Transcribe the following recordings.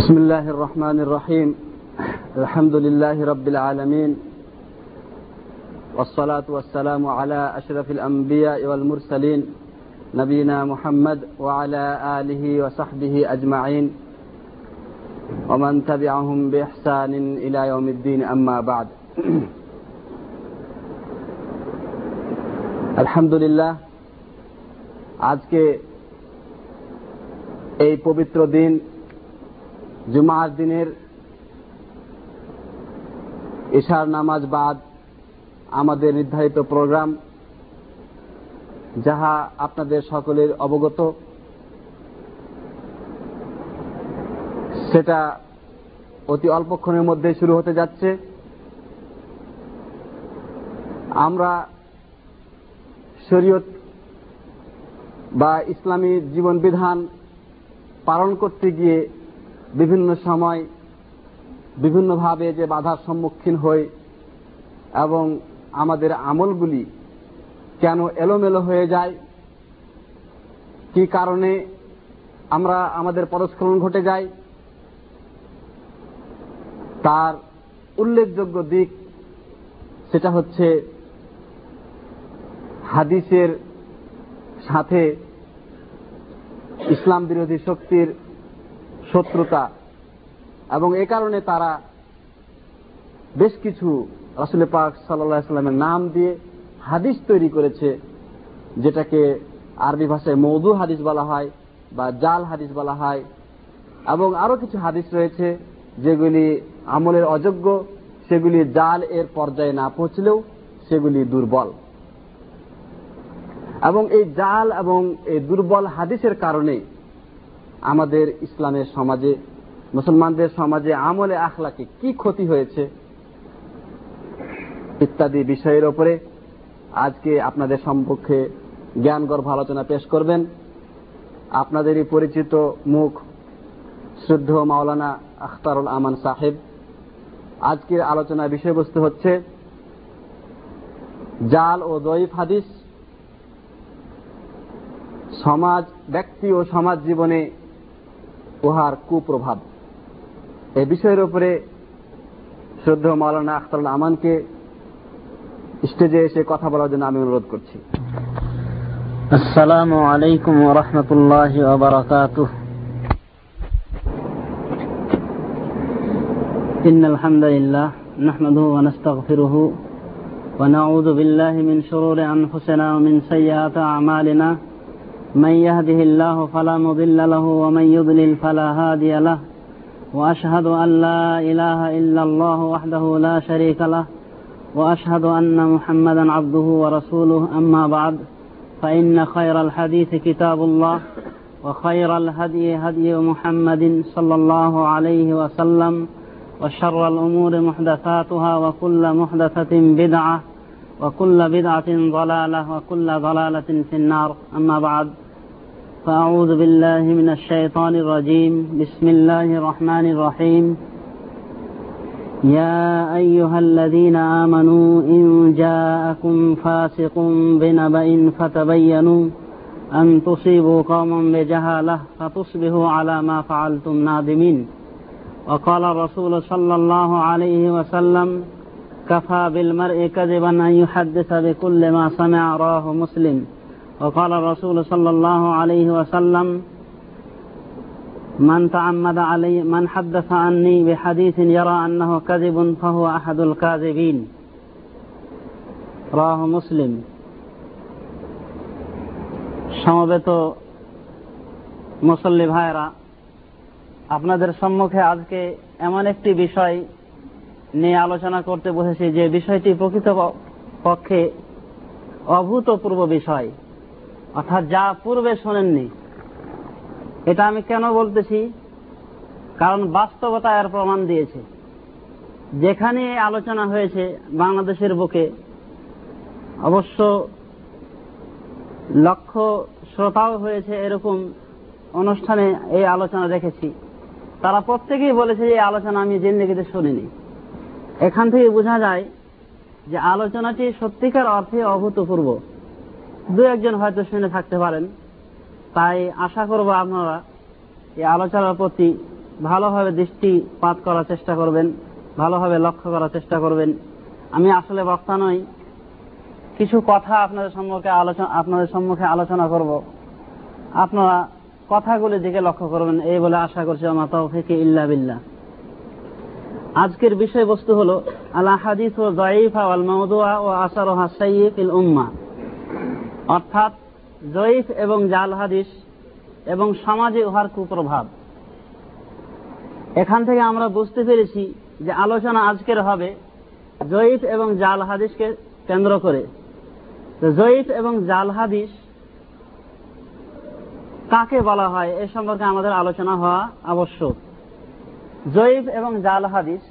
بسم الله الرحمن الرحيم الحمد لله رب العالمين والصلاة والسلام على أشرف الأنبياء والمرسلين نبينا محمد وعلى آله وصحبه أجمعين ومن تبعهم بإحسان إلى يوم الدين أما بعد الحمد لله আজকে এই পবিত্র দিন জুমার দিনের ইশার নামাজ বাদ আমাদের নির্ধারিত প্রোগ্রাম, যাহা আপনাদের সকলের অবগত, সেটা অতি অল্পক্ষণের মধ্যে শুরু হতে যাচ্ছে। আমরা শরীয়ত বা ইসলামী জীবন বিধান পালন করতে গিয়ে বিভিন্ন সময় বিভিন্নভাবে যে বাধার সম্মুখীন হই এবং আমাদের আমলগুলি কেন এলোমেলো হয়ে যায়? কি কারণে আমরা আমাদের পরস্খলন ঘটে যায়? তার উল্লেখযোগ্য দিক সেটা হচ্ছে হাদিসের সাথে ইসলাম বিরোধী শক্তির শত্রুতা। এবং এ কারণে তারা বেশ কিছু রাসুল পাক সাল্লামের নাম দিয়ে হাদিস তৈরি করেছে, যেটাকে আরবি ভাষায় মৌদু হাদিস বলা হয় বা জাল হাদিস বলা হয়। এবং আরও কিছু হাদিস রয়েছে, যেগুলি আমলের অযোগ্য, সেগুলি জাল এর পর্যায়ে না পৌঁছলেও সেগুলি দুর্বল। এবং এই জাল এবং এই দুর্বল হাদিসের কারণে আমাদের ইসলামের সমাজে, মুসলমানদের সমাজে আমলে আখলাকে কি ক্ষতি হয়েছে ইত্যাদি বিষয়ের ওপরে আজকে আপনাদের সম্পর্কে জ্ঞান গর্ভ আলোচনা পেশ করবেন। আপনাদেরই পরিচিত মুখ শ্রদ্ধ মাওলানা আখতারুল আমান সাহেব। আজকের আলোচনার বিষয়বস্তু হচ্ছে জাল ও দইফ হাদিস। সমাজ, ব্যক্তি ও সমাজ জীবনে উহার কুপ্রভাব এ বিষয়ের উপরে শ্রদ্ধ মৌলানা আখতার আমানকে স্টেজে এসে কথা বলার জন্য আমি অনুরোধ করছি السلام عليكم ورحمة الله وبركاته إن الحمد لله نحمده ونستغفره ونعوذ بالله من شرور أنفسنا ومن سيئات أعمالنا من يهده الله فلا مضل له ومن يضلل فلا هادي له وأشهد أن لا إله إلا الله وحده لا شريك له وأشهد أن محمدا عبده ورسوله. أما بعد فإن خير الحديث كتاب الله وخير الهدي هدي محمد صلى الله عليه وسلم وشر الأمور محدثاتها وكل محدثة بدعة وكل بدعة ضلالة وكل ضلالة في النار. أما بعد فأعوذ بالله من الشيطان الرجيم. بسم الله الرحمن الرحيم. يا أيها الذين آمنوا إن جاءكم فاسق بنبأ فتبينوا أن تصيبوا قوما بجهالة فتصبحوا على ما فعلتم نادمين. وقال الرسول صلى الله عليه وسلم كفى بالمرء كذبا أن يحدث بكل ما سمع راه مسلم. وقال الرسول صلى الله عليه وسلم من تعمد علي من حدث عني بحديث يرى أنه كذب فهو أحد الكاذبين راه مسلم সমবেত মুসল্লি ভাইরা আপনাদের সম্মুখে আজকে এমন একটি বিষয় নিয়ে আলোচনা করতে বসেছি যে বিষয়টি প্রকৃত পক্ষে অভূতপূর্ব বিষয় অর্থাৎ যা পূর্বে শোনেননি। এটা আমি কেন বলতেছি? কারণ বাস্তবতা এর প্রমাণ দিয়েছে। যেখানে আলোচনা হয়েছে বাংলাদেশের বুকে, অবশ্য লক্ষ্য শ্রোতাও হয়েছে এরকম অনুষ্ঠানে এই আলোচনা দেখেছি। তারা প্রত্যেকেই বলেছে এই আলোচনা আমি জিন্দগিতে শুনিনি। এখান থেকে বোঝা যায় যে আলোচনাটি সত্যিকার অর্থে অভূতপূর্ব। দু একজন হয়তো শুনে থাকতে পারেন। তাই আশা করব আপনারা এই আলোচনার প্রতি ভালোভাবে দৃষ্টিপাত করার চেষ্টা করবেন, ভালোভাবে লক্ষ্য করার চেষ্টা করবেন। আমি আসলে বক্তা নই, কিছু কথা আপনাদের সম্মুখে আলোচনা, আপনাদের সম্মুখে আলোচনা করব। আপনারা কথাগুলির দিকে লক্ষ্য করবেন, এই বলে আশা করছি আমার তৌফিকে ইল্লা বিল্লাহ। আজকের বিষয়বস্তু হল আলা হাদিস ও জয়ীফা ওয়াল মাউদুয়া ও আসারোহা সাইয়িফ ইল উম্মা। অর্থাৎ জয়ীফ এবং জাল হাদিস এবং সমাজে উহার কুপ্রভাব। এখান থেকে আমরা বুঝতে পেরেছি যে আলোচনা আজকের হবে জয়ীফ এবং জাল হাদিসকে কেন্দ্র করে। জয়ীফ এবং জাল হাদিস কাকে বলা হয় এ সম্পর্কে আমাদের আলোচনা হওয়া আবশ্যক। জয়ীফ এবং জাল হাদিস,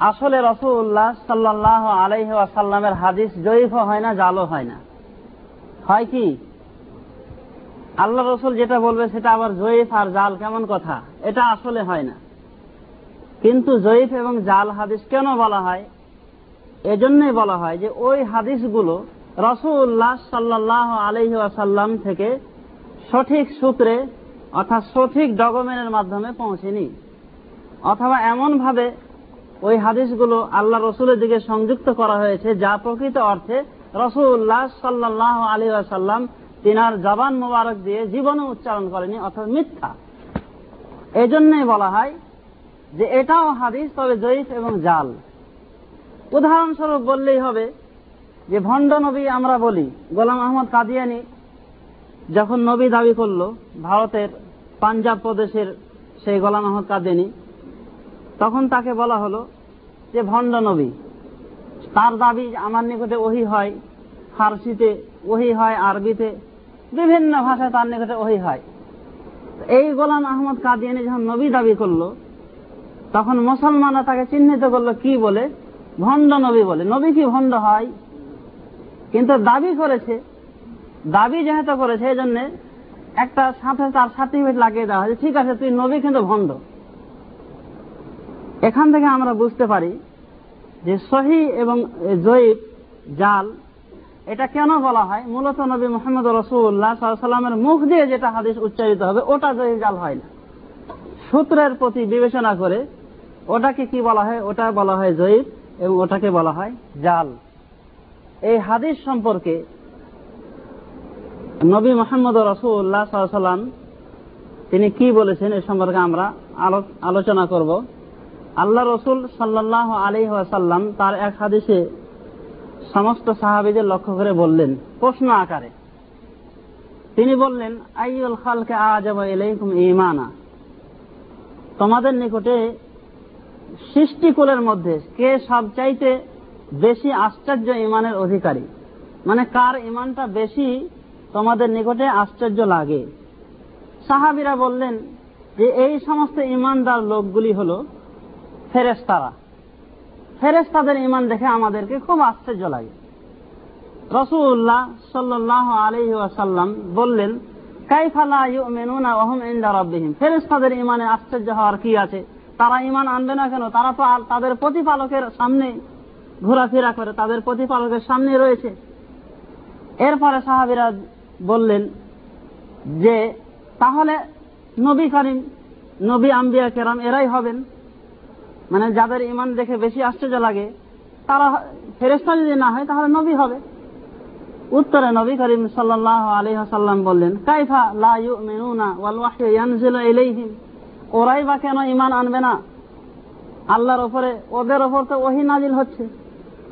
আসলে রসুল্লাহ সাল্লাহ আলাইহ আসাল্লামের হাদিস জয়ীফও হয় না, জালও হয় না। হয় কি? আল্লাহ রসুল যেটা বলবে সেটা আবার জয়ীফ আর জাল কেমন কথা? এটা আসলে হয় না। কিন্তু জয়ীফ এবং জাল হাদিস কেন বলা হয়? এজন্যই বলা হয় যে ওই হাদিসগুলো রসুল্লাহ সাল্লাহ আলহি আসাল্লাম থেকে সঠিক সূত্রে অর্থাৎ সঠিক ডকুমেন্টের মাধ্যমে পৌঁছেনি। অথবা এমন ভাবে ওই হাদিসগুলো আল্লাহ রসুলের দিকে সংযুক্ত করা হয়েছে যা প্রকৃত অর্থে রসুল্লাহ সাল্লাহ আলী আসাল্লাম তিনার জবান মোবারক দিয়ে জীবনে উচ্চারণ করেনি, অর্থাৎ মিথ্যা। এই জন্যই বলা হয় যে এটাও হাদিস, তবে জয়ীফ এবং জাল। উদাহরণস্বরূপ বললেই হবে যে ভণ্ড নবী আমরা বলি, গোলাম আহমদ কাদিয়ানি যখন নবী দাবি করল ভারতের পাঞ্জাব প্রদেশের সেই গোলাম আহমদ কাদিয়ানি, তখন তাকে বলা হলো যে ভণ্ড নবী। তার দাবি আমার নিকটে ওহি হয়, ফার্সিতে ওহি হয়, আরবিতে বিভিন্ন ভাষায় তার নিকটে ওহি হয়। এই গোলাম আহমদ কাদিয়ানি যখন নবী দাবি করল, তখন মুসলমানরা তাকে চিহ্নিত করল কি বলে? ভণ্ড নবী বলে। নবী কি ভণ্ড হয়? কিন্তু দাবি করেছে, দাবি যেহেতু করেছে, এই জন্য একটা সাথে তার সার্টিফিকেট লাগিয়ে দেওয়া হয়েছে, ঠিক আছে, তুই নবী কিন্তু ভণ্ড। এখান থেকে আমরা বুঝতে পারি যে সহি এবং জয়ীব জাল, এটা কেন বলা হয়? মূলত নবী মোহাম্মদ রসুল্লাহ সাল্লামের মুখ দিয়ে যেটা হাদিস উচ্চারিত হবে, ওটা জয়ী জাল হয় না। সূত্রের প্রতি বিবেচনা করে ওটাকে কি বলা হয়? ওটা বলা হয় জয়ীব এবং ওটাকে বলা হয় জাল। এই হাদিস সম্পর্কে নবী মোহাম্মদ রসুল্লাহ সাল্লাম তিনি কি বলেছেন এ সম্পর্কে আমরা আলোচনা করব। আল্লাহ রসুল সাল্লাহ আলী সাল্লাম তার এক হাদিসে সমস্ত সাহাবিদের লক্ষ্য করে বললেন, প্রশ্ন আকারে। তিনি বললেন আইউল খালকে আজব এলাইকুম ইমানা তোমাদের নিকটে সৃষ্টিকুলের মধ্যে কে সবচাইতে বেশি আশ্চর্য ইমানের অধিকারী? মানে কার ইমানটা বেশি তোমাদের নিকটে আশ্চর্য লাগে? সাহাবিরা বললেন যে, এই সমস্ত ইমানদার লোকগুলি হল ফেরেস্তারা ফেরেস্তাদের ইমান দেখে আমাদেরকে খুব আশ্চর্য লাগে। রসুল্লাহ সাল্লাহ আলহি আসাল্লাম বললেন কাইফালা মেনুনা ওহম ইন্দা রব্বিহিম? ফেরেস্তাদের ইমানে আশ্চর্য হওয়ার কি আছে? তারা ইমান আনবে না কেন? তারা তো তাদের প্রতিপালকের সামনে ঘোরাফেরা করে, তাদের প্রতিপালকের সামনে রয়েছে। এরপরে সাহাবিরা বললেন যে, তাহলে নবী করিম, নবী আম্বিয়া কেরাম এরাই হবেন। মানে যাদের ইমান দেখে বেশি আশ্চর্য লাগে, তারা ফেরেস্তা যদি না হয়, তাহলে নবী হবে। উত্তরে নবী করিম সাল্লাহ আলী সাল্লাম বললেন, কাইফা ওয়াল ইয়ানজিলু ওরাই বা কেন ইমান আনবে না? আল্লাহর ওপরে ওদের ওপর তো ওহি নাজিল হচ্ছে।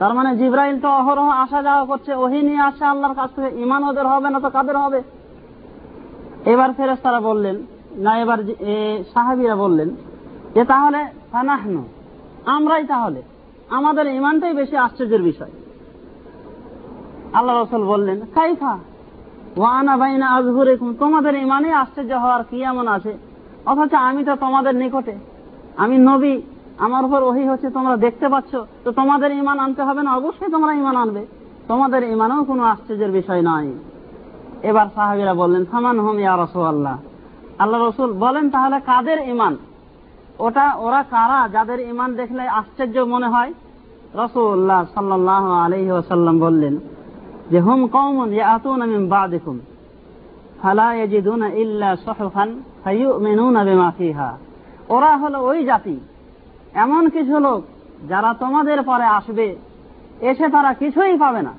তার মানে জিব্রাইল তো অহরহ আসা যাওয়া করছে, ওহি নিয়ে আসছে আল্লাহর কাছ থেকে ইমান ওদের হবে না তো কাদের হবে? এবার ফেরেস তারা বললেন, না, এবার সাহাবিরা বললেন যে, তাহলে ফানাহনু। আমরাই তাহলে। আমাদের ইমানটাই বেশি আশ্চর্যের বিষয়। আল্লাহ রসুল বললেন, কাইফা? ওয়ানা বাইনা আজহুরেকুম। তোমাদের ইমানে আশ্চর্য হওয়ার কি এমন আছে? অথচ আমি তো তোমাদের নিকটে। আমি নবী, আমার উপর ওহি হচ্ছে, তোমরা দেখতে পাচ্ছ। তো তোমাদের ইমান আনতে হবে না? অবশ্যই তোমরা ইমান আনবে। তোমাদের ইমানেও কোনো আশ্চর্যের বিষয় নয় এবার সাহাবিরা বললেন সামান হোম ইয়া রসুল আল্লাহ আল্লাহ রসুল বলেন, তাহলে কাদের ইমান ওটা ওরা কারা যাদের ইমান দেখলে আশ্চর্য মনে হয় রসুল্লাহ সাল্লাহ আলহি ওসাল্লাম বললেন যে, হুম কৌমন ইয়াতুন মিন বাদিকুম বিমা ফিহা। ওরা হলো ওই জাতি, এমন কিছু লোক যারা তোমাদের পরে আসবে, এসে তারা কিছুই পাবে না।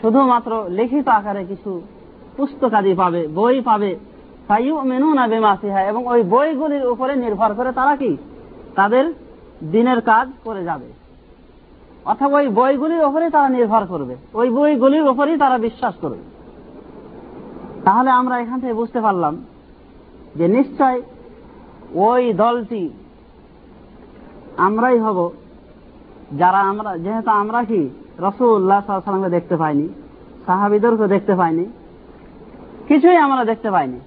শুধুমাত্র লিখিত আকারে কিছু পুস্তকাদি পাবে, বই পাবে এবং ওই বইগুলির উপরে নির্ভর করে তারা কি? তাদের দিনের কাজ করে যাবে। অথবা ওই বইগুলির উপরে তারা নির্ভর করবে। ওই বইগুলির উপরেই তারা বিশ্বাস করবে। তাহলে আমরা এখান থেকে বুঝতে পারলাম যে নিশ্চয় ওই দলটি আমরাই হব, যারা আমরা, যেহেতু আমরা কি রসুল্লাহ সাল্লামকে দেখতে পাইনি সাহাবিদেরকে দেখতে পাইনি, কিছুই আমরা দেখতে পাইনি।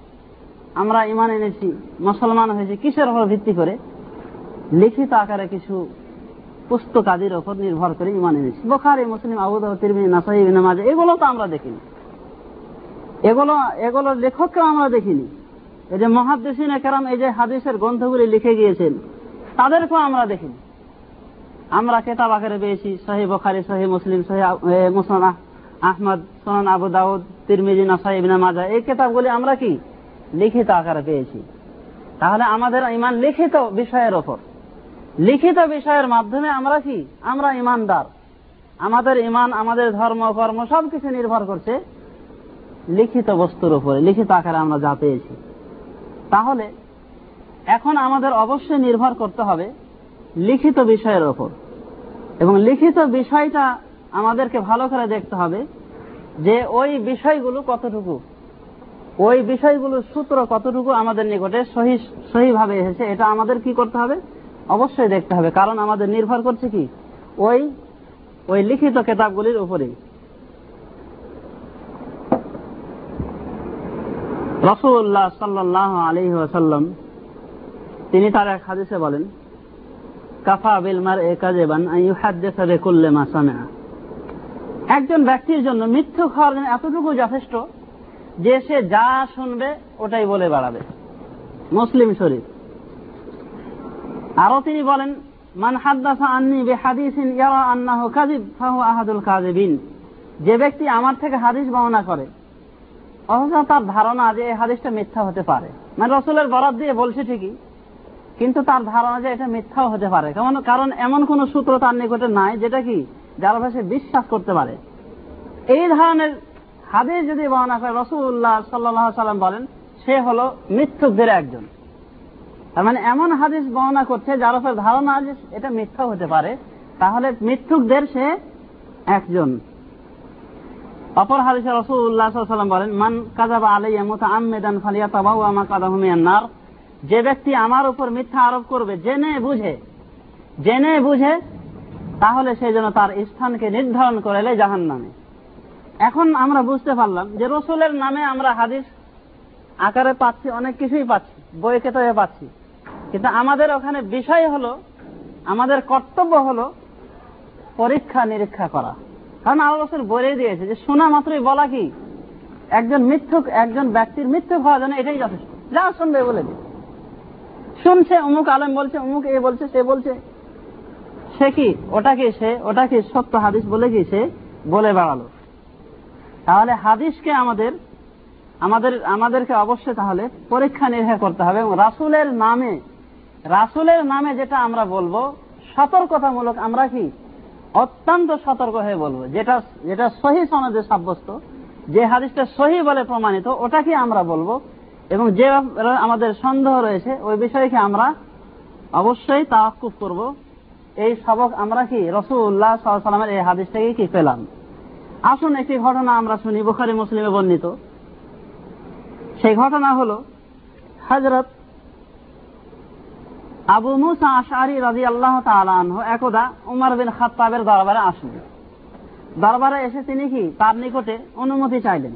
আমরা ইমান এনেছি, মুসলমান হয়েছি, কিসের উপর ভিত্তি করে? লিখিত আকারে কিছু পুস্তকাদির ওপর নির্ভর করে ইমান এনেছি। বোখারি, মুসলিম আবুদ তিরমিন নামাজ এগুলো তো আমরা দেখিনি। এগুলো এগুলো লেখককে আমরা দেখিনি। এই যে মহাদ্দেশিন কেরাম, এই যে হাদিসের গ্রন্থগুলি লিখে গিয়েছেন, তাদেরকেও আমরা দেখিনি। আমরা কেতাব আকারে পেয়েছি শাহি বখারি শাহি মুসলিম শাহি মুসলান আহমদ, সোনান আবু দাউদ তিরমিজি, নাসাই মাজা এই কেতাবগুলি আমরা কি? লিখিত আকারে পেয়েছি। তাহলে আমাদের ইমান লিখিত বিষয়ের ওপর। লিখিত বিষয়ের মাধ্যমে আমরা কি? আমরা ইমানদার। আমাদের ইমান, আমাদের ধর্ম, কর্ম সবকিছু নির্ভর করছে লিখিত বস্তুর উপরে, লিখিত আকারে আমরা যা পেয়েছি। তাহলে এখন আমাদের অবশ্যই নির্ভর করতে হবে লিখিত বিষয়ের ওপর। এবং লিখিত বিষয়টা আমাদেরকে ভালো করে দেখতে হবে যে ওই বিষয়গুলো কতটুকু ওই বিষয়গুলোর সূত্র কতটুকু আমাদের নিকটে সহি, সহিভাবে এসেছে, এটা আমাদের কি করতে হবে? অবশ্যই দেখতে হবে, কারণ আমাদের নির্ভর করছে কি? ওই ওই লিখিত কেতাবগুলির উপরেই। রসুল্লাহ সাল্লাহ আলী ওয়াসাল্লাম, তিনি তার এক হাদিসে বলেন, কাফা বিলমার এ কাজে বান করলে মা সামেয়া একজন ব্যক্তির জন্য মিথ্যুক হওয়ার এতটুকু যথেষ্ট যে সে যা শুনবে, ওটাই বলে বেড়াবে। মুসলিম শরীফ। আরও তিনি বলেন, মান হাদ্দাসা বে হাদিসিন আন্নাহ কাজিব ফাহু আহাদুল কাজিবিন যে ব্যক্তি আমার থেকে হাদিস বর্ণনা করে, অথচ তার ধারণা যে এই হাদিসটা মিথ্যা হতে পারে। মানে রসুলের বরাদ দিয়ে বলছে ঠিকই, কিন্তু তার ধারণা যে এটা মিথ্যাও হতে পারে। কেমন কারণ এমন কোন সূত্র তার নিকটে নাই, যেটা কি যার ভাষে বিশ্বাস করতে পারে। এই ধরনের হাদিস যদি বর্ণনা করে রসুল্লাহ সাল্লাহ সাল্লাম বলেন, সে হলো মৃত্যুকদের একজন। তার মানে এমন হাদিস বর্ণনা করছে, যার উপর ধারণা যে এটা মিথ্যা হতে পারে। তাহলে মৃত্যুকদের সে একজন। অপর হাদিসে রসুল্লাহ সাল্লাম বলেন, মান কাজাবা আলাইয়া মুতা আমেদান ফালিয়া তাবাউ আমা কাদাহুমিয়ান্নার যে ব্যক্তি আমার উপর মিথ্যা আরোপ করবে, জেনে বুঝে জেনে বুঝে, তাহলে সে যেন তার স্থানকে নির্ধারণ করে জাহান নামে এখন আমরা বুঝতে পারলাম যে রসুলের নামে আমরা হাদিস আকারে পাচ্ছি, অনেক কিছুই পাচ্ছি বই কেতাবে পাচ্ছি। কিন্তু আমাদের ওখানে বিষয় হলো, আমাদের কর্তব্য হলো পরীক্ষা নিরীক্ষা করা। কারণ আল্লাহ রসুল বলে দিয়েছে যে শোনা মাত্রই বলা কি? একজন মিথ্যুক, একজন ব্যক্তির মিথ্যুক হওয়ার জন্য এটাই যথেষ্ট। যা শুনবে বলে দিই শুনছে, অমুক আলম বলছে, অমুক এ বলছে, সে বলছে। সে কি? ওটাকে সে? ওটাকে সত্য হাদিস বলে কি সে? বলে বেড়ালো। তাহলে হাদিসকে আমাদের আমাদের, আমাদেরকে অবশ্যই তাহলে পরীক্ষা নিরীক্ষা করতে হবে এবং রাসুলের নামে রাসুলের নামে যেটা আমরা বলব, সতর্কতামূলক আমরা কি? অত্যন্ত সতর্ক হয়ে বলব। যেটা যেটা সহি সনদে সাব্যস্ত, যে হাদিসটা সহি বলে প্রমাণিত, ওটাকে আমরা বলব এবং যে আমাদের সন্দেহ রয়েছে, ওই বিষয়কে আমরা অবশ্যই তাওয়াক্কুফ করব। এই সবক আমরা কি? রসুল্লাহ সাল্লামের এই হাদিস থেকে কি পেলাম? আসুন একটি ঘটনা আমরা শুনি, বুখারি, মুসলিমে বর্ণিত। সেই ঘটনা হল হজরত আবু মুসা আশারি রাজি আল্লাহ তালাহ একদা উমার বিন খাত্তাবের দরবারে আসলেন দরবারে এসে তিনি কি, তার নিকটে অনুমতি চাইলেন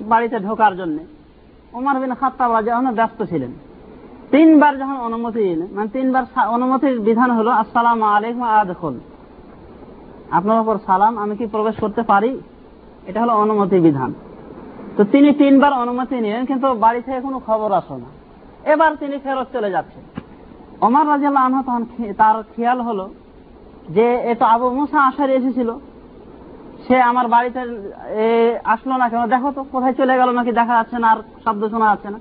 বাড়িতে ঢোকার জন্য। উমার বিন খাত্তাব রাজি ব্যস্ত ছিলেন। তিনবার যখন অনুমতি দিলেন মানে তিনবার অনুমতির বিধান হলো, আসসালাম আলাইকুম, আদখল। আপনার উপর সালাম, আমি কি প্রবেশ করতে পারি? এটা হলো অনুমতি বিধান। তো তিনি তিনবার অনুমতি নিলেন কিন্তু বাড়ি থেকে কোনো খবর আসলো না। এবার তিনি ফেরত চলে যাচ্ছেন অমর রাজিয়াল আনহ তখন তার খেয়াল হলো যে, এ তো আবু মুসা আসার এসেছিল। সে আমার বাড়িতে আসলো না কেন? দেখো তো, কোথায় চলে গেল নাকি? দেখা যাচ্ছে না, আর শব্দ শোনা যাচ্ছে না।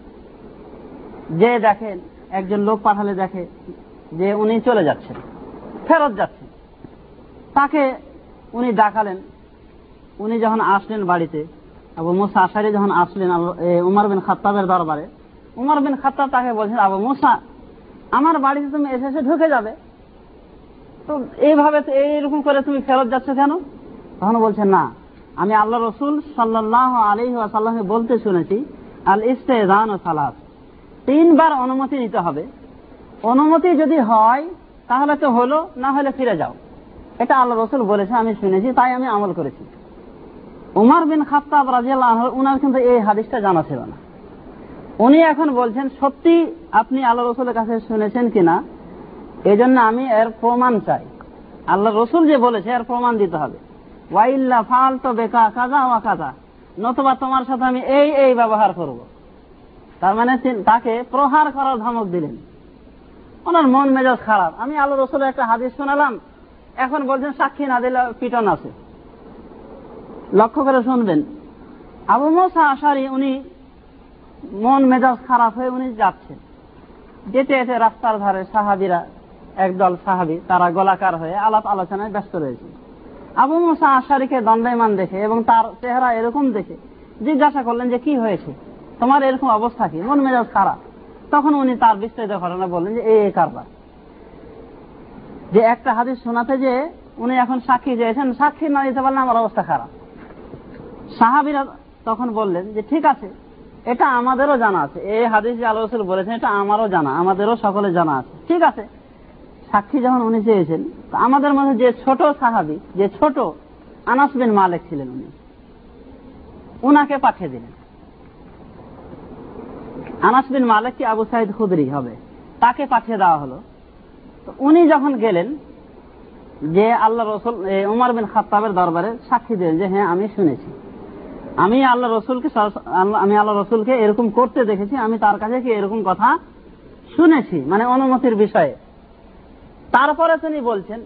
যে দেখেন, একজন লোক পাঠালে দেখে যে উনি চলে যাচ্ছেন, ফেরত যাচ্ছেন তাকে উনি ডাকালেন। উনি যখন আসলেন বাড়িতে, আবু মুসা আশারি যখন আসলেন উমর বিন খাত্তাবের দরবারে, উমর বিন খাত্তাব তাকে বলছেন, আবু মুসা, আমার বাড়িতে তুমি এসে এসে ঢুকে যাবে। তো এইভাবে এইরকম করে তুমি ফেরত যাচ্ছ কেন? তখন বলছেন, না, আমি আল্লাহ রসুল সাল্লাহ আলী সাল্লামকে বলতে শুনেছি, আল ইস্তেজান ও সালাত। তিনবার অনুমতি নিতে হবে। অনুমতি যদি হয়, তাহলে তো হলো, না হলে ফিরে যাও। এটা আল্লাহ রসুল বলেছে, আমি শুনেছি, তাই আমি আমল করেছি। উমার বিন খাত্তাব রাজিয়াল্লাহ উনার কিন্তু এই হাদিসটা জানা ছিল না। উনি এখন বলছেন, সত্যি আপনি আল্লাহ রসুলের কাছে শুনেছেন কিনা? এই জন্য আমি এর প্রমাণ চাই। আল্লাহ রসুল যে বলেছে, এর প্রমাণ দিতে হবে। ওয়াইল্লা ফাল তো বেকা, কাজা ওয়া কাজা। নতুবা তোমার সাথে আমি এই এই ব্যবহার করব। তার মানে তাকে প্রহার করার ধমক দিলেন। ওনার মন মেজাজ খারাপ। আমি আল্লাহ রসুলের একটা হাদিস শোনালাম। এখন বলছেন সাক্ষী না দিলে পিটন আছে। লক্ষ্য করে শুনবেন। আবু মোসা আশারি, উনি মন মেজাজ খারাপ হয়ে উনি যাচ্ছেন। যেতে যেতে রাস্তার ধারে সাহাবিরা, একদল সাহাবি, তারা গোলাকার হয়ে আলাপ আলোচনায় ব্যস্ত রয়েছে। আবু মোসা আশারিকে দণ্ডায়মান দেখে এবং তার চেহারা এরকম দেখে জিজ্ঞাসা করলেন যে, কি হয়েছে? তোমার এরকম অবস্থা কি? মন মেজাজ খারাপ? তখন উনি তার বিস্তারিত ঘটনা বললেন যে এই কারবার। যে একটা হাদিস শোনাতে যে উনি এখন সাক্ষী চেয়েছেন সাক্ষী না দিতে পারলে আমার অবস্থা খারাপ। সাহাবিরা তখন বললেন যে, ঠিক আছে, এটা আমাদেরও জানা আছে। এই হাদিস যে রসুল বলেছেন, এটা আমারও জানা, আমাদেরও সকলে জানা আছে। ঠিক আছে, সাক্ষী যখন উনি চেয়েছেন আমাদের মধ্যে যে ছোট সাহাবি, যে ছোট আনাস বিন মালিক ছিলেন উনি, উনাকে পাঠিয়ে দিলেন। আনাস বিন মালিক কি আবু সাইদ খুদরি হবে? তাকে পাঠিয়ে দেওয়া হলো। উনি যখন গেলেন, যে আল্লাহ রসুল উমর বিন খাত্তাবের দরবারে সাক্ষী দিলেন যে হ্যাঁ আমি শুনেছি। আমি আল্লাহ রসুলকে আমি আল্লাহ রসুলকে এরকম করতে দেখেছি, আমি তার কাছে কি এরকম কথা শুনেছি? মানে অনুমতির বিষয়ে। তারপরে তিনি বলছেন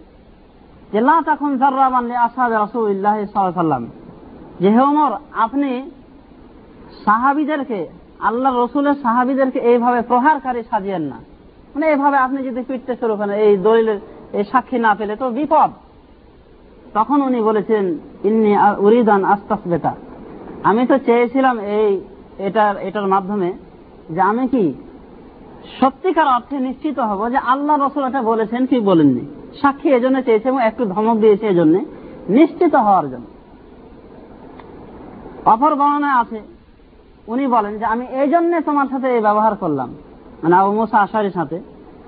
যে না তখন জর্রাবান আসাদ রসুল্লাহ সাল্লাম যে, হে ওমর আপনি সাহাবিদেরকে, আল্লাহ রসুলের সাহাবিদেরকে এইভাবে প্রহারকারী সাজিয়েন না। মানে এইভাবে আপনি যদি পিটতে শুরু করেন, এই দলিলের, এই সাক্ষী না পেলে তো বিপদ। তখন উনি বলেছেন ইন্নি উরিদান আস্তাস বেটা আমি তো চেয়েছিলাম এই, এটার এটার মাধ্যমে যে আমি কি সত্যিকার অর্থে নিশ্চিত হব যে আল্লাহ রসুল এটা বলেছেন কি বলেননি। সাক্ষী এজন্য চেয়েছে এবং একটু ধমক দিয়েছে এজন্য। নিশ্চিত হওয়ার জন্য। অপর বর্ণনায় আছে, উনি বলেন যে, আমি এই জন্য তোমার সাথে এই ব্যবহার করলাম। মানে আবু মুসা আশারির সাথে,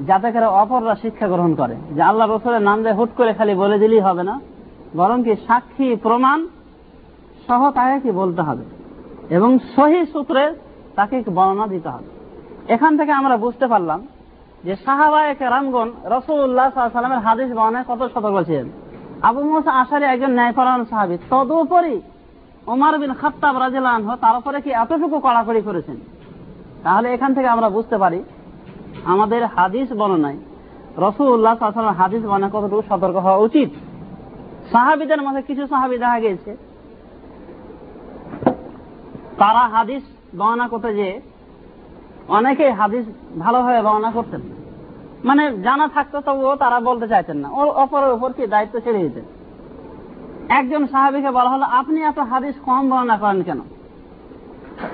যাতে করে অপররা শিক্ষা গ্রহণ করে। যে আল্লাহ রসুলের নাম দিয়ে হুট করে খালি বলে দিলেই হবে না, বরং কি সাক্ষী প্রমাণ সহ তাকে কি বলতে হবে? এবং সহি সূত্রে তাকে বর্ণনা দিতে হবে? এখান থেকে আমরা বুঝতে পারলাম যে সাহাবায়ক রামগণ রসুল্লাহ সাল্লামের হাদিস বর্ণায় কত সতর্ক ছিলেন। আবু মুসা আশারি একজন ন্যায়পরায়ণ সাহাবি, তদুপরি ওমার বিন খাত্তাব রাজিলান তার উপরে কি এতটুকু কড়াকড়ি করেছেন? তাহলে এখান থেকে আমরা বুঝতে পারি, আমাদের হাদিস বর্ণনায় রসুল্লাহ হাদিস বর্ণায় কতটুকু সতর্ক হওয়া উচিত। সাহাবিদের মধ্যে কিছু সাহাবি দেখা গেছে তারা হাদিস বর্ণনা করতে যে অনেকে হাদিস ভালোভাবে বর্ণনা করতেন। মানে জানা থাকতো তবুও তারা বলতে চাইতেন না। ওর অপরের উপর কি দায়িত্ব ছেড়ে দিতেন? একজন সাহাবিকে বলা হলো, আপনি এত হাদিস কম বর্ণনা করেন কেন?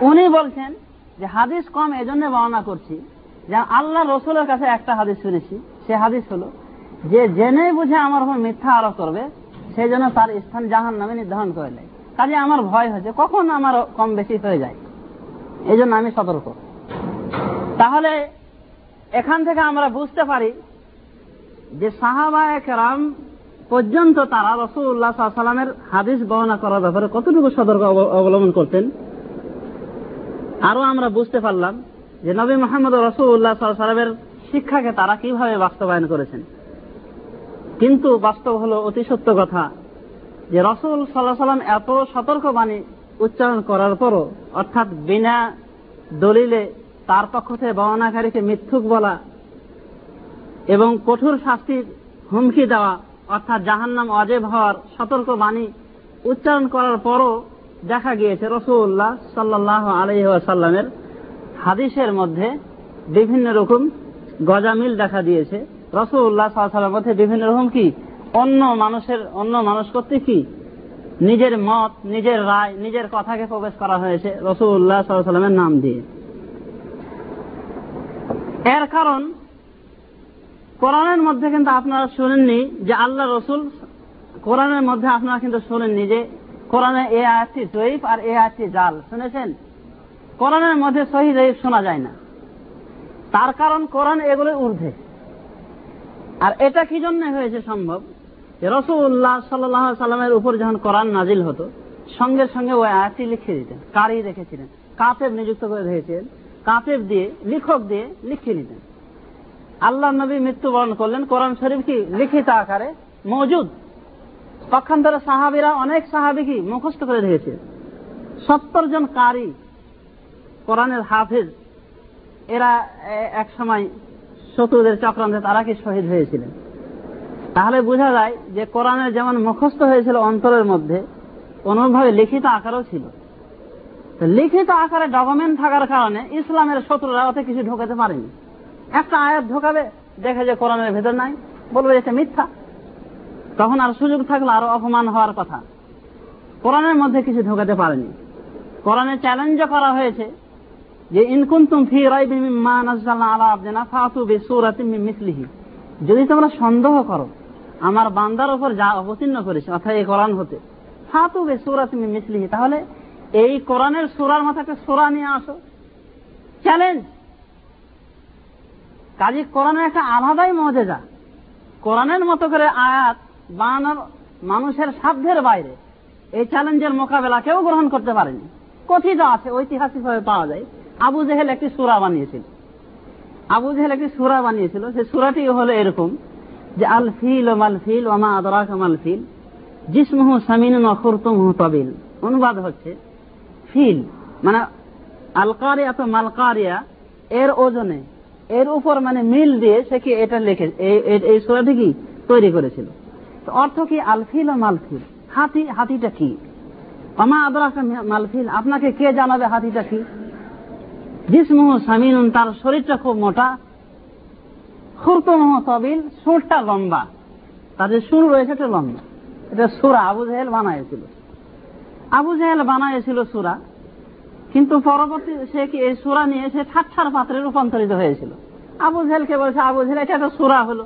উনি বলছেন যে হাদিস কম এজন্য বর্ণনা করছি যে আল্লাহ রসুলের কাছে একটা হাদিস শুনেছি, সে হাদিস হলো, যে জেনে বুঝে আমার উপর মিথ্যা আরোপ করবে সেই জন্য তার স্থান জাহান নামে নির্ধারণ করে নেয়। কাজে আমার ভয় হয়েছে, কখন আমার কম বেশি হয়ে যায়? এই জন্য আমি সতর্ক। তাহলে এখান থেকে আমরা বুঝতে পারি যে সাহাবায়ক রাম পর্যন্ত তারা রসুল্লাহ সাল্লামের হাদিস বর্ণনা করার ব্যাপারে কতটুকু সতর্ক অবলম্বন করতেন? আরও আমরা বুঝতে পারলাম যে নবী মোহাম্মদ রসুল্লাহ সাল্লামের শিক্ষাকে তারা কীভাবে বাস্তবায়ন করেছেন। কিন্তু বাস্তব হলো অতি সত্য কথা যে রসুল সাল্লাহ সাল্লাম এত সতর্ক বাণী উচ্চারণ করার পরও, অর্থাৎ বিনা দলিলে তার পক্ষ থেকে বর্ণাকারীকে মিথ্যুক বলা এবং কঠোর শাস্তির হুমকি দেওয়া, অর্থাৎ জাহান্নাম অজেব হওয়ার সতর্ক বাণী উচ্চারণ করার পরও দেখা গিয়েছে রসুল্লাহ সাল্লাহ আলহাসাল্লামের হাদিসের মধ্যে বিভিন্ন রকম গজামিল দেখা দিয়েছে। রসুল্লাহ সাল্লামের মধ্যে বিভিন্ন রকম কি? অন্য মানুষের, অন্য মানুষ করতে কি? নিজের মত, নিজের রায়, নিজের কথাকে প্রবেশ করা হয়েছে রসুল্লাহ সাল্লামের নাম দিয়ে। এর কারণ কোরআনের মধ্যে কিন্তু আপনারা শুনেননি যে আল্লাহ রসুল কোরআনের মধ্যে আপনারা কিন্তু শুনেননি যে কোরআনে এ আয়াতটি জয়ীফ আর এ আয়াতটি জাল, শুনেছেন? কোরআনের মধ্যে সহি জয়ীফ শোনা যায় না। তার কারণ কোরআন এগুলো ঊর্ধ্বে। আর এটা কি জন্য হয়েছে সম্ভব? রসুল্লাহ সাল্লাহ সাল্লামের উপর যখন কোরআন নাজিল হতো, সঙ্গে সঙ্গে ওই আয়াতটি লিখে দিতেন, কারি রেখেছিলেন কাতেব নিযুক্ত করে রেখেছিলেন কাতেব দিয়ে, লিখক দিয়ে লিখে নিতেন। আল্লাহ নবী মৃত্যুবরণ করলেন, কোরআন শরীফ কি লিখিত আকারে মজুদ? পক্ষান্তরে সাহাবিরা অনেক সাহাবি কি মুখস্থ করে রেখেছে। সত্তর জন কারি কোরআনের হাফিজ, এরা এক সময় শত্রুদের চক্রান্তে তারা কি শহীদ হয়েছিলেন? তাহলে বোঝা যায় যে কোরআনের যেমন মুখস্থ হয়েছিল অন্তরের মধ্যে অনুভাবে লিখিত আকারও ছিল। লিখিত আকারে ডকুমেন্ট থাকার কারণে ইসলামের শত্রুরা অত কিছু ঢোকাতে পারেনি। একটা আয়াত ঢোকাবে, দেখে যে কোরআনের ভেতর নাই, বলবে এটা মিথ্যা। তখন আর সুযোগ থাকলে আরও অপমান হওয়ার কথা। কোরআনের মধ্যে কিছু ঢোকাতে পারেনি। কোরআনে চ্যালেঞ্জ করা হয়েছে যে ইনকুন্তুম ফি মিন মিসলিহি। যদি তোমরা সন্দেহ করো, আমার বান্দার উপর যা অবতীর্ণ করেছে, অর্থাৎ এই কোরআন হতে ফাতু বিসূরাতিন মিন মিসলিহি, তাহলে এই কোরআনের সূরার মতো একটা সূরা নিয়ে আসো। চ্যালেঞ্জ কাজী কোরআনের একটা আলাদাই মজেজা কোরআনের মতো করে আয়াত বানানোর মানুষের সাধ্যের বাইরে এই চ্যালেঞ্জের মোকাবেলা কেউ গ্রহণ করতে পারেনি। কথিত আছে ঐতিহাসিকভাবে পাওয়া যায়। আবু জেহেল একটি সুরা বানিয়েছিল। আবু জেহেল একটি সুরা বানিয়েছিল। সে সুরাটি হলো এরকম যে, আল ফিল ও মাল ফিল ওমা আদরাক মাল ফিল, জিসমুহু সামিন নখুরতুমহু তবিল। অনুবাদ হচ্ছে ফিল মানে আলকারিয়া তো মালকারিয়া এর ওজনে, এর উপর মানে মিল দিয়ে সে কি এটা লেখে এই সুরাটি কি তৈরি করেছিল? অর্থ কি আলফিল ও মালফিল? হাতি, হাতিটা কি? আমা আদরাক মালফিল? আপনাকে কে জানাবে হাতিটা কি? জিসমুহ সামিনুন, তার শরীরটা খুব মোটা। খুরতমহ তবিল, সুরটা লম্বা। যে সুর রয়েছে এটা লম্বা। এটা সুরা, আবু জাহেল বানাইছিল আবু জাহেল বানাইছিল সুরা, কিন্তু পরবর্তী সে কি এই সুরা নিয়ে সে ঠাট্টার পাত্রে রূপান্তরিত হয়েছিল। আবু জেলকে বলছে, আবু জেল এটা একটা সুরা হলো।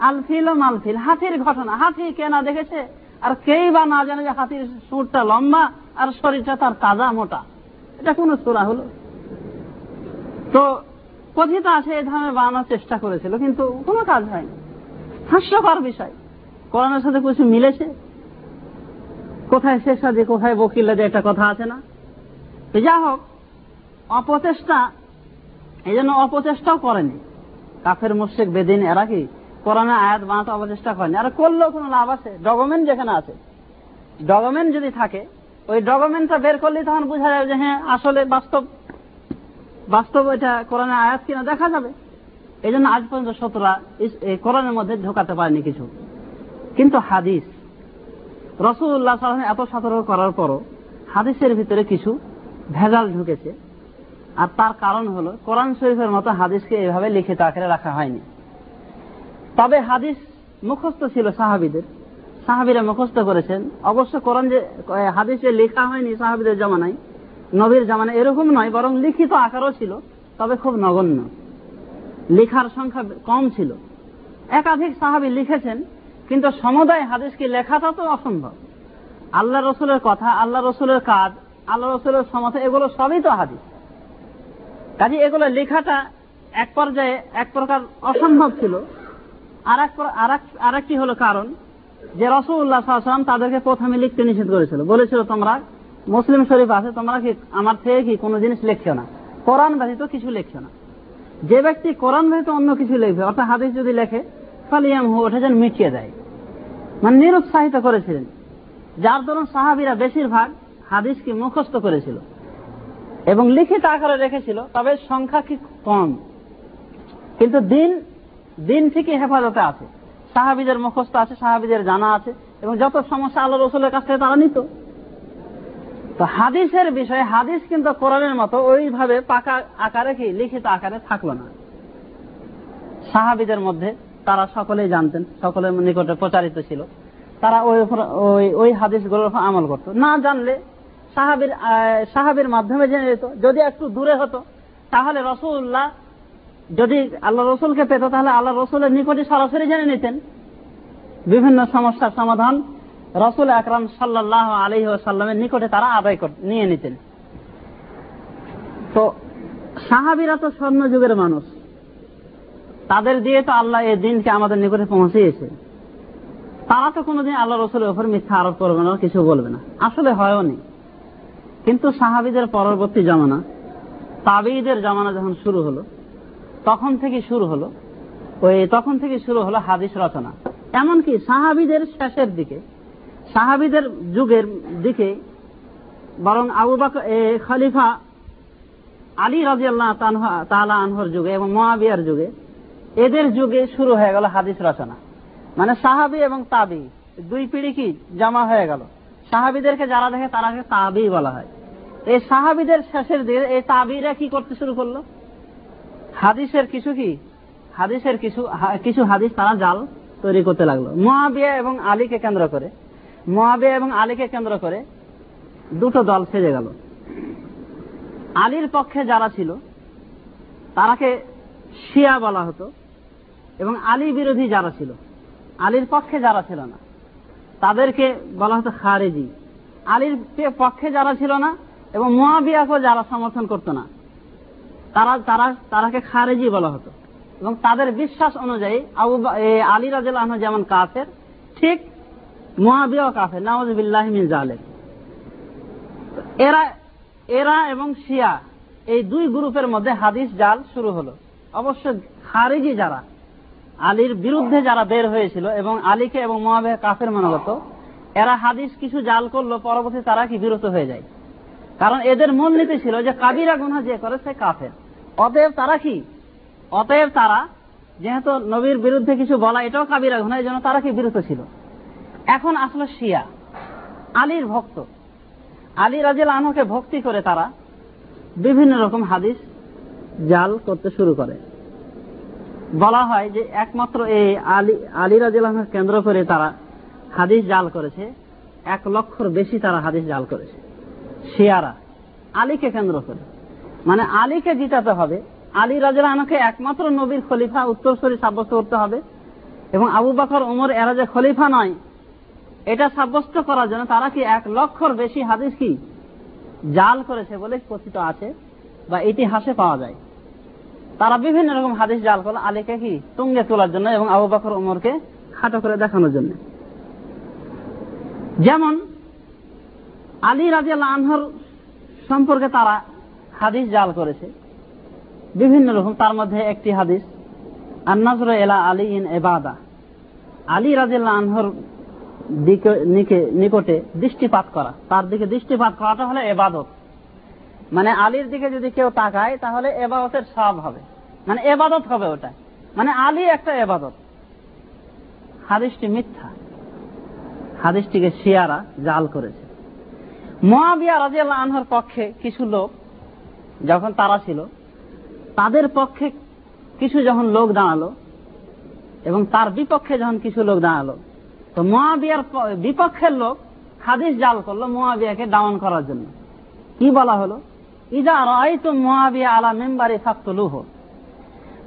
আলফিল ও মালফিল? হাতির ঘটনা। হাতি কে না দেখেছে? আর কেই বা না জানে যে হাতির সুরটা লম্বা আর শরীরটা তার তাজা মোটা। এটা কোন সুরা হলো? তো কথিত আছে এই ধরনের বানানোর চেষ্টা করেছিল, কিন্তু কোনো কাজ হয়নি। হাস্যকর বিষয়। করোনার সাথে কিছু মিলেছে? কোথায় শেষ আছে, কোথায় বকিল্লা যে একটা কথা আছে না? যা হোক, অপচেষ্টা, এই জন্য অপচেষ্টাও করেনি। কাফের মুর্শেক বেদিন এরা কি কোরআনে আয়াত বানাতে অপচেষ্টা করেনি। আর করলেও কোনো লাভ আছে? ডকুমেন্ট যেখানে আছে। ডকুমেন্ট যদি থাকে, ওই ডকুমেন্টটা বের করলে তখন বোঝা যাবে যে হ্যাঁ আসলে বাস্তব বাস্তব এটা কোরআনে আয়াত কিনা দেখা যাবে। এই জন্য আজ পর্যন্ত শতরা কোরআনের মধ্যে ঢোকাতে পারেনি কিছু। কিন্তু হাদিস রসুল্লাহ এত সতর্ক করার পরও হাদিসের ভিতরে কিছু ভেজাল ঢুকেছে। আর তার কারণ হলো কোরআন শরীফের মতো হাদিসকে এভাবে লিখিত আকারে রাখা হয়নি। তবে হাদিস মুখস্থ ছিল সাহাবিদের। সাহাবিরা মুখস্থ করেছেন। অবশ্য কোরআন যে হাদিসে লেখা হয়নি সাহাবিদের জামানায়। নবীর জামানায় এরকম নয়, বরং লিখিত আকারও ছিল, তবে খুব নগণ্য। লেখার সংখ্যা কম ছিল। একাধিক সাহাবি লিখেছেন, কিন্তু সমুদায় হাদিসকে লেখাটা তো অসম্ভব। আল্লাহ রসুলের কথা, আল্লাহ রসুলের কাজ, আল্লাহ রসুলের সমতা এগুলো সবই তো হাদিস। কাজে এগুলো লেখাটা এক পর্যায়ে এক প্রকার অসম্ভব ছিল। আর একটি হলো কারণ যে রসুল্লাহ সাল্লাম তাদেরকে প্রথমে লিখতে নিষেধ করেছিল। বলেছিল, তোমরা মুসলিম শরীফ আছে, তোমরা কি আমার থেকে কি কোনো জিনিস লিখছো না? কোরআন ব্যতীত কিছু লিখছো না। যে ব্যক্তি কোরআন ব্যতীত অন্য কিছু লিখবে, অর্থাৎ হাদিস যদি লেখে ফালিয়াম হু ওঠে যেন মিটিয়ে দেয়। মানে নিরুৎসাহিত করেছিলেন। যার দরুন সাহাবিরা বেশিরভাগ হাদিসকে মুখস্থ করেছিল এবং লিখিত আকারে রেখেছিল, তবে সংখ্যা কি কম? কিন্তু দিন দিন থেকে হেফাজতে আছে। সাহাবিদের মুখস্থ আছে, সাহাবিদের জানা আছে, এবং যত সমস্যা আল্লাহ রসুলের কাছ থেকে তারা নিত। তো হাদিসের বিষয়ে, হাদিস কিন্তু কোরআনের মতো ওইভাবে পাকা আকারে কি, লিখিত আকারে থাকল না। সাহাবিদের মধ্যে তারা সকলেই জানতেন, সকলের নিকটে প্রচারিত ছিল। তারা ওই ওই ওই হাদিসগুলোর আমল করত। না জানলে সাহাবির সাহাবির মাধ্যমে জেনে যেত যদি একটু দূরে হতো, তাহলে রসুল্লাহ যদি আল্লাহ রসুলকে পেত, তাহলে আল্লাহ রসুলের নিকটে সরাসরি জেনে নিতেন। বিভিন্ন সমস্যার সমাধান রসুল আকরাম সাল্লাহ আলহি সাল্লামের নিকটে তারা আদায় নিয়ে নিতেন। তো সাহাবিরা তো স্বর্ণ যুগের মানুষ। তাদের দিয়ে তো আল্লাহ এই দিনকে আমাদের নিকটে পৌঁছিয়েছে। তারা তো কোনোদিন আল্লাহ রসুলের উপর মিথ্যা আরোপ করবে না, কিছু বলবে না। আসলে হয়ও নি। কিন্তু সাহাবিদের পরবর্তী জামানা, তাবিদের জামানা যখন শুরু হলো তখন থেকে শুরু হলো, ওই তখন থেকে শুরু হলো হাদিস রচনা। এমনকি সাহাবিদের শেষের দিকে, সাহাবিদের যুগের দিকে, বরং আবু বাক খলিফা আলী রাজি আল্লাহ তালা আনহর যুগে এবং মহাবিয়ার যুগে, এদের যুগে শুরু হয়ে গেল হাদিস রচনা। মানে সাহাবি এবং তাবি, দুই পিড়ি কি জমা হয়ে গেল। সাহাবিদেরকে যারা দেখে তারাকে তাবি বলা হয়। এই সাহাবিদের শেষের দিকে, এই তাবিরা কি করতে শুরু করল? হাদিসের কিছু কি? হাদিসের কিছু কিছু হাদিস তারা জাল তৈরি করতে লাগল। মহাবিয়া এবং আলীকে কেন্দ্র করে। মহাবিয়া এবং আলীকে কেন্দ্র করে দুটো দল সেজে গেল। আলীর পক্ষে যারা ছিল, তারাকে শিয়া বলা হতো এবং আলী বিরোধী যারা ছিল, আলীর পক্ষে যারা ছিল না, তাদেরকে বলা হতো খারেজি। আলীর পক্ষে যারা ছিল না এবং মহাবিয়াকেও যারা সমর্থন করতো না তারা তারা, তারাকে খারেজি বলা হতো। এবং তাদের বিশ্বাস অনুযায়ী আবু আলী আহ যেমন কাফের, ঠিক মহাবিয়াও কাফের। নওয়াজ বিল্লাহমিন জালেম এরা এরা এবং শিয়া, এই দুই গ্রুপের মধ্যে হাদিস জাল শুরু হলো। অবশ্য খারিজি যারা, আলীর বিরুদ্ধে যারা বের হয়েছিল এবং আলীকে এবং মহাবে কাফের মনোগত এরা হাদিস কিছু জাল করল, পরবর্তী তারা কি বিরত হয়ে যায়। কারণ এদের মূল নীতি ছিল যে কাবিরা গুনা যে করে সে কাফের। অতএব তারা কি? অতএব তারা, যেহেতু নবীর বিরুদ্ধে কিছু বলা, এটাও কাবিরা গুনা এই জন্য তারা কি বিরত ছিল? এখন আসলে শিয়া। আলীর ভক্ত। আলী রাজিল আনহকে ভক্তি করে তারা বিভিন্ন রকম হাদিস জাল করতে শুরু করে। বলা হয় যে একমাত্র এই আলী আলী রাজিল আহমদ কেন্দ্র করে তারা হাদিস জাল করেছে। এক লক্ষর বেশি তারা হাদিস জাল করেছে। শিয়ারা। আলীকে কেন্দ্র করে। মানে আলীকে জিতাতে হবে। আলী রাজিল আহমদকে একমাত্র নবীর খলিফা, উত্তরসরী সাব্যস্ত করতে হবে। এবং আবু বাকর ওমর এরা যে খলিফা নয়, এটা সাব্যস্ত করার জন্য তারা কি এক লক্ষর বেশি হাদিস কি জাল করেছে বলে কথিত আছে বা ইতিহাসে পাওয়া যায়? তারা বিভিন্ন রকম হাদিস জাল করল আলীকে কি তুঙ্গে তোলার জন্য এবং আবু বাকর ওমরকে খাটো করে দেখানোর জন্য। যেমন আলী রাজি আনহর সম্পর্কে তারা হাদিস জাল করেছে। বিভিন্ন রকম, তার মধ্যে একটি হাদিস, আন্নাজর এলা আলী ইন এবাদা আলী রাজিল্লা আনহর নিকটে দৃষ্টিপাত করা। তার দিকে দৃষ্টিপাত করাটা হলো এবাদত মানে আলীর দিকে যদি কেউ তাকায়, তাহলে এবাদতের সব হবে। মানে এবাদত হবে ওটা। মানে আলী একটা এবাদত হাদিসটি মিথ্যা। হাদিসটিকে শিয়ারা জাল করেছে। মহাবিয়া রাজিয়াল আনহর পক্ষে কিছু লোক যখন তারা ছিল, তাদের পক্ষে কিছু যখন লোক দাঁড়াল এবং তার বিপক্ষে যখন কিছু লোক দাঁড়াল, তো মহাবিয়ার বিপক্ষের লোক হাদিস জাল করল মহাবিয়াকে ডাউন করার জন্য। কি বলা হলো? ইজা রাই তো মহাবিয়া আলা মেম্বারে ফাক্তলুহ।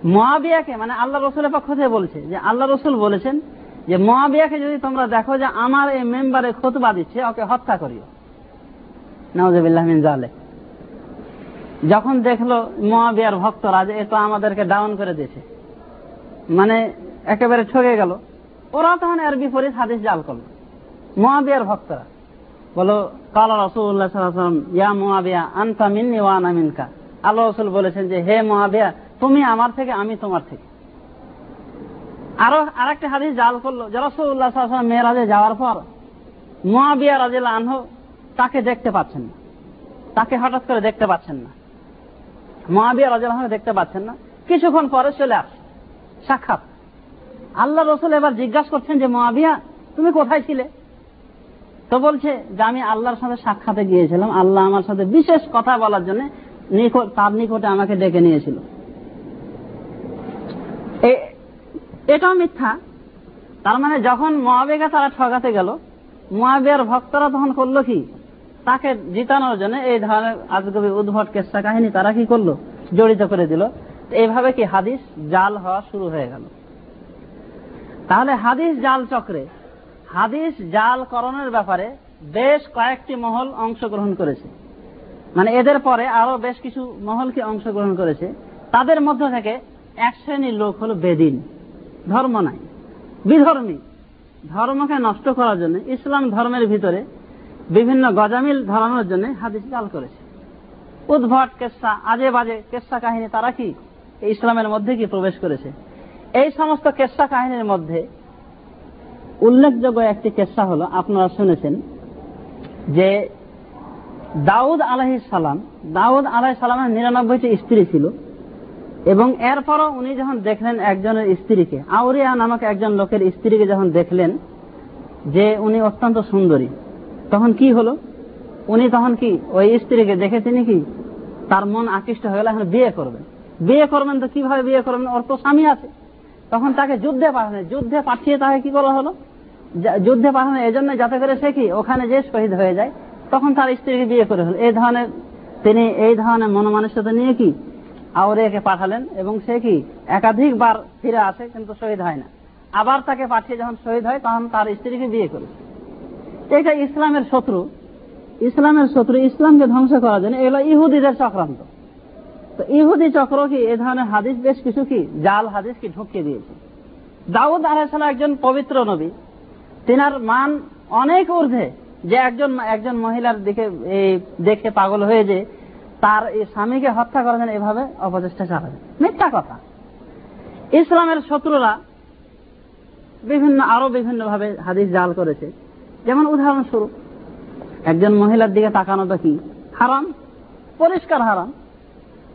মহাবিয়াকে মানে আল্লাহ রসুলের পক্ষ থেকে বলছে যে, আল্লাহ রসুল বলেছেন যে, মহাবিয়াকে যদি তোমরা দেখো যে, আমার এই মেম্বারে খোতবা দিচ্ছে, ওকে হত্যা করিও। যখন দেখল মহাবিয়ার ভক্তরা যে এ তো আমাদেরকে ডাউন করে দিয়েছে। মানে একেবারে ঠকে গেল। ওরা তখন এর বিপরীত হাদিস জাল করল। মহাবিয়ার ভক্তরা বলো, কালা রসুল্লাহাম ইয়া মহাবিয়া, আনতা মিন্নি ওয়ান আমিনকা আল্লাহ রসুল বলেছেন যে, হে মহাবিয়া, তুমি আমার থেকে, আমি তোমার থেকে। আরও আরেকটা হাদিস জাল করল যে রসুল্লাহ মেয়েরাজে যাওয়ার পর মহাবিয়া রাজিল আনহ তাকে দেখতে পাচ্ছেন না। তাকে হঠাৎ করে দেখতে পাচ্ছেন না। মহাবিয়া রাজিল আনহ দেখতে পাচ্ছেন না। কিছুক্ষণ পরে চলে আসে। সাক্ষাৎ। আল্লাহ রসুল এবার জিজ্ঞাসা করছেন যে, মহাবিয়া, তুমি কোথায় ছিলে? তো বলছে যে, আমি আল্লাহর সাথে সাক্ষাতে গিয়েছিলাম। আল্লাহ আমার সাথে বিশেষ কথা বলার জন্য তার নিকটে আমাকে ডেকে নিয়েছিল। এটাও মিথ্যা। তার মানে যখন মহাবেগা তারা ঠগাতে গেল, মহাবিয়ার ভক্তরা তখন করল কি? তাকে জিতানোর জন্য এই ধরনের আজগবি উদ্ভট কেসা কাহিনী তারা কি করল? জড়িত করে দিল। এইভাবে কি হাদিস জাল হওয়া শুরু হয়ে গেল? তাহলে হাদিস জাল চক্রে, হাদিস জাল করণের ব্যাপারে বেশ কয়েকটি মহল অংশগ্রহণ করেছে। মানে এদের পরে আরও বেশ কিছু মহল কি অংশগ্রহণ করেছে। তাদের মধ্য থেকে এক শ্রেণির লোক হলো বেদিন। ধর্ম নাই। বিধর্মী। ধর্মকে নষ্ট করার জন্য ইসলাম ধর্মের ভিতরে বিভিন্ন গজামিল ধরানোর জন্য হাদিস জাল করেছে। উদ্ভট কেসা আজে বাজে কেসা কাহিনী তারা কি? ইসলামের মধ্যে কি প্রবেশ করেছে? এই সমস্ত কেসা কাহিনীর মধ্যে উল্লেখযোগ্য একটি কেসা হলো, আপনারা শুনেছেন যে দাউদ আলাহি সালাম, দাউদ আলাহি সালামের নিরানব্বইটি স্ত্রী ছিল এবং এরপরও উনি যখন দেখলেন একজনের স্ত্রীকে, আউরিয়া নামক একজন লোকের স্ত্রীকে যখন দেখলেন যে উনি অত্যন্ত সুন্দরী তখন কি হলো? উনি তখন কি ওই স্ত্রীকে দেখে তিনি কি তার মন আকৃষ্ট হয়ে গেল, এখন বিয়ে করবেন বিয়ে করবেন তো কীভাবে বিয়ে করবেন? ওর তো স্বামী আছে। তখন তাকে যুদ্ধে পাঠানো যুদ্ধে পাঠিয়ে তাকে কি করা হলো? যুদ্ধে পাঠানো এই জন্য যাতে করে সে কি ওখানে যে শহীদ হয়ে যায়, তখন তার স্ত্রীকে বিয়ে করে হল এই ধরনের তিনি এই ধরনের মনোমানসিকতা নিয়ে কি আউরিয়াকে পাঠালেন এবং সে কি একাধিকবার ফিরে আসে, কিন্তু শহীদ হয় না। আবার তাকে পাঠিয়ে যখন শহীদ হয়, তখন তার স্ত্রীকে বিয়ে করে। এটা ইসলামের শত্রু। ইসলামের শত্রু, ইসলামকে ধ্বংস করার জন্য। এগুলো ইহুদিদের চক্রান্ত। তো ইহুদি চক্র কি, এ ধরনের হাদিস বেশ কিছু কি, জাল হাদিস কি ঢুকিয়ে দিয়েছে। দাউদ আলাহিসাল্লাম একজন পবিত্র নবী। তিনার মান অনেক ঊর্ধ্বে যে একজন একজন মহিলার দিকে দেখে পাগল হয়ে যে তার এই স্বামীকে হত্যা করা জন্য এভাবে অপচেষ্টা চালাবে মিথ্যা কথা। ইসলামের শত্রুরা বিভিন্ন, আরও বিভিন্ন ভাবে হাদিস জাল করেছে। যেমন উদাহরণস্বরূপ, একজন মহিলার দিকে তাকানোটা কি? হারাম? পরিষ্কার হারাম।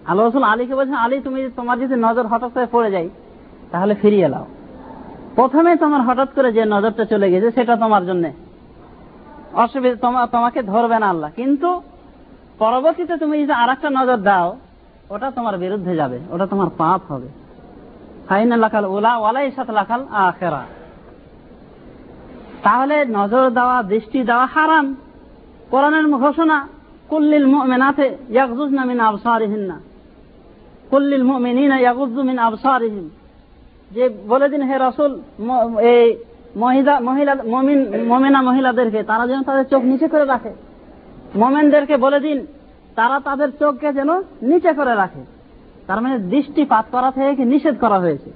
আল্লাহ রসুল আলীকে বলছেন, আলী, তুমি তোমার যদি নজর হঠাৎ করে পড়ে যাই তাহলে ফিরিয়ে লাও প্রথমে তোমার হঠাৎ করে যে নজরটা চলে গেছে, সেটা তোমার জন্য। অসুবিধা তোমাকে ধরবে না আল্লাহ। কিন্তু পরবর্তীতে তুমি যদি আর একটা নজর দাও, ওটা তোমার বিরুদ্ধে যাবে, ওটা তোমার পাপ হবে। ফাইনা লাখাল ওলা ওয়ালাই সাথে লাখাল আখেরা তাহলে নজর দেওয়া, দৃষ্টি দেওয়া হারাম। কোরআনের ঘোষণা, কুল্লিল মুমিনাতে ইয়াগজুজনা মিন আবসারিহিন্না। কুল্লিল মুমিনিনা ইয়াগুজু মিন আবসারিহিম। যে বলে দিন, হে রাসূল এই মহিলা মহিলা, মমিন, মমিনা মহিলাদেরকে, তারা যেন তাদের চোখ নিচে করে রাখে। মোমেনদেরকে বলে দিন, তারা তাদের চোখকে যেন নিচে করে রাখে। তার মানে দৃষ্টিপাত করা থেকে নিষেধ করা হয়েছে?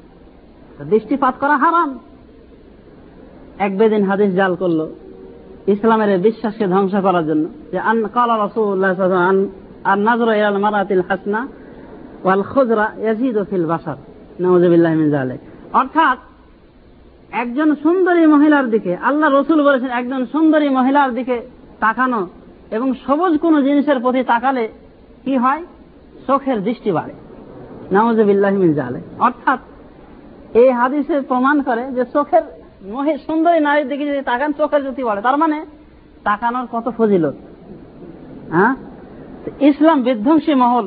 দৃষ্টিপাত করা হারাম। এক বেদিন হাদিস জাল করল, ইসলামের বিশ্বাসকে ধ্বংস করার জন্য। যে আন, কালা রসুল্লাহ আর নাজর ইয়াল মারাতিল হাসনা ওয়াল খুজরা ইয়াজিদ ফিল বাসার নওয়াজবিল্লাহ মিন জালেক অর্থাৎ, একজন সুন্দরী মহিলার দিকে, আল্লাহ রসুল বলেছেন, একজন সুন্দরী মহিলার দিকে তাকানো এবং সবুজ কোন জিনিসের প্রতি তাকালে কি হয়? চোখের দৃষ্টি বাড়ে। নওয়াজবিল্লাহ মিন জালেক অর্থাৎ, এই হাদিসে প্রমাণ করে যে চোখের সুন্দরী নারীর দিকে যদি তাকান চোখের জ্যোতি বাড়ে তার মানে তাকানোর কত ফজিলত? হ্যাঁ? ইসলাম বিধ্বংসী মহল।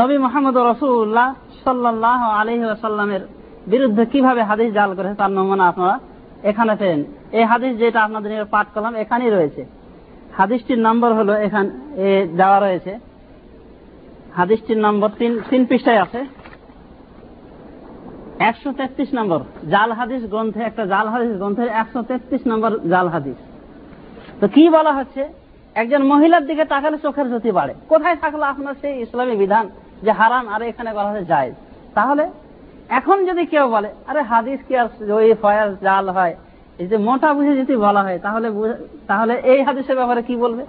নবী মোহাম্মদ রসুল্লাহ সাল্লাহ আলহি আসাল্লামের বিরুদ্ধে কীভাবে হাদিস জাল করেছে, তার নমুনা আপনারা এখানে পেন এই হাদিস যেটা আপনাদের পাঠ করলাম, এখানেই রয়েছে। হাদিসটির নম্বর হলো এখান দেওয়া রয়েছে। হাদিসটির নম্বর তিন তিন পৃষ্ঠায় আছে। একশো তেত্রিশ নম্বর জাল হাদিস গ্রন্থে, একটা জাল হাদিস গ্রন্থের একশো তেত্রিশ নম্বর জাল হাদিস। তো কি বলা হচ্ছে? একজন মহিলার দিকে তাকালে চোখের জ্যোতি বাড়ে। কোথায় থাকল আপনার সেই ইসলামী বিধান যে হারাম? আর এখানে বলা হচ্ছে যায় তাহলে এখন যদি কেউ বলে, আরে হাদিস কি আর ওই ফয়াজ জাল হয়? এই যে মোটা বুঝে যদি বলা হয়, তাহলে তাহলে এই হাদিসের ব্যাপারে কি বলবে?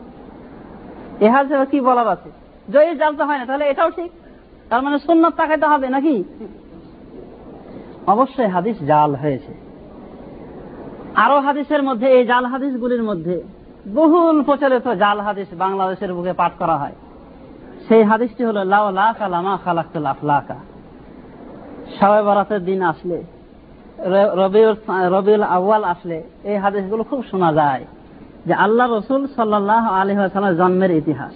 এ হাদিসের কি বলার আছে? জয়ী জাল তো হয় না, তাহলে এটাও ঠিক? তার মানে সুন্নত তাকাইতে হবে নাকি? অবশ্যই হাদিস জাল হয়েছে। আরও হাদিসের মধ্যে, এই জাল হাদিসগুলির মধ্যে বহুল প্রচলিত জাল হাদিস বাংলাদেশের বুকে পাঠ করা হয়। সেই হাদিসটি হল লাও লাকা লামা খালাকুল আফলাকা। সবাই বরাতের দিন আসলে রবিউল আউ্য়াল আসলে এই হাদিসগুলো খুব শোনা যায় যে আল্লাহ রসুল সাল্লাহ আলী জন্মের ইতিহাস।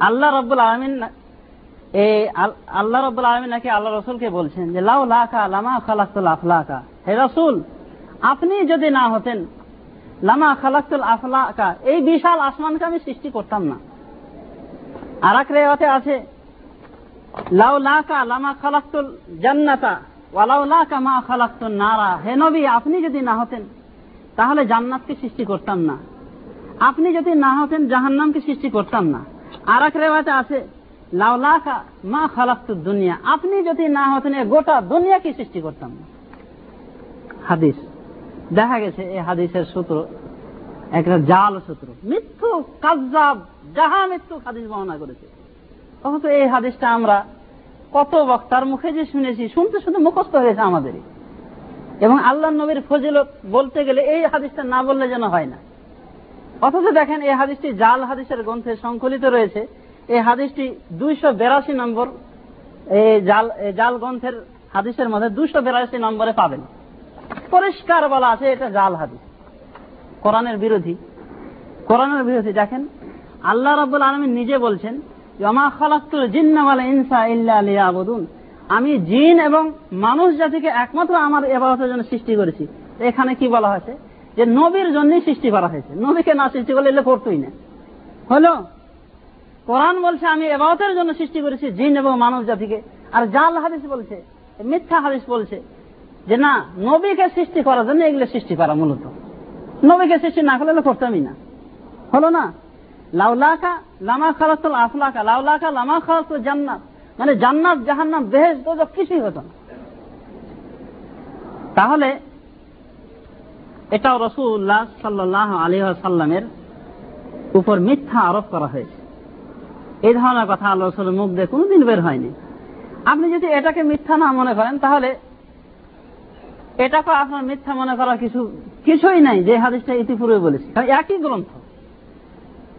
আল্লাহ রব্বুল আলমিন আল্লাহ রব্বুল আলমী নাকি আল্লাহ রসুলকে বলছেন যে, লাউ লাখা লামা খালাকুল আফলাকা। হে রসুল, আপনি যদি না হতেন, লামা খালাকুল আফলাকা, এই বিশাল আসমানকে আমি সৃষ্টি করতাম না। আর এক রেওয়াতে আছে, লাউ লাকা লামা খালাকুল জান্নাতা ওয়ালাউ লাকা মা খালাকুল নারা। হে নবী, আপনি যদি না হতেন, তাহলে জান্নাতকে সৃষ্টি করতাম না। আপনি যদি না হতেন, জাহান্নামকে সৃষ্টি করতাম না। আর এক রেওয়াতে আছে লাউলাখা মা খালাক্ত দুনিয়া। আপনি যদি না হতেন গোটা দুনিয়াকে সৃষ্টি করতাম? হাদিস। দেখা গেছে এই হাদিসের সূত্র, একটা জাল সূত্র। মৃত্যু কাজাব যাহা মৃত্যু হাদিস বর্ণনা করেছে। অথচ এই হাদিসটা আমরা কত বক্তার মুখে যে শুনেছি, শুনতে শুনতে মুখস্থ হয়েছে আমাদেরই। এবং আল্লাহ নবীর ফজিলত বলতে গেলে এই হাদিসটা না বললে যেন হয় না। অথচ দেখেন, এই হাদিসটি জাল হাদিসের গ্রন্থে সংকলিত রয়েছে। এই হাদিসটি দুইশো বেরাশি নম্বর, এই জাল জাল গ্রন্থের হাদিসের মধ্যে দুইশো বেরাশি নম্বরে পাবেন। পরিষ্কার বলা আছে এটা জাল হাদিস। কোরআনের বিরোধী। কোরআনের বিরোধী, দেখেন, আল্লাহ রাবুল আলমী নিজে বলছেন আমি জিন এবং মানুষ জাতিকে একমাত্র আমার এবারতের জন্য সৃষ্টি করেছি। এখানে কি বলা হয়েছে? যে নবীর জন্যই সৃষ্টি করা হয়েছে। নবীকে না সৃষ্টি করলে এলে করতোই না। হলো? কোরআন বলছে, আমি এবারতের জন্য সৃষ্টি করেছি জিন এবং মানব জাতিকে। আর জাল হাদিস বলছে, মিথ্যা হাদিস বলছে যে না, নবীকে সৃষ্টি করার জন্য এগুলো সৃষ্টি করা মূলত। নবীকে সৃষ্টি না করলে করতামই না। হলো না? লাউলাকা লামা খালাতুল আফলাকা, লাউলাকা লামা খালাতুল জান্নাত। মানে জান্নাত, জাহান্নাম বেহেজ তো কিছুই হতো না। তাহলে এটাও রসুল্লাহ সাল্লাহ আলী সাল্লামের উপর মিথ্যা আরোপ করা হয়েছে। এই ধরনের কথা আল্লাহ রসুলের মুখ দিয়ে কোনোদিন বের হয়নি। আপনি যদি এটাকে মিথ্যা না মনে করেন, তাহলে এটাকে আপনার মিথ্যা মনে করার কিছু, কিছুই নাই, যে হাদিসটা ইতিপূর্বে বলেছি। একই গ্রন্থ।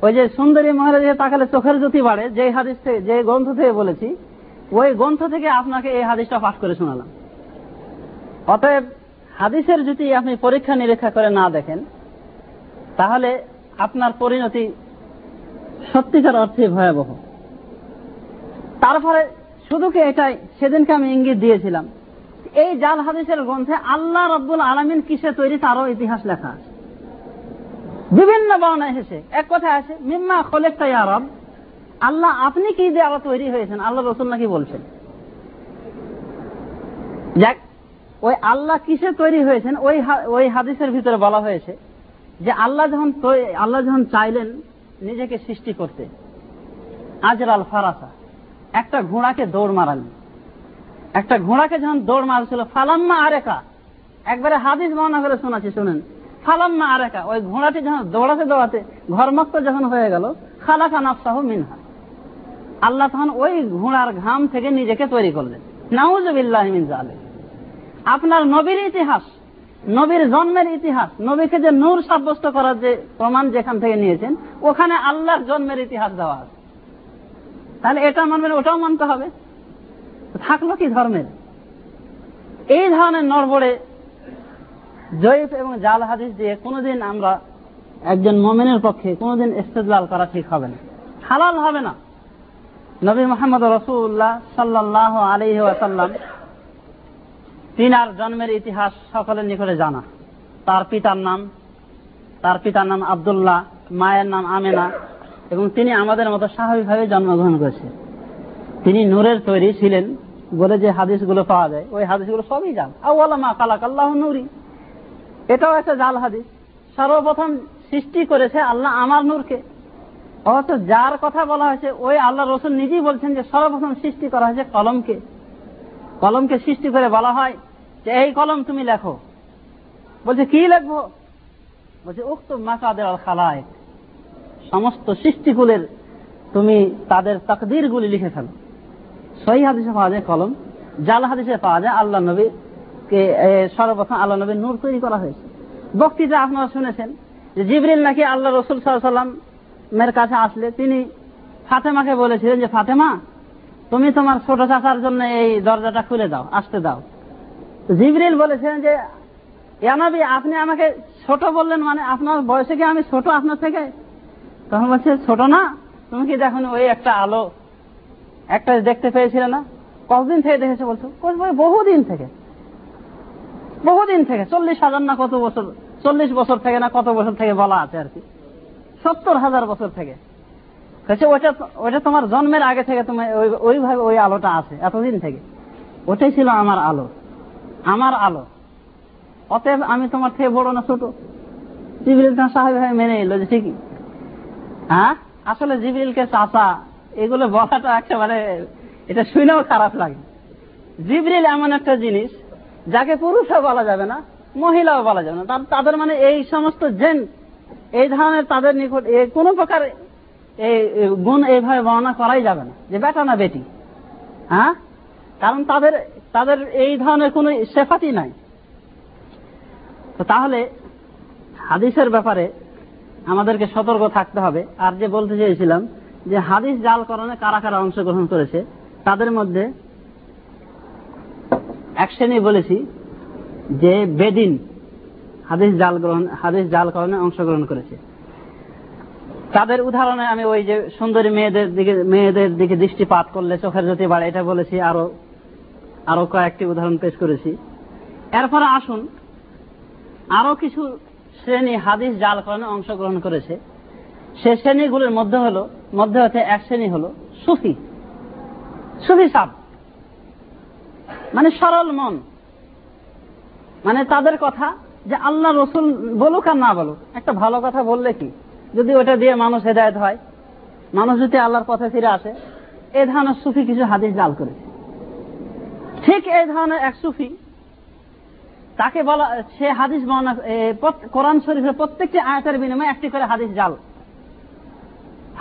ওই যে সুন্দরী মহারাজ তাকালে চোখের জ্যোতি বাড়ে, যে হাদিস থেকে, যে গ্রন্থ থেকে বলেছি, ওই গ্রন্থ থেকে আপনাকে এই হাদিসটা পাঠ করে শোনালাম। অতএব হাদিসের যদি আপনি পরীক্ষা নিরীক্ষা করে না দেখেন, তাহলে আপনার পরিণতি সত্যিকার অর্থে ভয়াবহ। তারপরে শুধু কি এটাই সেদিনকে আমি ইঙ্গিত দিয়েছিলাম। এই জাল হাদিসের গ্রন্থে আল্লাহ রব্বুল আলমিন কিসে তৈরি তারও ইতিহাস লেখা আছে। বিভিন্ন বর্ণায় এসেছে। এক কথা আছে, মিম্মা খোলেকটা আরব আল্লাহ আপনি কি দিয়ে আরও তৈরি হয়েছেন? আল্লাহ রসুল নাকি বলছেন? যাক, ওই আল্লাহ কিসে তৈরি হয়েছেন? ওই ওই হাদিসের ভিতরে বলা হয়েছে যে আল্লাহ যখন আল্লাহ যখন চাইলেন নিজেকে সৃষ্টি করতে। আজরাল ফারাসা, একটা ঘোড়াকে দৌড় মারালেন। একটা ঘোড়াকে যখন দৌড় মারছিল, ফালাম্মা আরেকা, একবারে হাদিস বর্ণনা করে শোনাচ্ছি, শুনেন। ফালাম্মা আরেকা, ওই ঘোড়াটি যখন দৌড়াতে দৌড়াতে ঘরমক্ত যখন হয়ে গেল, খালাকা নাফসাহ মিনহা। আল্লাহ তখন ওই ঘোড়ার ঘাম থেকে নিজেকে তৈরি করলেন। নাউজবিল্লাহ মিন জালে আপনার নবীর ইতিহাস নবীর জন্মের ইতিহাস, নবীকে যে নূর সাব্যস্ত করার যে প্রমাণ যেখান থেকে নিয়েছেন, ওখানে আল্লাহর জন্মের ইতিহাস দেওয়া আছে। তাহলে এটা মানবেন ওটাও মানতে হবে। থাকল কি ধর্মের? এই ধরনের নরবড়ে জয়ীফ এবং জাল হাদিস দিয়ে কোনোদিন আমরা একজন মোমেনের পক্ষে কোনোদিন ইস্তেদলাল করা ঠিক হবে না। হালাল হবে না। নবী মোহাম্মদ রসুল্লাহ সাল্লাহ আলহি আসাল্লাম তিনার জন্মের ইতিহাস সকলের নিকটে জানা। তার পিতার নাম, তার পিতার নাম আবদুল্লাহ, মায়ের নাম আমেনা, এবং তিনি আমাদের মতো স্বাভাবিকভাবে জন্মগ্রহণ করেছে। তিনি নূরের তৈরি ছিলেন বলে যে হাদিসগুলো পাওয়া যায়। ওই হাদিসগুলো সবই জান আউ্লামা কালাক আল্লাহ নুরি। এটাও একটা জাল হাদিস। সর্বপ্রথম সৃষ্টি করেছে আল্লাহ আমার নূরকে। অথচ যার কথা বলা হয়েছে, ওই আল্লাহ রসুল নিজেই বলছেন যে সর্বপ্রথম সৃষ্টি করা হয়েছে কলমকে। কলমকে সৃষ্টি করে বলা হয় যে এই কলম তুমি লেখো। বলছে, কি লেখবো? বলছে, উক্ত মাকাদের আল খালায় সমস্ত সৃষ্টিকুলের তুমি তাদের তকদির গুলি লিখে ফেলো। সহি হাদিসে পাওয়া যায় কলম, জাল হাদিসে পাওয়া যায় আল্লাহ নবী কে সর্বপ্রথম আল্লাহ নবীর নূর তৈরি করা হয়েছে। বক্তৃতা আপনারা শুনেছেন যে জিবরিল নাকি আল্লাহ রসুল সাল্লাম মের কাছে আসলে তিনি ফাতেমাকে বলেছিলেন যে, ফাতেমা তুমি তোমার ছোট চাচার জন্য এই দরজাটা খুলে দাও, আসতে দাও। জিবরিল বলেছিলেন যে ইয়ানবী আপনি আমাকে ছোট বললেন মানে আপনার বয়সে কি আমি ছোট আপনার থেকে? তখন বলছে, ছোট না, তুমি কি দেখুন ওই একটা আলো, একটা দেখতে পেয়েছিলে না? কতদিন থেকে দেখেছে বলছো? বহুদিন থেকে। বহুদিন থেকে, চল্লিশ হাজার না কত বছর, চল্লিশ বছর থেকে না কত বছর থেকে বলা আছে আর কি। সত্তর হাজার বছর থেকে। ওইটা ওটা তোমার জন্মের আগে থেকে তোমার ওইভাবে ওই আলোটা আছে, এতদিন থেকে। ওটাই ছিল আমার আলো। আমার আলো। অতএব আমি তোমার থেকে বড় না, ছোট। জিবিল স্বাভাবিক মেনে এলো যে ঠিকই। হ্যাঁ? আসলে জিবিলকে চাষা এগুলো বলাটা একেবারে এটা শুনেও খারাপ লাগে। জিবরিল এমন একটা জিনিস, যাকে পুরুষও বলা যাবে না, মহিলাও বলা যাবে না। তাদের মানে এই সমস্ত জেন, এই ধরনের তাদের নিকট কোন প্রকার গুণ এইভাবে বর্ণনা করাই যাবে না। যে বেটা না বেটি। হ্যাঁ? কারণ তাদের তাদের এই ধরনের কোন শেফাতি নাই। তো তাহলে হাদিসের ব্যাপারে আমাদেরকে সতর্ক থাকতে হবে। আর যে বলতে চেয়েছিলাম যে হাদিস জাল করণে কারা কারা অংশগ্রহণ করেছে, তাদের মধ্যে এক শ্রেণি বলেছি যে বেদিন হাদিস জাল গ্রহণ, হাদিস জাল করণে অংশগ্রহণ করেছে। তাদের উদাহরণে আমি ওই যে সুন্দরী মেয়েদের দিকে মেয়েদের দিকে দৃষ্টিপাত করলে চোখের জ্যোতি বাড়ে, এটা বলেছি আরও আরও কয়েকটি উদাহরণ পেশ করেছি। এরপরে আসুন, আরও কিছু শ্রেণি হাদিস জালকরণে অংশগ্রহণ করেছে। সে শ্রেণীগুলোর মধ্যে হলো, মধ্যে হচ্ছে এক শ্রেণি হলো সুফি। সুফি সাপ। মানে সরল মন। মানে তাদের কথা যে আল্লাহ রসুল বলুক আর না বলুক, একটা ভালো কথা বললে কি? যদি ওটা দিয়ে মানুষ হেদায়ত হয়, মানুষ যদি আল্লাহর পথে ফিরে আসে, এ ধরনের সুফি কিছু হাদিস জাল করেছে। ঠিক এই ধরনের এক সুফি, তাকে বলা, সে হাদিস বর্ণনা কোরআন শরীফের প্রত্যেকটি আয়তের বিনিময়ে একটি করে হাদিস জাল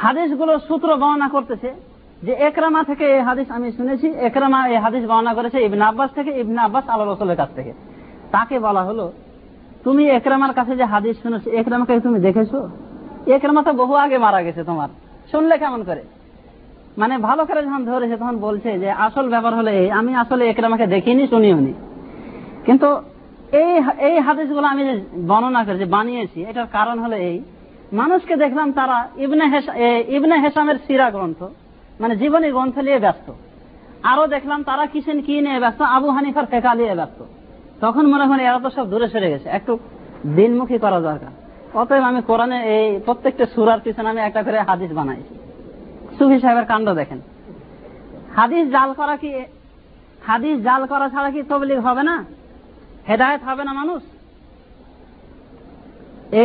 হাদিসগুলো সূত্র বর্ণনা করতেছে যে একরামা থেকে এই হাদিস আমি শুনেছি, একরামা এই হাদিস বর্ণনা করেছে ইবন আব্বাস থেকে, ইবন আব্বাস আল্লাহ রসুলের কাছ থেকে। তাকে বলা হলো, তুমি একরামার কাছে যে হাদিস শুনেছো, একরামাকে তুমি দেখেছ? একরামা তো বহু আগে মারা গেছে তোমার। শুনলে কেমন করে? মানে ভালো করে যখন ধরেছে, তখন বলছে যে, আসল ব্যাপার হলো এই, আমি আসলে একরামাকে দেখিনি, শুনিও নি। কিন্তু এই এই হাদিসগুলো আমি যে বর্ণনা করেছি বানিয়েছি, এটার কারণ হলো এই। মানুষকে দেখলাম তারা ইবনে ইবনে হেসামের সিরা গ্রন্থ মানে জীবনী গ্রন্থ নিয়ে ব্যস্ত। আরও দেখলাম তারা কিসেন কি নিয়ে ব্যস্ত? আবু হানিফার ফেকা নিয়ে ব্যস্ত। তখন মনে হয় এরা তো সব দূরে সরে গেছে। একটু দিনমুখী করা দরকার। অতএব আমি কোরআনে এই প্রত্যেকটা সুরার পিছনে আমি একটা করে হাদিস বানাইছি। সুফি সাহেবের কাণ্ড দেখেন। হাদিস জাল করা কি হাদিস জাল করা ছাড়া কি তবলিগ হবে না? হেদায়ত হবে না মানুষ?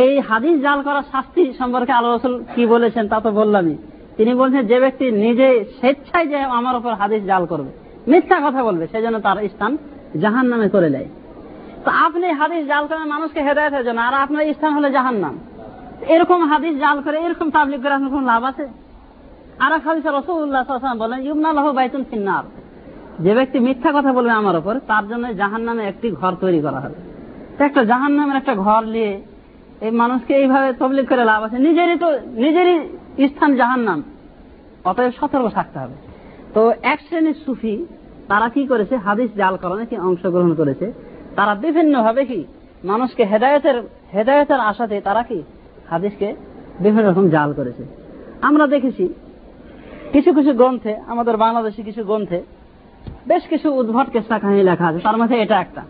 এই হাদিস জাল করা শাস্তি সম্পর্কে আল্লাহ রসুল কি বলেছেন তা তো বললামই। তিনি বলছেন, যে ব্যক্তি নিজে স্বেচ্ছায় যে আমার উপর হাদিস জাল করবে, মিথ্যা কথা বলবে সেজন্য তার স্থান জাহান নামে করে দেয় তো আপনি হাদিস জাল করেন মানুষকে হেদায়তের জন্য আর আপনার স্থান হলে জাহান নাম এরকম হাদিস জাল করে, এরকম তাবলিক করে আপনার কোন লাভ আছে? আর এক হাদিস রসুল্লাহ বলেন, ইউমনা লহ বাইতুন ফিন্নার। যে ব্যক্তি মিথ্যা কথা বলবে আমার উপর, তার জন্য জাহান নামে একটি ঘর তৈরি করা হবে। একটা জাহান নামের একটা ঘর নিয়ে এই মানুষকে এইভাবে তবলিক করে লাভ আছে। নিজেরই তো, নিজেরই স্থান জাহান নাম অতএব সতর্ক থাকতে হবে। তো এক শ্রেণির সুফি, তারা কি করেছে? হাদিস জাল করণে কি অংশগ্রহণ করেছে? তারা বিভিন্ন ভাবে কি? মানুষকে হেদায়তের হেদায়তের আশাতে তারা কি? হাদিসকে বিভিন্ন রকম জাল করেছে। আমরা দেখেছি কিছু কিছু গ্রন্থে, আমাদের বাংলাদেশি কিছু গ্রন্থে বেশ কিছু উদ্ভট কেসা কাহিনী লেখা আছে। তার মধ্যে এটা একটা।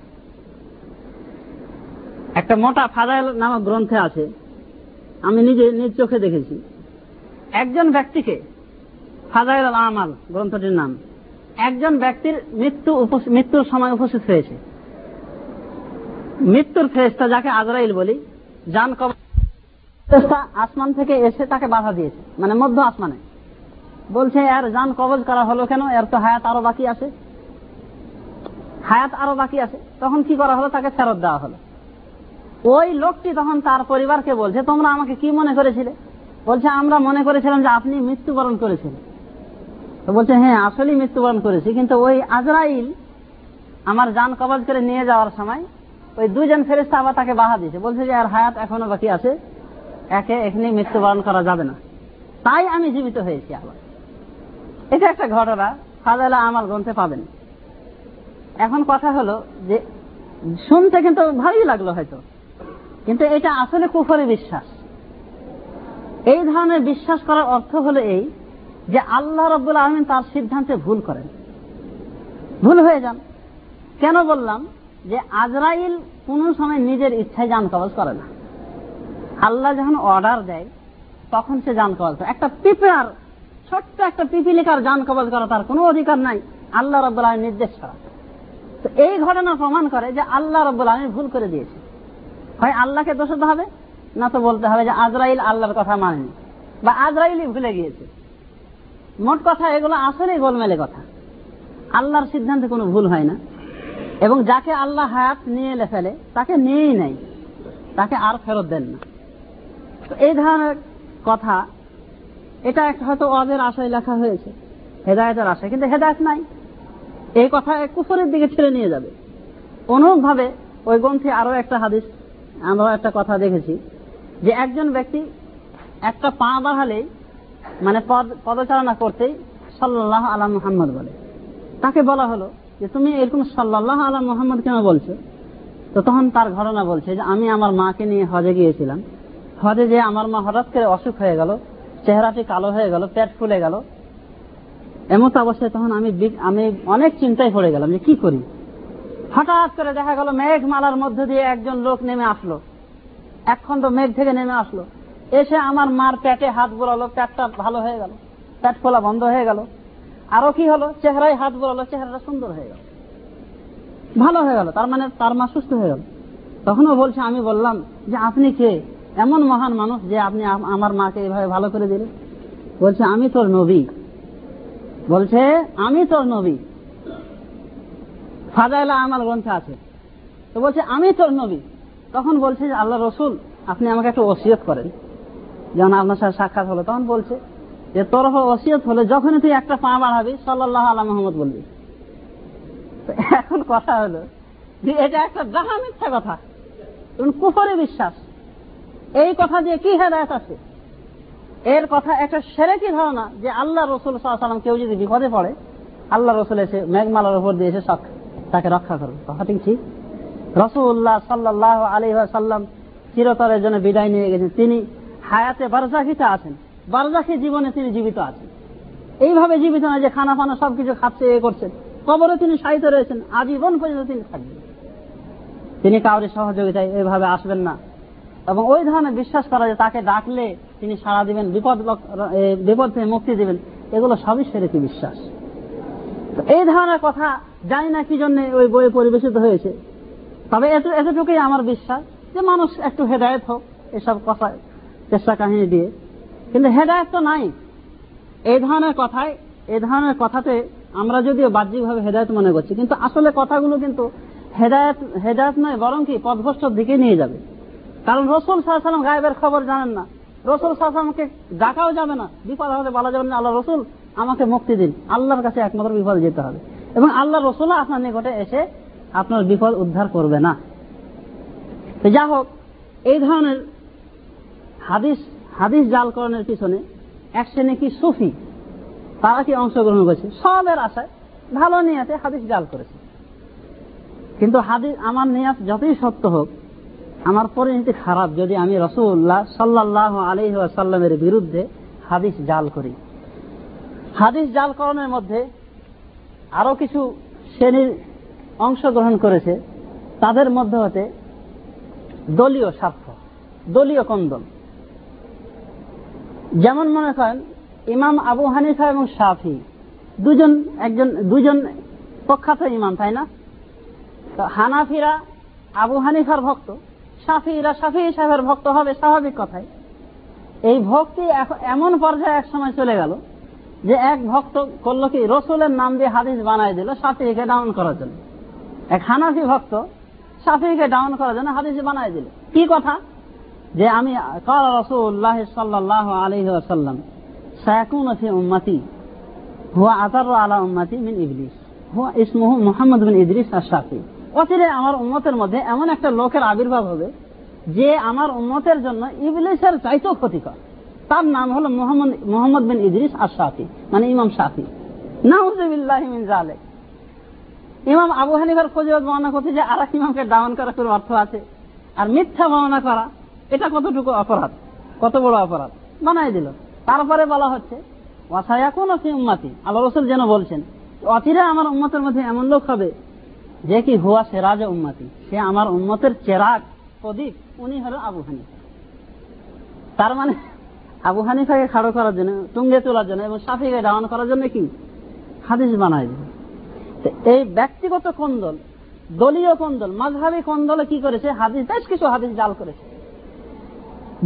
একটা মোটা ফাদাইল নামক গ্রন্থে আছে। আমি নিজে, নিজ চোখে দেখেছি। একজন ব্যক্তিকে ফাদাইল আমাল গ্রন্থটির নাম। একজন ব্যক্তির মৃত্যু মৃত্যুর সময় উপস্থিত হয়েছে। মৃত্যুর ফেরেস্তা যাকে আজরাইল বলি, যান কব আসমান থেকে এসে তাকে বাধা দিয়েছে মানে মধ্য আসমানে। বলছে, এর যান কবজ করা হলো কেন? এর তো হায়াত আরও বাকি আছে। হায়াত আরও বাকি আছে। তখন কি করা হলো? তাকে ফেরত দেওয়া হলো। ওই লোকটি তখন তার পরিবারকে বলছে, তোমরা আমাকে কি মনে করেছিলে? বলছে, আমরা মনে করেছিলাম যে আপনি মৃত্যুবরণ করেছিলেন তো বলছে হ্যাঁ আসলেই মৃত্যুবরণ করেছি। কিন্তু ওই আজরাইল আমার যান কবজ করে নিয়ে যাওয়ার সময় ওই দুইজন ফেরিস্তা আবার তাকে বাধা দিয়েছে। বলছে যে, আর হায়াত এখনও বাকি আছে। একে এখানে মৃত্যুবরণ করা যাবে না। তাই আমি জীবিত হয়েছি আবার। এটা একটা ঘটনা। ফাজালা আমার গ্রন্থে পাবেন। এখন কথা হলো যে, শুনতে কিন্তু ভালোই লাগল হয়তো। কিন্তু এটা আসলে কুফরে বিশ্বাস। এই ধরনের বিশ্বাস করার অর্থ হলো এই যে, আল্লাহ রব্বুল আলমিন তার সিদ্ধান্তে ভুল করেন। ভুল হয়ে যান। কেন বললাম? যে আজরাইল কোন সময় নিজের ইচ্ছায় যান কবজ করে না। আল্লাহ যখন অর্ডার দেয়, তখন সে যান কবজ করে। একটা পিঁপড়ার, ছোট্ট একটা পিপিলিকার যান কবজ করা তার কোনো অধিকার নাই। আল্লাহ রব্বুল আলমীর নির্দেশ ছাড়া তো এই ঘটনা প্রমাণ করে যে আল্লাহ রব্বুল আলমী ভুল করে দিয়েছে। হয় আল্লাহকে দোষ হবে, না তো বলতে হবে যে আজরাইল আল্লাহর কথা মানেনি। বা আজরাইলই ভুলে গিয়েছে। মোট কথা এগুলো আসলেই গোলমেলে কথা। আল্লাহর সিদ্ধান্তে কোনো ভুল হয় না। এবং যাকে আল্লাহ হায়াত নিয়ে এলে ফেলে, তাকে নিয়েই নেই। তাকে আর ফেরত দেন না। তো এই ধরনের কথা, এটা একটা হয়তো অজের আশায় লেখা হয়েছে, হেদায়তের আশায়, কিন্তু হেদায়ত নাই। এই কথা কুফরের দিকে ছেড়ে নিয়ে যাবে। অনুরূপ ভাবে ওই গ্রন্থে আরও একটা হাদিস, আমরা একটা কথা দেখেছি, যে একজন ব্যক্তি একটা পা বাড়ালেই মানে পদ, পদচারণা করতেই সাল্লাহ আলা মুহাম্মদ বলে। তাকে বলা হলো যে তুমি এরকম সাল্লাহ আলা মোহাম্মদ কেন বলছো? তো তখন তার ঘটনা বলছে যে আমি আমার মাকে নিয়ে হজে গিয়েছিলাম। হজে যে আমার মা হঠাৎ করে অসুখ হয়ে গেল চেহারাটি কালো হয়ে গেল, পেট ফুলে গেল। এমত অবস্থায় তখন আমি আমি অনেক চিন্তায় পড়ে গেলাম যে কি করি? হঠাৎ করে দেখা গেল মেঘ মালার মধ্য দিয়ে একজন লোক নেমে আসলো। এক খন্ড মেঘ থেকে নেমে আসলো। এসে আমার মার পেটে হাত বোলালো, পেটটা ভালো হয়ে গেল, পেট ফোলা বন্ধ হয়ে গেল। আরও কি হলো? চেহারায় হাত বোলালো চেহারাটা সুন্দর হয়ে গেল। ভালো হয়ে গেল, তার মানে তার মা সুস্থ হয়ে গেল। তখনও বলছে, আমি বললাম যে, আপনি কে? এমন মহান মানুষ যে আপনি আমার মাকে এভাবে ভালো করে দিলেন। বলছে, আমি তোর নবী। বলছে, আমি তোর নবী। ফাজাইলা আমার গ্রন্থে আছে। তো বলছে, আমি তোর নবী। তখন বলছে যে, আল্লাহ রসুল, আপনি আমাকে একটু ওসিয়ত করেন। যখন আপনার সাথে সাক্ষাৎ হলো, তখন বলছে যে তোর ওসিয়ত হলে যখনই তুই একটা পা বাড়াবি সাল্লাহ আল্লাহ মোহাম্মদ বলবি। এখন কথা হলো যে এটা একটা জাহা মিথ্যা কথা। কুফরে বিশ্বাস। এই কথা দিয়ে কি হেদায়ত আছে? এর কথা একটা সেরেকি ধারণা যে আল্লাহ রসুল সাল্লাম কেউ যদি বিপদে পড়ে, আল্লাহ রসুল এসে মেঘমালার উপর দিয়ে এসে তাকে রক্ষা করবে। কথাটি ঠিক রসুল্লাহ সাল্লাহ আলী সাল্লাম চিরতরের জন্য বিদায় নিয়ে গেছেন। তিনি হায়াতে বারজাখিতে আছেন। বারজাখি জীবনে তিনি জীবিত আছেন। এইভাবে জীবিত না যে খানা ফানা সবকিছু খাচ্ছে, এ করছেন কবরে তিনি সাহিত্য রয়েছেন, আজীবন পর্যন্ত তিনি থাকবেন। তিনি কাউরি সহযোগিতায় এভাবে আসবেন না। এবং ওই ধরনের বিশ্বাস করা যে তাকে ডাকলে তিনি সাড়া দিবেন, বিপদ বিপদ থেকে মুক্তি দিবেন, এগুলো সবই সেরেকি বিশ্বাস। এই ধরনের কথা জানি না কি জন্য ওই বইয়ে পরিবেশিত হয়েছে। তবে এত, এতটুকুই আমার বিশ্বাস যে মানুষ একটু হেদায়ত হোক, এসব কথা, চেষ্টা কাহিনী দিয়ে। কিন্তু হেদায়ত তো নাই। এই ধরনের কথায়, এই ধরনের কথাতে আমরা যদিও বাহ্যিকভাবে হেদায়ত মনে করছি, কিন্তু আসলে কথাগুলো কিন্তু হেদায়ত হেদায়ত নয়, বরং কি পদভষ্টর দিকে নিয়ে যাবে। কারণ রসুল সাহাশালাম গায়েবের খবর জানেন না। রসুল সাহাশালামকে ডাকাও যাবে না। বিপদ হতে বলা যাবে না, আল্লাহ রসুল আমাকে মুক্তি দিন। আল্লাহর কাছে একমাত্র বিপদে যেতে হবে। এবং আল্লাহ রসুল আপনার নিকটে এসে আপনার বিপদ উদ্ধার করবে না। যা হোক, এই ধরনের হাদিস হাদিস জালকরণের পিছনে এক শ্রেণি কি সুফি? তারা কি অংশগ্রহণ করেছে? সবের আশায় ভালো নিয়াতে হাদিস জাল করেছে। কিন্তু হাদিস, আমার নিয়াত যতই সত্য হোক, আমার পরিণতি খারাপ যদি আমি রসুল্লাহ সাল্লাহ আলী সাল্লামের বিরুদ্ধে হাদিস জাল করি। হাদিস জালকরণের মধ্যে আরও কিছু শ্রেণির অংশগ্রহণ করেছে, তাদের মধ্যে হতে দলীয় স্বার্থ, দলীয় কন্দল। যেমন মনে করেন, ইমাম আবু হানিফা এবং শাফি, দুজন, একজন, দুজন প্রখ্যাত ইমাম, তাই না? তো হানাফিরা আবু হানিফার ভক্ত সাফিরা সাফি সাহেবের ভক্ত হবে স্বাভাবিক কথাই। এই ভক্তি এমন পর্যায়ে এক সময় চলে গেল যে এক ভক্ত করল কি, রসুলের নাম দিয়ে হাদিস বানাই দিল সাফিকে ডাউন করার জন্য। এক হানাফি ভক্ত সাফিকে ডাউন করার জন্য হাদিস বানাই দিল। কি কথা? যে আমি কাল রসুল্লাহ সাল্লাহ আলহি আসাল্লাম সায়াকুন ফি উম্মতি, হুয়া আতার আলা উম্মতি মিন ইবলিস, হুয়া ইসমুহু মোহাম্মদ বিন ইদরিস আর শাফি অচিরে আমার উন্মতের মধ্যে এমন একটা লোকের আবির্ভাব হবে, যে আমার উন্মতের জন্য ইবলিসের চাইতেও ক্ষতিকর। তার নাম হলো মোহাম্মদ মোহাম্মদ বিন ইদরিস আর শাফি মানে ইমাম শাফি। নাউজুবিল্লাহ মিন জালেক ইমাম আবু হানিফার ফজিলত বর্ণনা করছে যে আর ইমামকে ডাউন করার কোনো অর্থ আছে? আর মিথ্যা বর্ণনা করা এটা কতটুকু অপরাধ? কত বড় অপরাধ? বানাই দিল। তারপরে বলা হচ্ছে, ওয়াসায়াকুন ফি উম্মাতি। আল্লাহ রসুল যেন বলছেন, অচিরে আমার উম্মতের মধ্যে এমন লোক হবে যে কি হুয়া সেরাজ উম্মাতি। সে আমার উম্মতের চেরাগ প্রদীপ, উনি হলো আবু হানিফা। তার মানে আবু হানিফাকে খাড়ো করার জন্য, টুঙ্গে তোলার জন্য এবং সাফিকে ডাউন করার জন্য কি? হাদিস বানায় দিবে তো এই ব্যক্তিগত কন্দল, দলীয় কন্দল, মাঝহাবি কন্দলে কি করেছে? হাদিস, বেশ কিছু হাদিস জাল করেছে।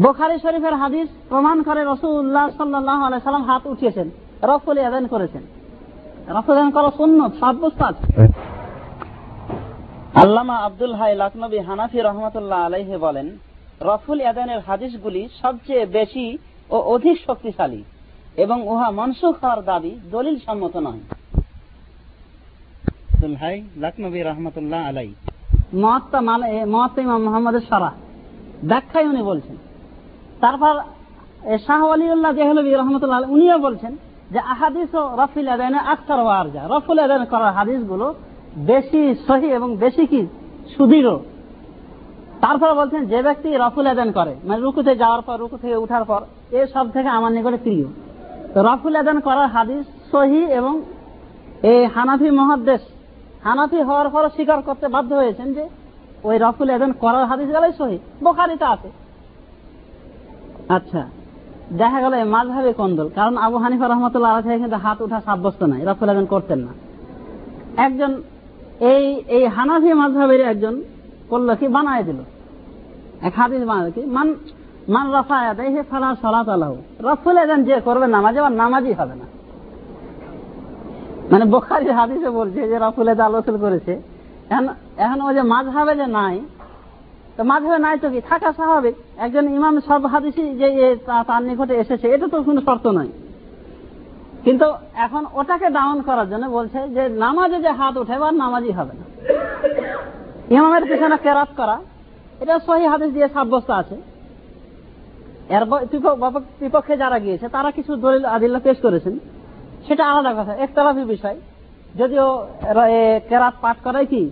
বোখারি শরীফের হাদিস প্রমাণ করে রসুল্লাহ সাল্লাহ সাল্লাম হাত উঠিয়েছেন রফল আদান করেছেন। রফল আদান করা শূন্য সাব্যস্ত আছে আল্লামা আব্দুল হাই লাকনবী হানাফি রহমতুল্লাহ আলাইহে বলেন রফুল আদানের হাদিসগুলি সবচেয়ে বেশি ও অধিক শক্তিশালী এবং উহা মনসুখ হওয়ার দাবি দলিল সম্মত নয়। আব্দুল হাই লাকনবী রহমতুল্লাহ আলাই মহাত্মা মালে মহাত্মা মোহাম্মদের সারা। ব্যাখ্যায় উনি বলছেন তারপর শাহ আলিউল্লাহ জেহলবী রহমতুল্লাহ উনিও বলছেন যে আহাদিস ও রফিল আদানে আক্তার ওয়ারজা রফুল আদান করার হাদিসগুলো বেশি সহি এবং বেশি কি? সুদৃঢ়। তারপর বলছেন, যে ব্যক্তি রফুল আদান করে মানে রুকুতে যাওয়ার পর, রুকু থেকে উঠার পর, এ সব থেকে আমার নিকটে প্রিয়। রফুল আদান করার হাদিস সহি এবং এই হানাফি মহাদ্দেশ, হানাফি হওয়ার পর স্বীকার করতে বাধ্য হয়েছেন যে, ওই রফুল আদান করার হাদিস গেলাই সহি। বোখারিতে আছে। আচ্ছা। দেখা গেল মাঝহাবে কন্দল কারণ আবু হানিফা রহমতুল্লাহ কিন্তু হাত উঠা সাব্যস্ত নাই রফুল আদান করতেন না। একজন এই এই হানাফি মাঝহাবের একজন করল কি? বানায় দিল। এক হাদিস বানায় কি? মান মান রফা আদায় হে ফালা সলাত আলাহ রফুল আদান যে করবে নামাজে আর নামাজই হবে না। মানে বোখারি হাদিসে বলছে যে রফুল আদা আলোচনা করেছে, এখন এখন ওই যে মাঝহাবে যে নাই তো মাঝে নাই তো কি থাকা স্বাভাবিক। একজন ইমাম সব যে তার নিকটে এসেছে, এটা তো কোনো শর্ত নয়। কিন্তু এখন ওটাকে ডাউন করার জন্য বলছে যে নামাজে যে হাত উঠে বা নামাজই হবে না। ইমামের পিছনে কেরাত করা, এটা সহি হাদিস দিয়ে সাব্যস্ত আছে। এর বিপক্ষে যারা গিয়েছে, তারা কিছু দলিল, আদিল্লা পেশ করেছেন। সেটা আলাদা কথা, একতলাফি বিষয়। যদিও কেরাত পাঠ করাই কি?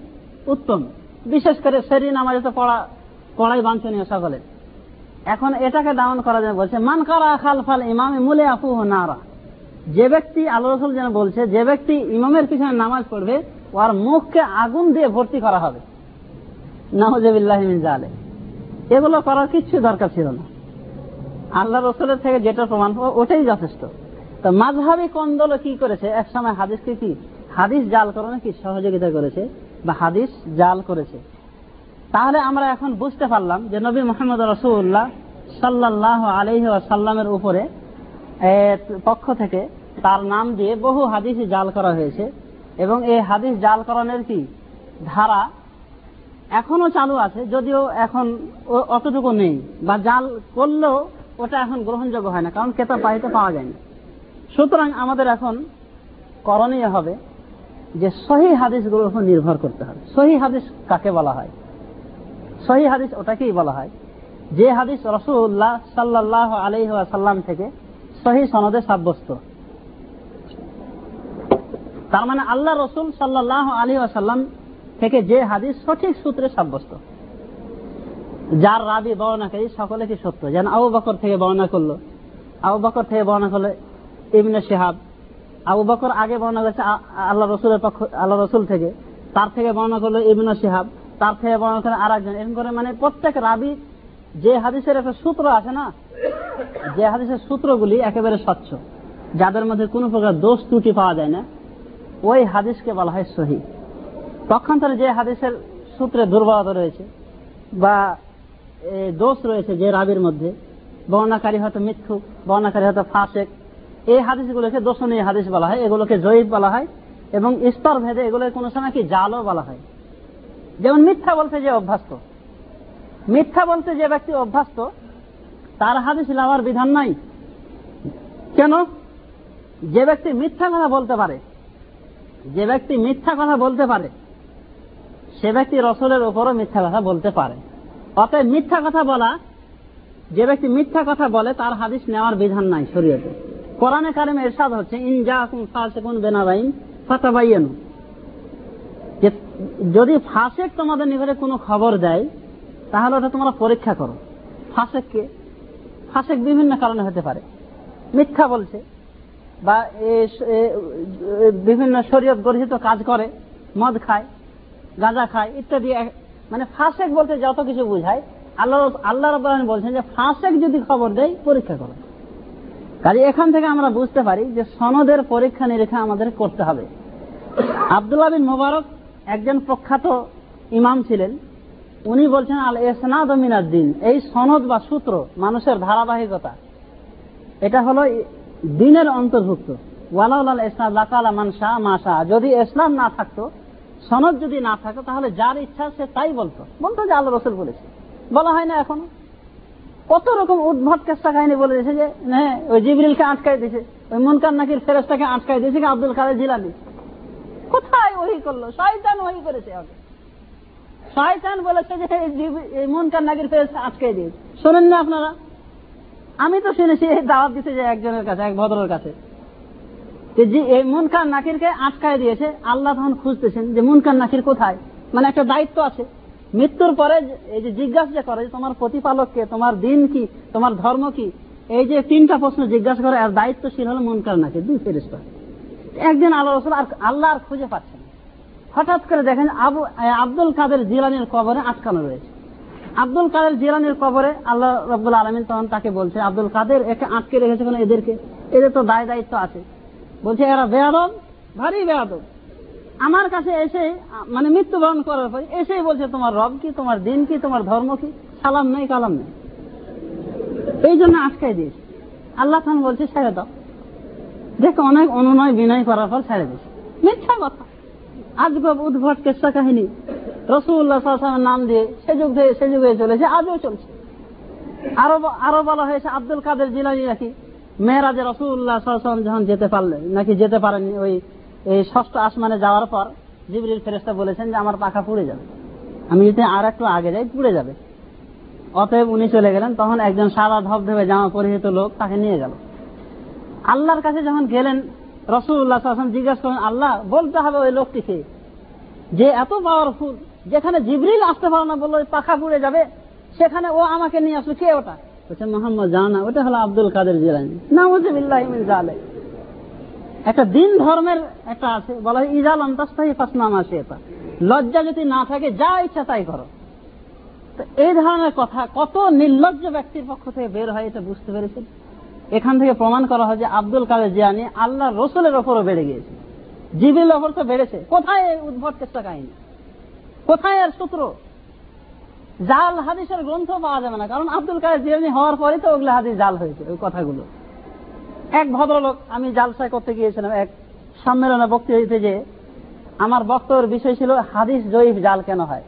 উত্তম। বিশেষ করে সেরি নামাজে তো পড়া, পড়াই বাঞ্ছনীয় সকলে। এখন এটাকে ডাউন করা যায়, বলছে, মান কারা খাল ফাল ইমামে মুলে আফু নারা। যে ব্যক্তি, আল্লাহ রসুল যেন বলছে, যে ব্যক্তি ইমামের পিছনে নামাজ পড়বে, ওর মুখকে আগুন দিয়ে ভর্তি করা হবে। নাহজবিল্লাহমিন জালে এগুলো করার কিচ্ছু দরকার ছিল না। আল্লাহ রসুলের থেকে যেটা প্রমাণ ওটাই যথেষ্ট। তো মাঝহাবি কন্দল কি করেছে? এক সময় হাদিসকে কি, হাদিস জাল করণে কি সহযোগিতা করেছে? বা হাদিস জাল করেছে। তাহলে আমরা এখন বুঝতে পারলাম যে নবী মোহাম্মদ রসুল্লাহ সাল্লাহ আলহি সাল্লামের উপরে পক্ষ থেকে তার নাম দিয়ে বহু হাদিস জাল করা হয়েছে। এবং এই হাদিস জাল করানোর কি? ধারা এখনও চালু আছে, যদিও এখন অতটুকু নেই। বা জাল করলেও ওটা এখন গ্রহণযোগ্য হয় না, কারণ কেতাব পাইতে পাওয়া যায় না সুতরাং আমাদের এখন করণীয় হবে যে সহি হাদিসগুলোর উপর নির্ভর করতে হবে। সহি হাদিস কাকে বলা হয়? সহি হাদিস ওটাকেই বলা হয় যে হাদিস রসুল্লাহ সাল্লাহ আলহি সাল্লাম থেকে সহি সনদে সাব্যস্ত। তার মানে আল্লাহ রসুল সাল্লাহ আলী আসাল্লাম থেকে যে হাদিস সঠিক সূত্রে সাব্যস্ত। যার রাবি বর্ণাকারী সকলে কি সত্য? যেন আবু বকর থেকে বর্ণনা করল। আবু বকর থেকে বর্ণনা করল ইবনে শেহাব। আবু বকর আগে বর্ণনা করেছে আল্লাহ রসুলের পক্ষ, আল্লাহ রসুল থেকে। তার থেকে বর্ণনা করল ইবনে সিহাব তার থেকে বর্ণনা করে আর একজন এরকম করে মানে প্রত্যেক রাবি যে হাদিসের একটা সূত্র আছে না, যে হাদিসের সূত্রগুলি একেবারে স্বচ্ছ, যাদের মধ্যে কোনো প্রকার দোষ ত্রুটি পাওয়া যায় না, ওই হাদিসকে বলা হয় সহি। পক্ষান্তরে যে হাদিসের সূত্রে দুর্বলতা রয়েছে বা দোষ রয়েছে যে রাবির মধ্যে, বর্ণাকারী হয়তো মিথ্যুক, বর্ণাকারী হয়তো ফাঁসেক এই হাদিসগুলোকে দোষণীয় হাদিস বলা হয়, এগুলোকে জয়ীব বলা হয় এবং স্তর ভেদে এগুলো কোনো সময় কি জালও বলা হয়। যেমন মিথ্যা বলতে যে অভ্যস্ত। মিথ্যা বলতে যে ব্যক্তি অভ্যস্ত, তার হাদিস নেওয়ার বিধান নাই। কেন? যে ব্যক্তি মিথ্যা কথা বলতে পারে, যে ব্যক্তি মিথ্যা কথা বলতে পারে, সে ব্যক্তি রসলের উপরও মিথ্যা কথা বলতে পারে। অতএব মিথ্যা কথা বলা, যে ব্যক্তি মিথ্যা কথা বলে, তার হাদিস নেওয়ার বিধান নাই শরীয়তে। কোরআনে কারিমে এরশাদ হচ্ছে ইনজা ফাসেকুন বেনাবাইন ফাতাবাইয়ানু। যে যদি ফাসেক তোমাদের নিকটে কোনো খবর দেয়, তাহলে ওটা তোমরা পরীক্ষা করো। ফাসেককে ফাসেক বিভিন্ন কারণে হতে পারে। মিথ্যা বলছে বা বিভিন্ন শরীয়ত গর্হিত কাজ করে, মদ খায়, গাঁজা খায়, ইত্যাদি। মানে ফাঁসেক বলতে যত কিছু বুঝায়, আল্লাহ আল্লাহ রবাহ বলছেন যে ফাঁসেক যদি খবর দেয়, পরীক্ষা করো। কাজে এখান থেকে আমরা বুঝতে পারি যে সনদের পরীক্ষা নিরীক্ষা আমাদের করতে হবে। আবদুল্লাহ বিন মোবারক একজন প্রখ্যাত ইমাম ছিলেন। উনি বলছেন আল এসনাদ দিন। এই সনদ বা সূত্র মানুষের ধারাবাহিকতা। এটা হলো দিনের অন্তর্ভুক্ত। ওয়ালাউল ইসলাম লাকালা মানসা মাসা যদি ইসলাম না থাকতো, সনদ যদি না থাকতো তাহলে যার ইচ্ছা সে তাই বলতো। বলতো যে আল্লাহ রসুল বলেছে। বলা হয় না এখন। কত রকম উদ্ভট কেসটা কাহিনী বলে দিয়েছে যে হ্যাঁ ওই জিবরিলকে আটকাই দিয়েছে, ওই মনকার নাকির ফেরেস্তাকে আটকাই দিয়েছে কি আব্দুল কাদের জিলানি। কোথায় ওই করল? শয়তান ওই করেছে আগে শয়তান বলেছে যে, এই মনকার নাকির ফেরেস্তা আটকাই দিয়েছে। শোনেন না আপনারা? আমি তো শুনেছি, এই দাওয়াত দিতে যে একজনের কাছে, এক ভদ্রের কাছে। যে এই মুনকার নাকিরকে আটকায় দিয়েছে, আল্লাহ তখন খুঁজতেছেন যে মুনকার নাকির কোথায়? মানে একটা দায়িত্ব আছে। মৃত্যুর পরে এই যে জিজ্ঞাসা করে তোমার প্রতিপালককে তোমার দিন কি, তোমার ধর্ম কি, এই যে তিনটা প্রশ্ন জিজ্ঞাসা করে আর দায়িত্বশীল হলো মুনকার নাকির দুই ফেরিস্তা একদিন আল্লাহ রসুল আর আল্লাহ আর খুঁজে পাচ্ছেন হঠাৎ করে দেখেন আবু আব্দুল কাদের জিলানির কবরে আটকানো রয়েছে। আব্দুল কাদের জিলানির কবরে আল্লাহ রব্বুল আলমিন তখন তাকে বলছে, আব্দুল কাদের একে আটকে রেখেছে কেন এদেরকে? এদের তো দায় দায়িত্ব আছে। বলছে, এরা বেয়াদব, ভারী বেয়াদব। আমার কাছে এসে মানে মৃত্যুবরণ করার পর এসেই বলছে, তোমার রব কি? তোমার দিন কি? তোমার ধর্ম কি? সালাম নেই, কালাম নেই। এই জন্য আটকাই দিয়েছে। আল্লাহ খান বলছে, ছেড়ে দাও। দেখো, অনেক অনুনয় বিনয় করার পর ছেড়ে দিয়েছে। মিথ্যা কথা। আজগব উদ্ভট কেসা কাহিনী। রসুল্লাহ নাম দিয়ে সে যুগ থেকে সে যুগে চলেছে, আজও চলছে। আরও আরও বলা হয়েছে, আব্দুল কাদের জিলানি নাকি মেয়েরাজে রসুল্লাহ যখন যেতে পারলেন, নাকি যেতে পারেননি ওই এই ষষ্ঠ আসমানে যাওয়ার পর জিবরিল ফেরেস্তা বলেছেন যে, আমার পাখা পুড়ে যাবে। আমি যদি আর একটু আগে যাই, পুড়ে যাবে। অতএব উনি চলে গেলেন। তখন একজন সাদা ধবধবে জামা পরিহিত লোক তাকে নিয়ে গেল। আল্লাহর কাছে যখন গেলেন রসুল্লাহ জিজ্ঞাসা করেন আল্লাহ, বলতে হবে ওই লোকটিকে যে এত পাওয়ারফুল যেখানে জিবরিল আসতে পারে না বলল পাখা পুড়ে যাবে, সেখানে ও আমাকে নিয়ে আসলো কে ওটা? বলছে, মোহাম্মদ জানা ওটা হলো আব্দুল কাদের জিলানি। না জালে একটা দিন ধর্মের একটা আছে, বলা হয় ইজাল অন্তাস্তাহি ফাসনামা সে এটা। লজ্জা যদি না থাকে, যা ইচ্ছা তাই করো। তো এই ধরনের কথা কত নির্লজ্জ ব্যক্তির পক্ষ থেকে বের হয় এটা বুঝতে পেরেছেন? এখান থেকে প্রমাণ করা হয় যে আব্দুল কাদের জিয়ানি আল্লাহ রসুলের ওপরও বেড়ে গিয়েছে। জিবিল ওপর তো বেড়েছে। কোথায় উদ্ভট চেষ্টা কাহিনী? কোথায় আর সূত্র? জাল হাদিসের গ্রন্থ পাওয়া যাবে না। কারণ আব্দুল কাদের জিয়ানি হওয়ার পরে তো ওগুলো হাদিস জাল হয়েছে, ওই কথাগুলো। এক ভদ্রলোক, আমি জালসায় করতে গিয়েছিলাম, এক সম্মেলনে বক্তৃতা দিতে যে আমার বক্তব্যের বিষয় ছিল, হাদিস জয়ীফ জাল কেন হয়?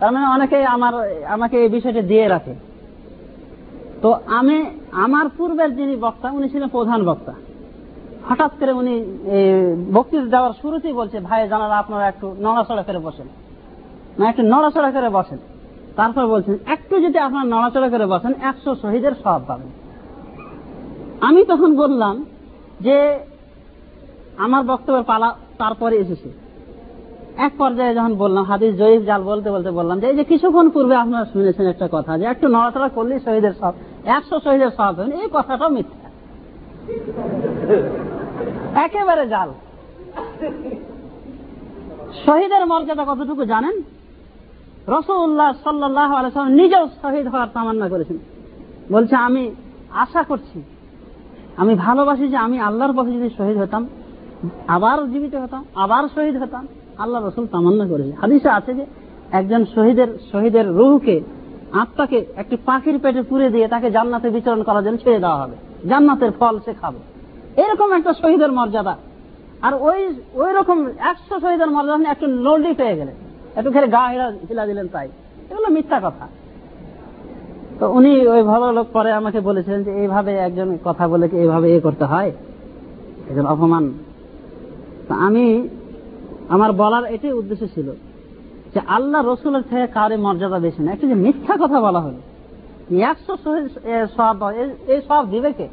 তার মানে অনেকে আমার, আমাকে এই বিষয়টি দিয়ে রাখে। তো আমি, আমার পূর্বের যিনি বক্তা, উনি ছিলেন প্রধান বক্তা। হঠাৎ করে উনি বক্তৃতা দেওয়ার শুরুতেই বলছে, ভাই জানারা আপনারা একটু নড়াচড়া করে বসেন। না একটু নড়াচড়া করে বসেন। তারপর বলছেন, একটু যদি আপনার নড়াচড়া করে বসেন, একশো শহীদের সব পাবেন। আমি তখন বললাম যে আমার বক্তব্যের পালা তারপরে এসেছে। এক পর্যায়ে যখন বললাম, হাদিস জয়ীফ জাল বলতে বলতে বললাম যে, এই যে কিছুক্ষণ পূর্বে আপনারা শুনেছেন একটা কথা যে, একটু নড়াচড়া করলেই শহীদের সব, একশো শহীদের সব হবেন এই কথাটাও মিথ্যা। একেবারে জাল। শহীদের মর্যাদা কতটুকু জানেন? রসুল্লাহ সাল্লাহ আলাইসালাম নিজেও শহীদ হওয়ার তামান্না করেছেন। বলছে, আমি আশা করছি আমি ভালোবাসি যে আমি আল্লাহর পথে যদি শহীদ হতাম, আবার জীবিত হতাম, আবার শহীদ হতাম, আল্লাহ রসুল তামান্না করেছে। হাদিসে আছে যে একজন শহীদের শহীদের রুহকে, আত্মাকে একটি পাখির পেটে পুড়ে দিয়ে তাকে জান্নাতে বিচরণ করার জন্য ছেড়ে দেওয়া হবে। জান্নাতের ফল সে খাবে। এরকম একটা শহীদের মর্যাদা। আর ওই ওই রকম একশো শহীদের মর্যাদা একটু নল্ডি পেয়ে গেলেন। একটু খেলে গা হিলা দিলেন তাই। এগুলো মিথ্যা কথা। তো উনি ওই ভালো লোক পরে আমাকে বলেছিলেন যে, এইভাবে একজন কথা বলে কি এইভাবে এ করতে হয়? একজন অপমান। আমি, আমার বলার এটাই উদ্দেশ্য ছিল যে, আল্লাহ রসুলের থেকে কারে মর্যাদা বেশি না। একটু যে মিথ্যা কথা বলা হলো। একশো সব এই সব দিবে কে?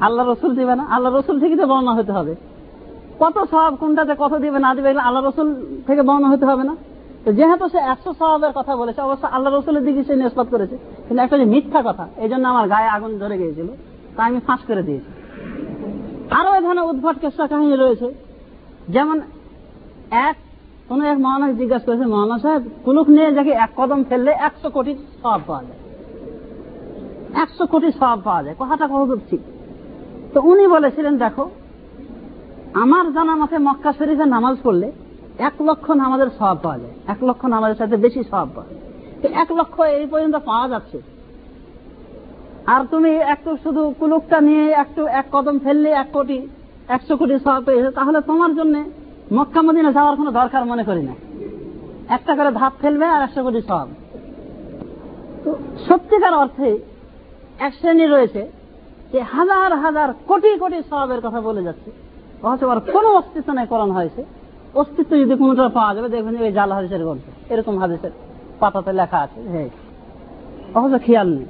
আল্লাহ রসুল দিবে না? আল্লাহ রসুল থেকে তো বর্ণনা হতে হবে। কত সব, কোনটাতে কত দিবে না দিবে আল্লাহ রসুল থেকে বর্ণনা হতে হবে না? যেহেতু সে একশো স্বভাবের কথা বলেছে, অবশ্য আল্লাহ রসুলের দিকে সে নিষ্পত করেছে। কিন্তু একটা যে মিথ্যা কথা এই জন্য আমার গায়ে আগুন ধরে গিয়েছিল, তা আমি ফাঁস করে দিয়েছি। আরও এ ধরনের উদ্ভট কেসা কাহিনী রয়েছে। যেমন এক, কোন এক মহানক জিজ্ঞাসা করেছে মহানা সাহেব কুলুক নিয়ে যাকে এক কদম ফেললে একশো কোটি সব পাওয়া যায়। একশো কোটি সব পাওয়া যায়, কথাটা কত ঠিক। তো উনি বলেছিলেন, দেখো, আমার জানা মতে মক্কা শরীফে নামাজ পড়লে এক লক্ষ নামাজের সব পাওয়া যায়। এক লক্ষ নামাজের সাথে বেশি সব পাওয়া যায়। তো এক লক্ষ এই পর্যন্ত পাওয়া যাচ্ছে। আর তুমি একটু শুধু কুলুকটা নিয়ে একটু এক কদম ফেললে এক কোটি, একশো কোটি সব পেয়েছে তাহলে তোমার জন্য মক্কা মদিনা যাওয়ার কোনো দরকার মনে করি না। একটা করে ধাপ ফেলবে আর একশো কোটি সব তো সত্যিকার অর্থে এক শ্রেণি রয়েছে যে হাজার হাজার কোটি কোটি সবের কথা বলে যাচ্ছে। আর কোনো অস্তিত্ব নেই, কোরআন হয়েছে। অস্তিত্ব যদি কোনোটা পাওয়া যাবে দেখবেন ওই জাল হাদিসের গল্প। এরকম হাদিসের পাতাতে লেখা আছে। হ্যাঁ অথচ খেয়াল নেই।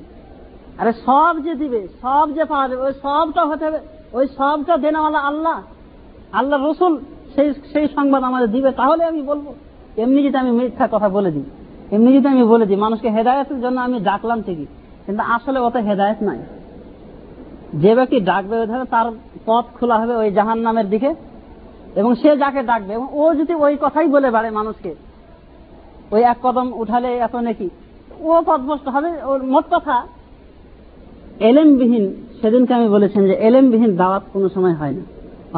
আরে সব যে দিবে সব যে পাওয়া যাবে ওই সবটা হতে হবে। ওই সবটা দেনাওয়ালা আল্লাহ। আল্লাহ রসুল সেই সেই সংবাদ আমাদের দিবে। তাহলে আমি বলব এমনি যদি আমি মিথ্যা কথা বলে দিই এমনি যদি আমি বলে দিই মানুষকে হেদায়তের জন্য আমি ডাকলাম ঠিকই কিন্তু আসলে অত হেদায়ত নাই। যে ব্যক্তি ডাকবে ধরে তার পথ খোলা হবে ওই জাহান নামের দিকে। এবং সে যাকে ডাকবে, এবং ও যদি ওই কথাই বলে বাড়ে মানুষকে, ওই এক কদম উঠালে এত নাকি? ও পথভ্রষ্ট হবে, ওর মোট কথা, এলেমবিহীন, সেদিনকে আমি বলেছেন যে এলেমবিহীন দাওয়াত কোনো সময় হয় না।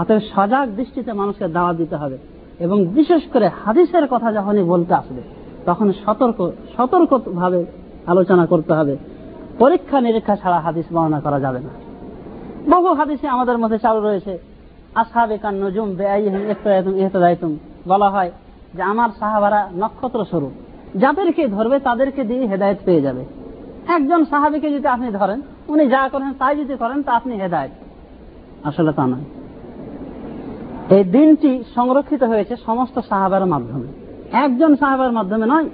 অতএব সজাগ দৃষ্টিতে মানুষকে দাওয়াত দিতে হবে। এবং বিশেষ করে হাদিসের কথা যখনই বলতে আসবে, তখন সতর্ক সতর্ক ভাবে আলোচনা করতে হবে। পরীক্ষা নিরীক্ষা ছাড়া হাদিস বর্ণনা করা যাবে না। বহু হাদিসে আমাদের মধ্যে চালু রয়েছে কান নজুম বলা হয় যে আমার সাহাবারা নক্ষত্র স্বরূপ। যাদেরকে ধরবে তাদেরকে দিয়ে হেদায়ত পেয়ে যাবে। একজন সাহাবিকে যদি আপনি ধরেন, উনি যা করেন তাই যদি করেন, তা আপনি হেদায়ত। আসলে তা নয়। এই দিনটি সংরক্ষিত হয়েছে সমস্ত সাহাবার মাধ্যমে। একজন সাহাবার মাধ্যমে নয়।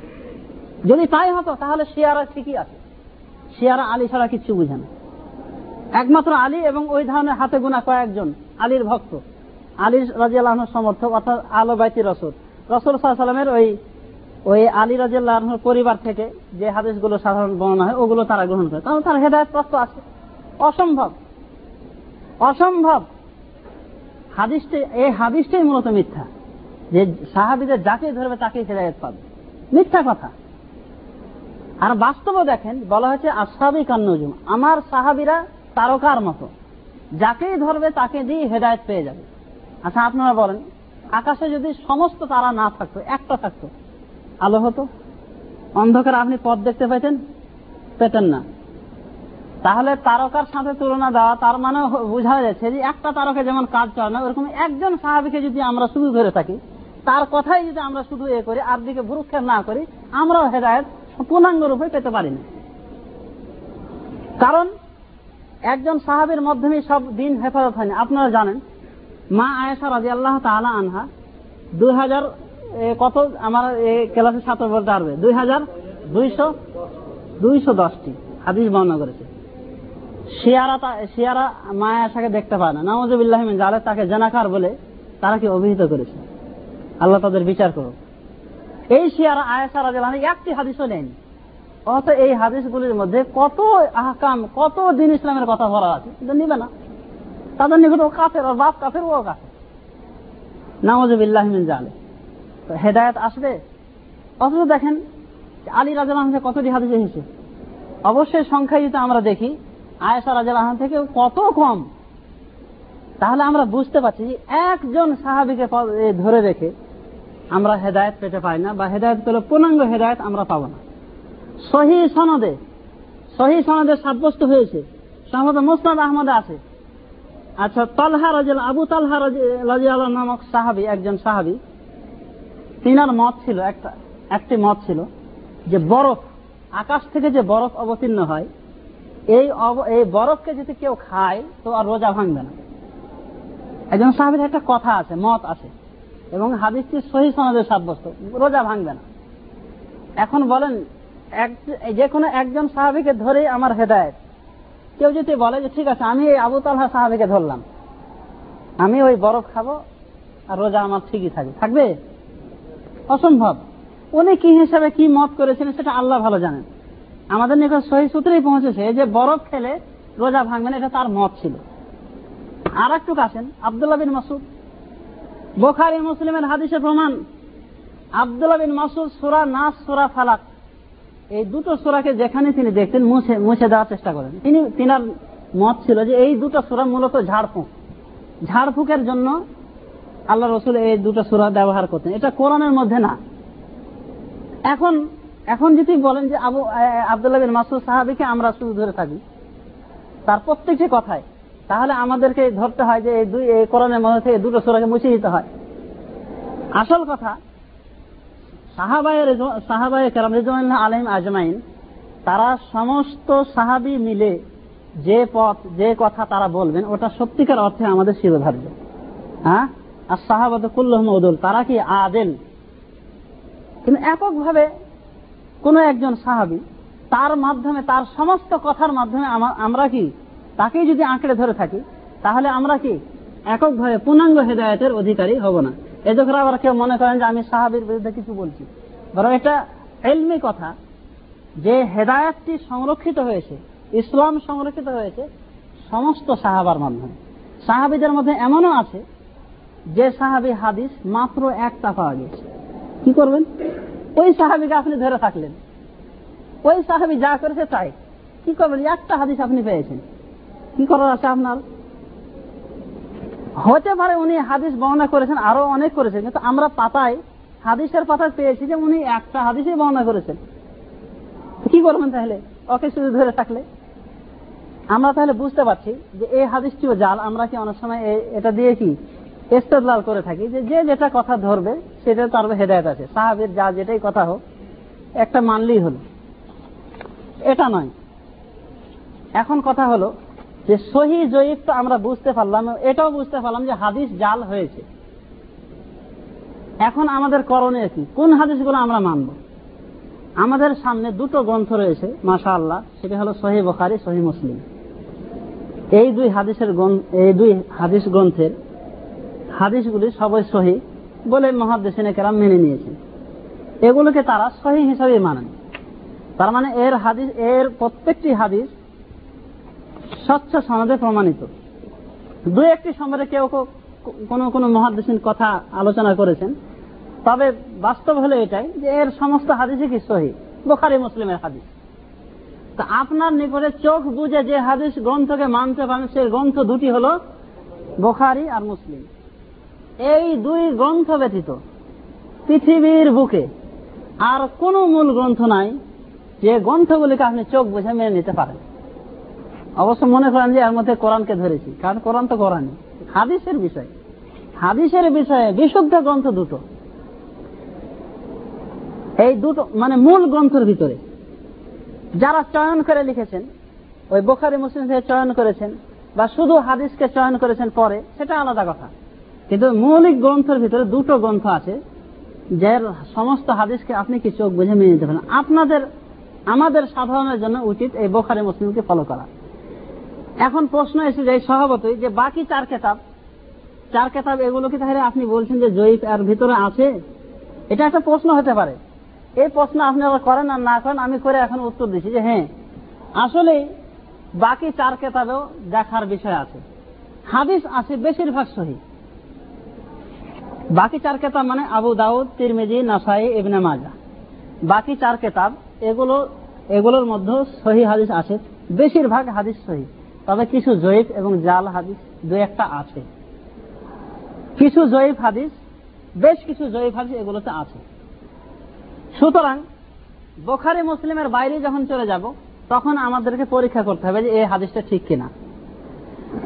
যদি তাই হতো, তাহলে শিয়ারা ঠিকই আছে। শিয়ারা আলী ছাড়া কিচ্ছু বুঝে না। একমাত্র আলী এবং ওই ধরনের হাতে গোনা কয়েকজন, আলীর ভক্ত। আলীর রাজিয়াল্লাহর সমর্থক, অর্থাৎ আলো বাইতি রসুল। রসুল সাল্লামের ওই ওই আলী রাজিয়াল্লাহর পরিবার থেকে যে হাদিসগুলো সাধারণ বর্ণনা হয়, ওগুলো তারা গ্রহণ করে। তাহলে তার হেদায়ত প্রাপ্ত আছে। অসম্ভব। অসম্ভব। হাদিসটি, এই হাদিসটাই মূলত মিথ্যা। যে সাহাবিদের যাকে ধরবে তাকে হেদায়ত পাবে। মিথ্যা কথা। আর বাস্তবে দেখেন, বলা হয়েছে আসাবি কান্নজুম আমার সাহাবিরা তারকার মতো। যাকেই ধরবে তাকে দিয়ে হেদায়ত পেয়ে যাবে। আচ্ছা আপনারা বলেন, আকাশে যদি সমস্ত তারা না থাকতো, একটা থাকতো, আলো হতো? অন্ধকার আপনি পথ দেখতে পেতেন? পেতেন না। তাহলে তারকার সাথে তুলনা দেওয়া, তার মানে বোঝা যাচ্ছে যে একটা তারকা যেমন কাজ চলে না, ওরকম একজন সাহাবিকে যদি আমরা শুধু ধরে থাকি, তার কথাই যদি আমরা শুধু এ করি, আর দিকে ভুরুক্ষেপ না করি, আমরাও হেদায়ত পূর্ণাঙ্গ রূপে পেতে পারি না। কারণ একজন সাহাবের মাধ্যমে সব দিন হেফাজত হয়নি। আপনারা জানেন, মা আয়েশা রাজি আল্লাহ তালা আনহা দুই হাজার কত, আমার ক্লাসে ছাত্র বলতে পারবে? দুই হাজার দুইশো দুইশো দশটি হাদিস বর্ণনা করেছে। শিয়ারা শিয়ারা মা আয়েশাকে দেখতে পায় না। নওয়াজবিল্লাহ জালে তাকে জানাকার বলে তারা কি অভিহিত করেছে? আল্লাহ তাদের বিচার করুক। এই শিয়ারা আয়েশা রাজি একটি হাদিসও নেয়নি। অত এই হাদিসগুলির মধ্যে কত আহকাম, কত দিন ইসলামের কথা ভরা আছে কিন্তু নিবে না। তাদের নিকট ও কাফের, ওর বাপ কাফের, ও কাফের। নামজবিল্লাহমিন জালে হেদায়ত আসবে। অথচ দেখেন, আলী রাজা কতটি হাদিস এসেছে? অবশ্যই সংখ্যায় যদি আমরা দেখি, আয়েশা রাজা থেকে কত কম। তাহলে আমরা বুঝতে পারছি একজন সাহাবিকে ধরে রেখে আমরা হেদায়ত পেতে পাই না, বা হেদায়ত পেলে পূর্ণাঙ্গ হেদায়ত আমরা পাবো না। সহি সনদে সহি সনদে সাব্যস্ত হয়েছে। সম্ভবত মুসনাদ আহমদে আছে। আচ্ছা তালহা রাজিয়াল, আবু তালহা রাজিয়াল নামক সাহাবি, একজন সাহাবি, তিনার মত ছিল, একটা, একটি মত ছিল যে বরফ, আকাশ থেকে যে বরফ অবতীর্ণ হয়, এই এই বরফকে যদি কেউ খায়, তো আর রোজা ভাঙবে না। একজন সাহাবির একটা কথা আছে, মত আছে, এবং হাদিসটি সহি সনদে সাব্যস্ত, রোজা ভাঙবে না। এখন বলেন যে কোনো একজন সাহাবিকে ধরে আমার হেদায়ত। কেউ যদি বলে যে, ঠিক আছে, আমি এই আবু তালহা সাহাবিকে ধরলাম। আমি ওই বরফ খাব আর রোজা আমার ঠিকই থাকবে। থাকবে? অসম্ভব। উনি কি হিসাবে কি মত করেছিলেন সেটা আল্লাহ ভালো জানেন। আমাদের নিকট সহি সূত্রেই পৌঁছেছে যে, বরফ খেলে রোজা ভাঙবে না, এটা তার মত ছিল। আর একটু আসেন আবদুল্লাহ বিন মাসুদ বোখারি মুসলিমের হাদিসে প্রমাণ। আবদুল্লাহ বিন মাসুদ সুরা নাস, সুরা ফালাক। এই দুটো সুরাকে যেখানে তিনি দেখতেন মুছে মুছে দেওয়ার চেষ্টা করেন। তিনি, তিনার মত ছিল যে এই দুটো সুরা মূলত ঝাড়ফুঁক। ঝাড়ফুঁকের জন্য আল্লাহ রসুল এই দুটো সুরা ব্যবহার করতেন। এটা কোরআনের মধ্যে না। এখন এখন যদি বলেন যে আবু আবদুল্লাহ বিন মাসুদ সাহাবিকে আমরা শুধু ধরে থাকি, তার প্রত্যেকটি কথায়, তাহলে আমাদেরকে ধরতে হয় যে এই দুই, এই কোরআনের মধ্যে থেকে দুটো সুরাকে মুছে দিতে হয়। আসল কথা আজমাইন, তারা সমস্ত সাহাবি মিলে যে পথ, যে কথা তারা বলবেন, ওটা সত্যিকার অর্থে আমাদের শিরোধার্য। হ্যাঁ? আর সাহাবাদ কুল্লহম উদুল, তারা কি আদেল? কিন্তু এককভাবে কোন একজন সাহাবি, তার মাধ্যমে, তার সমস্ত কথার মাধ্যমে আমরা কি, তাকেই যদি আঁকড়ে ধরে থাকি, তাহলে আমরা কি, এককভাবে পূর্ণাঙ্গ হেদায়তের অধিকারী হব না। এজন্য আবার কেউ মনে করেন যে আমি সাহাবির বিরুদ্ধে কিছু বলছি। বরং এটা এলমি কথা যে হেদায়তটি সংরক্ষিত হয়েছে, ইসলাম সংরক্ষিত হয়েছে সমস্ত সাহাবার মাধ্যমে। সাহাবিদের মধ্যে এমনও আছে যে সাহাবি হাদিস মাত্র একটা পাওয়া গেছে কি করবেন? ওই সাহাবিকে আপনি ধরে থাকলেন। ওই সাহাবি যা করেছে তাই। কি করবেন? একটা হাদিস আপনি পেয়েছেন। কি করার আছে আপনার? হতে পারে উনি হাদিস বর্ণনা করেছেন, আরও অনেক করেছেন, কিন্তু আমরা পাতায়, হাদিসের পাতায় পেয়েছি যে উনি একটা হাদিসই বর্ণনা করেছেন। কি করবেন তাহলে? ওকে শুধু ধরে থাকলে আমরা তাহলে বুঝতে পারছি যে এই হাদিসটিও জাল, আমরা কি অনেক সময় এটা দিয়ে কি ইস্তেদলাল করে থাকি, যে যে যেটা কথা ধরবে সেটা তার হেদায়ত আছে। সাহাবের যা যেটাই কথা হোক, একটা মানলেই হলো। এটা নয়। এখন কথা হলো যে সহি জয়ীফ তো আমরা বুঝতে পারলাম, এটাও বুঝতে পারলাম যে হাদিস জাল হয়েছে। এখন আমাদের করণীয় কি? কোন হাদিসগুলো আমরা মানব? আমাদের সামনে দুটো গ্রন্থ রয়েছে মাসা আল্লাহ সেটা হলো সহি বখারি, সহি মুসলিম। এই দুই হাদিসের এই দুই হাদিস গ্রন্থের হাদিসগুলি সবাই সহি বলে মহাদেশিনে কেরাম মেনে নিয়েছেন। এগুলোকে তারা সহি হিসাবে মানেন। তার মানে এর হাদিস, এর প্রত্যেকটি হাদিস স্বচ্ছ সনদে প্রমাণিত। দু একটি সম্বন্ধে কেউ কোন কোন মহাদেশীন কথা আলোচনা করেছেন। তবে বাস্তব হলো এটাই যে এর সমস্ত হাদিসই কি সহি? বোখারি, মুসলিমের হাদিস। তা আপনার নিকটে চোখ বুঝে যে হাদিস গ্রন্থকে মানতে পারেন, সেই গ্রন্থ দুটি হল বোখারি আর মুসলিম। এই দুই গ্রন্থ ব্যতীত পৃথিবীর বুকে আর কোন মূল গ্রন্থ নাই যে গ্রন্থগুলিকে আপনি চোখ বুঝে মেনে নিতে পারেন। অবশ্য মনে করেন যে এর মধ্যে কোরআনকে ধরেছি, কারণ কোরআন তো কোরআনই। হাদিসের বিষয়। হাদিসের বিষয়ে বিশুদ্ধ গ্রন্থ দুটো। এই দুটো মানে মূল গ্রন্থের ভিতরে। যারা চয়ন করে লিখেছেন, ওই বোখারি, মুসলিম থেকে চয়ন করেছেন, বা শুধু হাদিসকে চয়ন করেছেন পরে, সেটা আলাদা কথা। কিন্তু মৌলিক গ্রন্থের ভিতরে দুটো গ্রন্থ আছে, যার সমস্ত হাদিসকে আপনি কি চোখ বুঝে মেনে নিতে পারেন? আপনাদের, আমাদের সাধারণের জন্য উচিত এই বোখারি, মুসলিমকে ফলো করা। এখন প্রশ্ন এসে যায় স্বভাবতই যে বাকি চার কেতাব চার কেতাব এগুলো কি তাহলে আপনি বলছেন যে জয়ীফ এর ভিতরে আছে? এটা একটা প্রশ্ন হতে পারে। এই প্রশ্ন আপনি আবার করেন আর না করেন, আমি করে এখন উত্তর দিচ্ছি যে হ্যাঁ আসলে বাকি চার কেতাবেও দেখার বিষয় আছে। হাদিস আছে বেশিরভাগ সহি। বাকি চার কেতাব মানে আবু দাউদ, তিরমেজি, নাসাই, ইবনে মাজা বাকি চার কেতাব, এগুলো, এগুলোর মধ্যে সহি হাদিস আছে, বেশিরভাগ হাদিস সহি। তবে কিছু জয়ীফ এবং জাল হাদিস দু একটা আছে। কিছু জয়ীফ হাদিস, বেশ কিছু জয়ীফ হাদিস এগুলোতে আছে। সুতরাং, বোখারি মুসলিমের বাইরে যখন চলে যাব, তখন আমাদেরকে পরীক্ষা করতে হবে যে এই হাদিসটা ঠিক কিনা।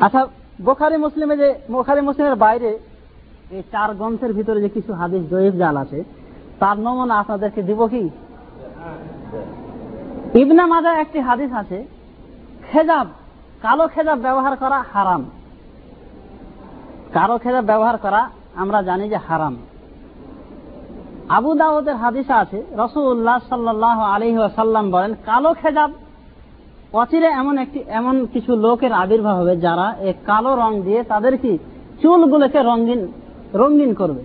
আচ্ছা বোখারি মুসলিমে যে, বোখারি মুসলিমের বাইরে এই চার গ্রন্থের ভিতরে যে কিছু হাদিস, জয়ীফ, জাল আছে, তার নমুনা আপনাদেরকে দিব কি? ইবনা মাজা একটি হাদিস আছে, খেজাব। কালো খেজাব ব্যবহার করা হারাম। কালো খেজাব ব্যবহার করা আমরা জানি যে হারাম। আবু দাউদের হাদিসা আছে রসুল্লাহ সাল্লাহ আলী সাল্লাম বলেন, কালো খেজাব অচিরে এমন একটি, এমন কিছু লোকের আবির্ভাব হবে যারা এই কালো রং দিয়ে তাদের কি চুলগুলোকে রঙিন রঙিন করবে।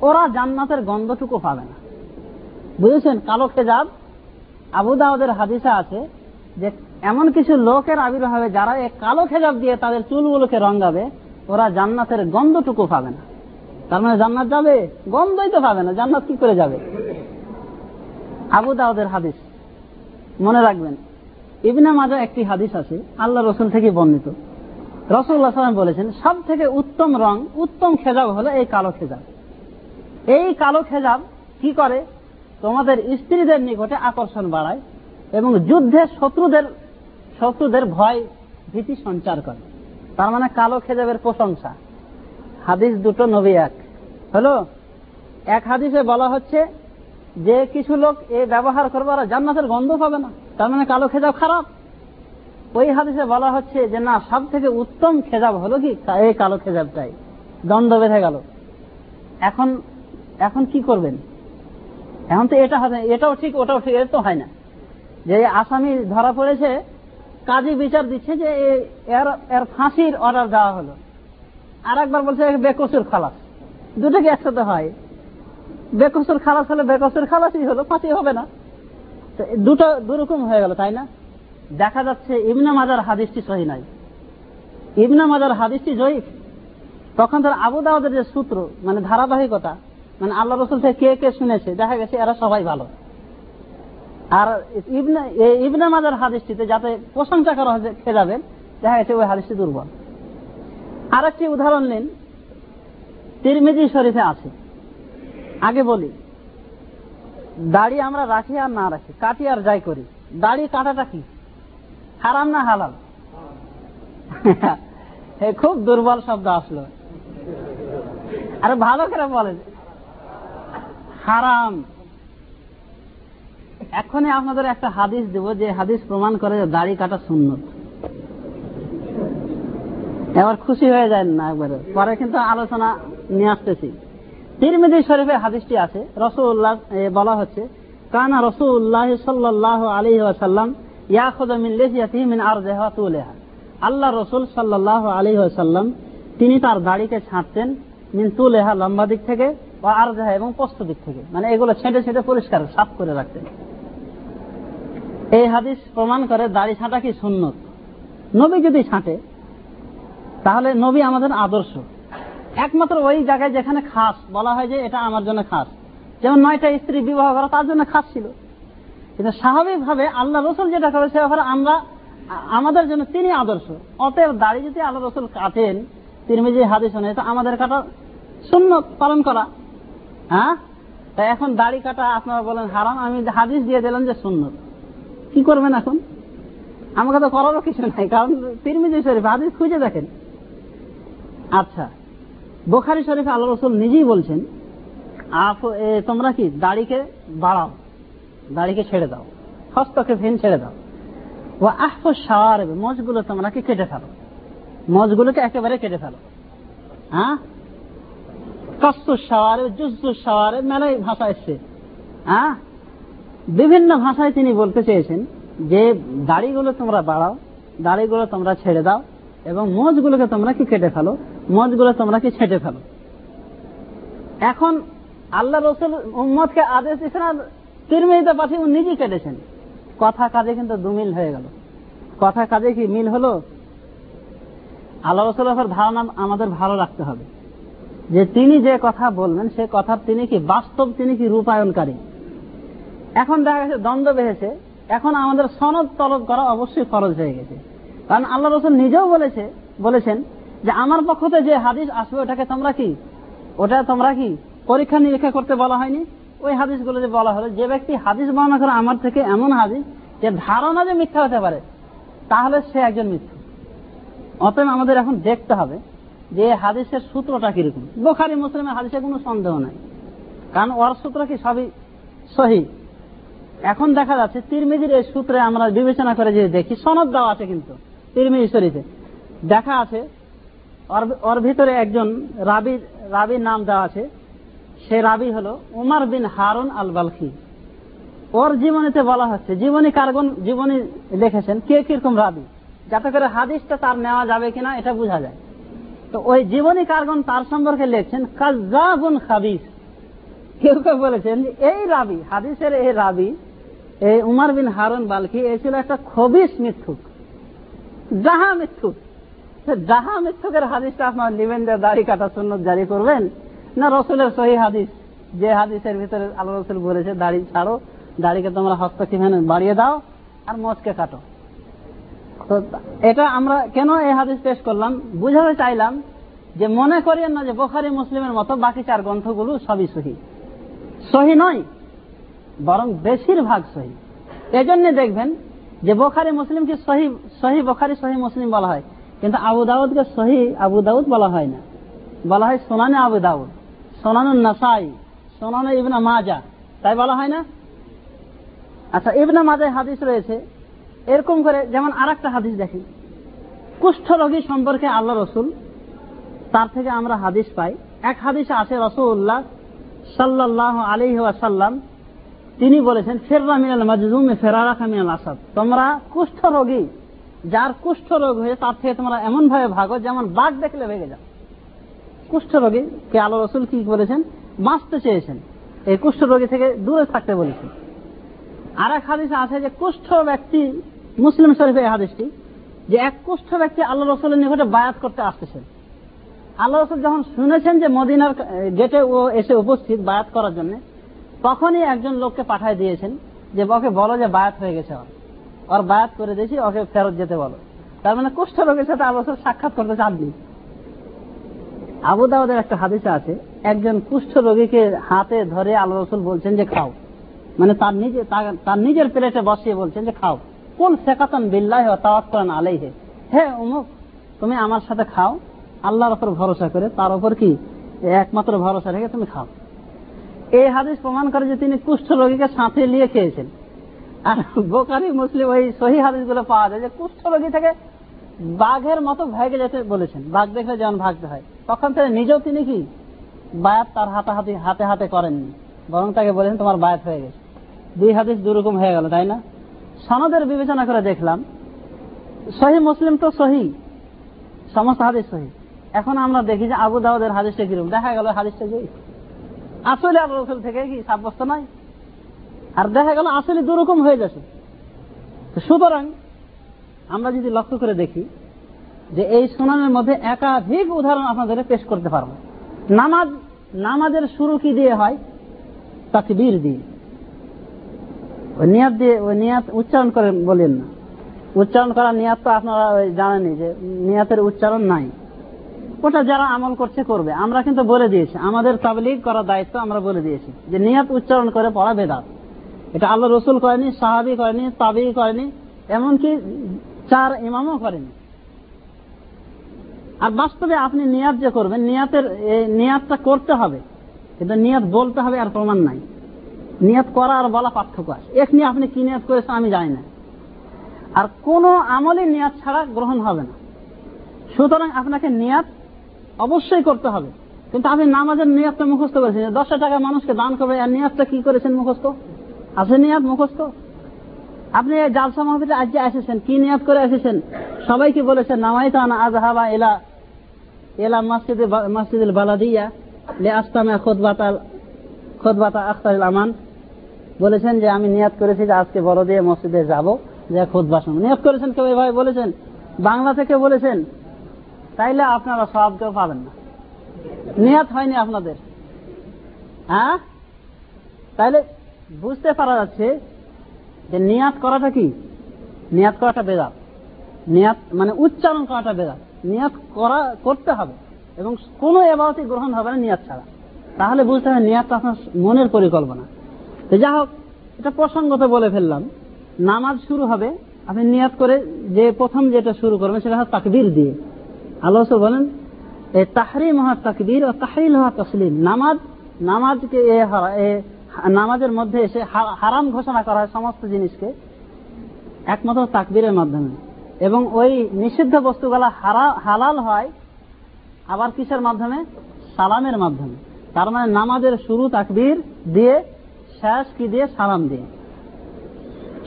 ওরা জান্নাতের গন্ধটুকু পাবে না। বুঝেছেন? কালো খেজাব আবু দাউদের হাদিসা আছে যে এমন কিছু লোকের আবির্ভাব হবে যারা এই কালো খেজাব দিয়ে তাদের চুলগুলোকে রঙাবে ওরা জান্নাতের গন্ধটুকু পাবে না। তার মানে জান্নাত যাবে? গন্ধই তো পাবে না। জান্নাত কি করে যাবে? আবু দাউদের হাদিস। মনে রাখবেন, ইবনা মাজা একটি হাদিস আছে, আল্লাহ রসুল থেকে বর্ণিত। রসুল্লাহ সাল্লাম বলেছেন সব থেকে উত্তম রং, উত্তম খেজাব হলো এই কালো খেজাব। এই কালো খেজাব কি করে? তোমাদের স্ত্রীদের নিকটে আকর্ষণ বাড়ায় যুদ্ধে শত্রুদের শত্রুদের ভয় ভীতি সঞ্চার করে। তার মানে কালো খেজাবের প্রশংসা। হাদিস দুটো নবী এক। হলো, এক হাদিসে বলা হচ্ছে যে কিছু লোক এ ব্যবহার করবে, ওরা জান্নাতের গন্ধ পাবে না। তার মানে কালো খেজাব খারাপ। ওই হাদিসে বলা হচ্ছে যে, না সব থেকে উত্তম খেজাব হলো কি? এই কালো খেজাবটাই। দ্বন্দ্ব বেঁধে গেল। এখন এখন কি করবেন? এখন তো এটা হবে, এটাও ঠিক, ওটাও ঠিক এটা তো হয় না। যে আসামি ধরা পড়েছে, কাজী বিচার দিচ্ছে যে এর এর ফাঁসির অর্ডার দেওয়া হলো। আর একবার বলছে বেকসুর খালাস। দুটো কি একসাথে হয়? বেকসুর খালাস হলে, বেকসুর খালাসই হলো, ফাঁসি হবে না। তো দুটো দুরকম হয়ে গেল, তাই না? দেখা যাচ্ছে ইবনা মাজার হাদিসটি সহি নাই। ইবনা মাজার হাদিসটি জয়ীফ তখন তার আবু দাওয়াদের যে সূত্র মানে ধারাবাহিকতা মানে আল্লাহ রসুল থেকে কে কে শুনেছে, দেখা গেছে এরা সবাই ভালো। আর ইবনা মাজার হাদিসটিতে যাতে প্রশংসা করা হয়েছে খেজাবেন দেখা গেছে ওই হাদিসটি দুর্বল। আর একটি উদাহরণ নিন, তিরমিজি শরীফে আছে। আগে বলি, দাড়ি আমরা রাখি আর না রাখি, কাটি আর যাই করি। দাড়ি কাটাটা কি? হারাম না হালাল? খুব দুর্বল শব্দ আসলো। আরে ভালো করে বলেন। হারাম। এখনই আপনাদের একটা হাদিস দেব যে হাদিস প্রমাণ করে যে দাড়ি কাটা শূন্য এবার খুশি হয়ে যায় না একবারে। পরে কিন্তু আলোচনা নিয়ে আসতেছি। তিরমিদি শরীফের হাদিসটি আছে। রসুল্লাহ বলা হচ্ছে, কানা রসুল্লাহ সাল্লাহ আলী ওয়াসাল্লাম আল্লাহ রসুল সাল্লাহ আলী সাল্লাম তিনি তার দাড়িকে ছাঁটতেন মিন তুলেহা লম্বা দিক থেকে বা আর এবং পোস্ত দিক থেকে। মানে এগুলো ছেঁটে ছেঁটে পরিষ্কার, সাফ করে রাখতেন। এই হাদিস প্রমাণ করে দাড়ি ছাঁটা কি সুন্নত? নবী যদি ছাঁটে, তাহলে নবী আমাদের আদর্শ। একমাত্র ওই জায়গায় যেখানে খাস, বলা হয় যে এটা আমার জন্য খাস। যেমন নয়টা স্ত্রী বিবাহ করা তার জন্য খাস ছিল। কিন্তু স্বাভাবিকভাবে আল্লাহ রসুল যেটা করেছে ব্যাপারে আমরা, আমাদের জন্য তিনি আদর্শ। অতএব দাড়ি যদি আল্লাহ রসুল কাটেন তিনি যে হাদিস নেই তো আমাদের কাটা শূন্য পালন করা। হ্যাঁ? তাই এখন দাড়ি কাটা আপনারা বলেন হারাম, আমি হাদিস দিয়ে দিলাম যে শূন্য কি করবেন এখন? আমাকে তো করারও কিছু নাই, কারণ তিরমিজি শরীফ, হাদিস খুঁজে দেখেন। আচ্ছা বোখারি শরীফ আল্লাহ রসুল নিজেই বলছেন তোমরা কি দাড়িকে বাড়াও, দাড়িকে ছেড়ে দাও হস্তকে ফেন ছেড়ে দাও। ও আহফ সাওয়ার মজগুলো তোমরা কি কেটে ফেলো? মজগুলোকে একেবারে কেটে ফেলো। হ্যাঁ? কস্তু সাওয়ারে জুজু সাওয়ারে মেলাই ভাষা এসছে। হ্যাঁ? বিভিন্ন ভাষায় তিনি বলতে চেয়েছেন যে, দাড়িগুলো তোমরা বাড়াও, দাড়িগুলো তোমরা ছেড়ে দাও, এবং মজগুলোকে তোমরা কি কেটে ফেলো? মজগুলো তোমরা কি ছেটে ফেলো? এখন আল্লাহ রসুল উম্মদকে আদেশ দিয়েছেন আর তিরমিতে পাঠিয়ে নিজেই কেটেছেন। কথা কাজে কিন্তু দুমিল হয়ে গেল। কথা কাজে কি মিল হলো? আল্লাহ রসুলের ধারণা আমাদের ভালো রাখতে হবে। যে তিনি যে কথা বলবেন সে কথার তিনি কি বাস্তব, তিনি কি রূপায়ণকারী? এখন দেখা গেছে দ্বন্দ্ব বেড়েছে। এখন আমাদের সনদ তলব করা অবশ্যই ফরজ হয়ে গেছে। কারণ আল্লাহ রসুল নিজেও বলেছে, বলেছেন যে আমার পক্ষতে যে হাদিস আসবে, ওটাকে তোমরা কি? ওটা তোমরা কি? পরীক্ষা নিরীক্ষা করতে বলা হয়নি? ওই হাদিসগুলো যে বলা হলো, যে ব্যক্তি হাদিস বর্ণনা করে আমার থেকে এমন হাদিস যে ধারণা যে মিথ্যা হতে পারে, তাহলে সে একজন মিথ্যু। অতএব আমাদের এখন দেখতে হবে যে হাদিসের সূত্রটা কীরকম। বোখারি, মুসলিমের হাদিসে কোনো সন্দেহ নাই। কারণ ওর সূত্র কি? সবই সহি। এখন দেখা যাচ্ছে তিরমিজির এই সূত্রে আমরা বিবেচনা করে যে দেখি, সনদ দেওয়া আছে কিন্তু, তিরমিজি শরীফে। দেখা আছে, ওর ভিতরে একজন রাবি রাবির নাম দেওয়া আছে। সে রাবি হলো উমার বিন হারুন আল বালখি ওর জীবনীতে বলা হচ্ছে, জীবনী কারগন জীবনী লিখেছেন, কে কীরকম রাবি? যাতে করে হাদিসটা তার নেওয়া যাবে কিনা, এটা বোঝা যায়। তো ওই জীবনী কারগন তার সম্পর্কে লিখছেন কাজাবুন খাবিস। কেউ কেউ বলেছেন, এই রাবি, হাদিসের এই রাবি এই উমার বিন হারুন বালকি, এই ছিল একটা খবিস মিথ্যুক। যাহা মিথ্যুক। যাহা মিথ্যকের হাদিসটা আপনার নিবেন যে দাড়ি কাটা সুন্নত জারি করবেন, না রসুলের সহি হাদিস, যে হাদিসের ভিতরে আল্লাহ রসুল বলেছে, দাড়ি ছাড়ো, দাড়িকে তোমরা হস্তক্ষেপ বাড়িয়ে দাও আর মচকে কাটো। তো এটা আমরা কেন এই হাদিস পেশ করলাম? বুঝাতে চাইলাম যে মনে করিয়েন না যে বোখারি মুসলিমের মতো বাকি চার গ্রন্থগুলো সবই সহি। সহি নয়। বরং বেশিরভাগ সহি। এজন্য দেখবেন যে বোখারি মুসলিমকে সহি সহি বোখারি, সহি মুসলিম বলা হয়। কিন্তু আবু দাউদকে সহি আবু দাউদ বলা হয় না। বলা হয় সোনানে আবু দাউদ, সোনানুন নাসাই, সোনানো ইবনা মাজা। তাই বলা হয় না? আচ্ছা ইবনা মাজায় হাদিস রয়েছে। এরকম করে যেমন আর একটা হাদিস দেখি। কুষ্ঠ রোগী সম্পর্কে আল্লাহ রসুল, তার থেকে আমরা হাদিস পাই। এক হাদিস আছে রসুল্লাহ সাল্লাহ আলী ওয়াসাল্লাম তিনি বলেছেন, ফেররা মিনাল মাজুম ফেরারাখা মিনাল আসাদ। তোমরা কুষ্ঠ রোগী, যার কুষ্ঠ রোগ হয়ে তার থেকে তোমরা এমন ভাবে ভাগো যেমন বাঘ দেখলে ভেঙে যাও কুষ্ঠ রোগী কে আলো রসুল কি বলেছেন? বাঁচতে চেয়েছেন। এই কুষ্ঠ রোগী থেকে দূরে থাকতে বলেছেন। আর এক হাদিসে আছে যে, কুষ্ঠ ব্যক্তি, মুসলিম শরীফ এই হাদিসটি, যে এক কুষ্ঠ ব্যক্তি আল্লাহ রসুলের নিকটে বায়াত করতে আসতেছেন। আল্লাহ রসুল যখন শুনেছেন যে মদিনার গেটে ও এসে উপস্থিত বায়াত করার জন্য তখনই একজন লোককে পাঠায় দিয়েছেন যে ওকে বলো যে বায়াত হয়ে গেছে ওর। ওর বায়াত করে দিয়েছি, ওকে ফেরত যেতে বলো। তার মানে কুষ্ঠ রোগের সাথে আল্লাহ সাক্ষাৎ করতে চাননি। আবু দাউদের একটা হাদিসে আছে, একজন কুষ্ঠ রোগীকে হাতে ধরে আল্লাহ রসুল বলছেন যে খাও। মানে তার নিজে, তার নিজের প্লেটে বসিয়ে বলছেন যে খাও। কোন শেখাতন বিল্লাহ তাওয়াত করেন আলাইহে। হে অমুক তুমি আমার সাথে খাও, আল্লাহর ওপর ভরসা করে, তার উপর কি? একমাত্র ভরসা রেখে তুমি খাও। এই হাদিস প্রমাণ করে যে তিনি কুষ্ঠ রোগীকে সাথে নিয়ে খেয়েছেন। আর বোকারি মুসলিম ওই সহি হাদিসগুলো পাওয়া যায় যে কুষ্ঠ রোগী থেকে বাঘের মতো ভেগে যেতে বলেছেন। বাঘ দেখলে যেমন ভাগতে হয়। তখন থেকে নিজেও তিনি কি? বায়াত তার হাতাহাতি, হাতে হাতে করেননি। বরং তাকে বলেছেন, তোমার বায়াত হয়ে গেছে। দুই হাদিস দুরকম হয়ে গেল, তাই না? সনদের বিবেচনা করে দেখলাম, সহি মুসলিম তো সহি, সমস্ত হাদিস সহি। এখন আমরা দেখি যে আবু দাউদের হাদিসটা কীরকম। দেখা গেল হাদিসটা যে আসলে আবু রসুল থেকে কি সাব্যস্ত নয় আর দেখা গেল আসলে দুরকম হয়ে যাচ্ছে। সুতরাং আমরা যদি লক্ষ্য করে দেখি যে এই সুনানের মধ্যে একাধিক উদাহরণ আপনাদের পেশ করতে পারব। নামাজ, নামাজের শুরু কি দিয়ে হয়? তাকবীর দিয়ে। ওই নিয়াত দিয়ে, ওই নিয়াত উচ্চারণ করে বলেন না। উচ্চারণ করার নিয়াত তো আপনারা জানেনই যে নিয়াতের উচ্চারণ নাই। ওটা যারা আমল করছে করবে। আমরা কিন্তু বলে দিয়েছি, আমাদের তাবলিগ করার দায়িত্ব আমরা বলে দিয়েছি যে নিয়াত উচ্চারণ করে পড়া বেদাত। এটা আল্লাহ রসুল করেনি, সাহাবি করেনি তাবি করেনি, এমনকি চার ইমামও করেনি। আর বাস্তবে আপনি নিয়াত যে করবেন, নিয়াতের নিয়াতটা করতে হবে। কিন্তু নিয়াত বলতে হবে, আর প্রমাণ নাই। নিয়াত করা আর বলা পার্থক্য আছে। এক নিয়ে আপনি কি নিয়াত করেছেন আমি জানি না। আর কোন আমলে নিয়াত ছাড়া গ্রহণ হবে না। সুতরাং আপনাকে নিয়াত অবশ্যই করতে হবে। কিন্তু আপনি নামাজের নিয়াতটা মুখস্থ করেছেন দশটা টাকা মানুষকে দান করবে আর নিয়াতটা কি করেছেন মুখস্থ? আছে নিয়াত মুখস্থ? আপনি জালসা মাহফিলে আজ এসেছেন, কি নিয়াত করে এসেছেন? সবাইকে বলেছেন নামাইতা না আজহাবা এলা এলা মসজিদ মসজিদুল বালাদিয়া লে আস্তামে খোদবাতা খোদবাতা আখতার আমান। বলেছেন যে আমি নিয়াত করেছি যে আজকে বড় দিয়ে মসজিদে যাব, যে খোদবা শুনব। নিয়াত করেছেন কেউ এভাবে বলেছেন? বাংলা থেকে বলেছেন? তাইলে আপনারা সব কেউ পাবেন না। নিয়াত হয়নি আপনাদের। হ্যাঁ? তাইলে বুঝতে পারা যাচ্ছে যে নিয়াত করাটা কি? নিয়াত করাটা বেদাত। নিয়াত মানে উচ্চারণ করাটা বেদাত। নিয়াত করা, করতে হবে এবং কোনো এবারতই গ্রহণ হবে না নিয়াত ছাড়া। তাহলে বুঝতে হবে নিয়াতটা আপনার মনের পরিকল্পনা। তো যা হোক, এটা প্রসঙ্গত বলে ফেললাম। নামাজ শুরু হবে, আপনি নিয়াত করে যে প্রথম যেটা শুরু করবেন সেটা হচ্ছে তাকবীর দিয়ে। আল্লাহ বলেন তাহরিম হওয়া তাকবীর ও তাহরিল হওয়া তসলিম। নামাজ, নামাজকে এ নামাজের মধ্যে এসে হারাম ঘোষণা করা হয় সমস্ত জিনিসকে একমাত্র তাকবীরের মাধ্যমে। এবং ওই নিষিদ্ধ বস্তুগুলা হালাল হয় আবার কিসের মাধ্যমে? সালামের মাধ্যমে। তার মানে নামাজের শুরু তাকবীর দিয়ে, শেষ কি দিয়ে? সালাম দিয়ে।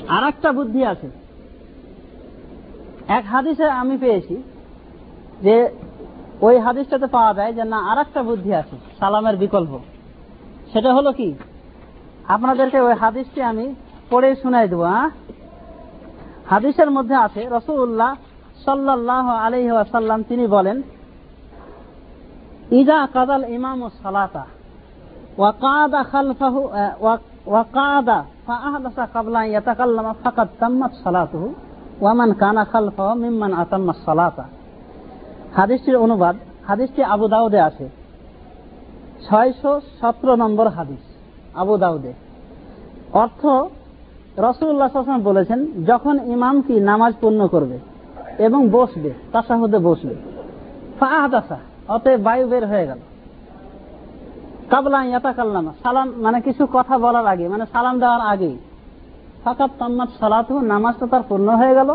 আর বুদ্ধি আছে। এক হাদিসে আমি পেয়েছি যে ওই হাদিসটাতে পাওয়া যায় যে না আর একটা বুদ্ধি আছে, সালামের বিকল্প। সেটা হলো কি? আপনাদেরকে ওই হাদিসটি আমি পড়ে শুনাই দেবো হাদিসের মধ্যে আছে রসুল্লাহ সাল্লাহ আলহি আসাল্লাম তিনি বলেন, ইজা কাদাল ইমাম সালাতা ওয়াকাদা খালফাহু ওয়াকাদা কাবলা ইয়াতাকাল্লামা তাম্মাত ওয়ামান কানা খালফাহু মিম্মান আতাম্মা সালাতা। হাদিসটির অনুবাদ, হাদিসটি আবু দাউদে আছে ছয়শো সতেরো নম্বর হাদিস, আবু দাউদে। অর্থ রসুল্লাহ বলেছেন, যখন ইমাম কি নামাজ পূর্ণ করবে এবং বসবে, তাসাহুদে বসবে ফাহাদাসা অতএব বায়ু বের হয়ে গেল। কাবলা ইয়াতা কাল্লামা সালাম মানে কিছু কথা বলার আগে মানে সালাম দেওয়ার আগেই। ফাকাত তাম্মাত সালাত নামাজটা তার পূর্ণ হয়ে গেল।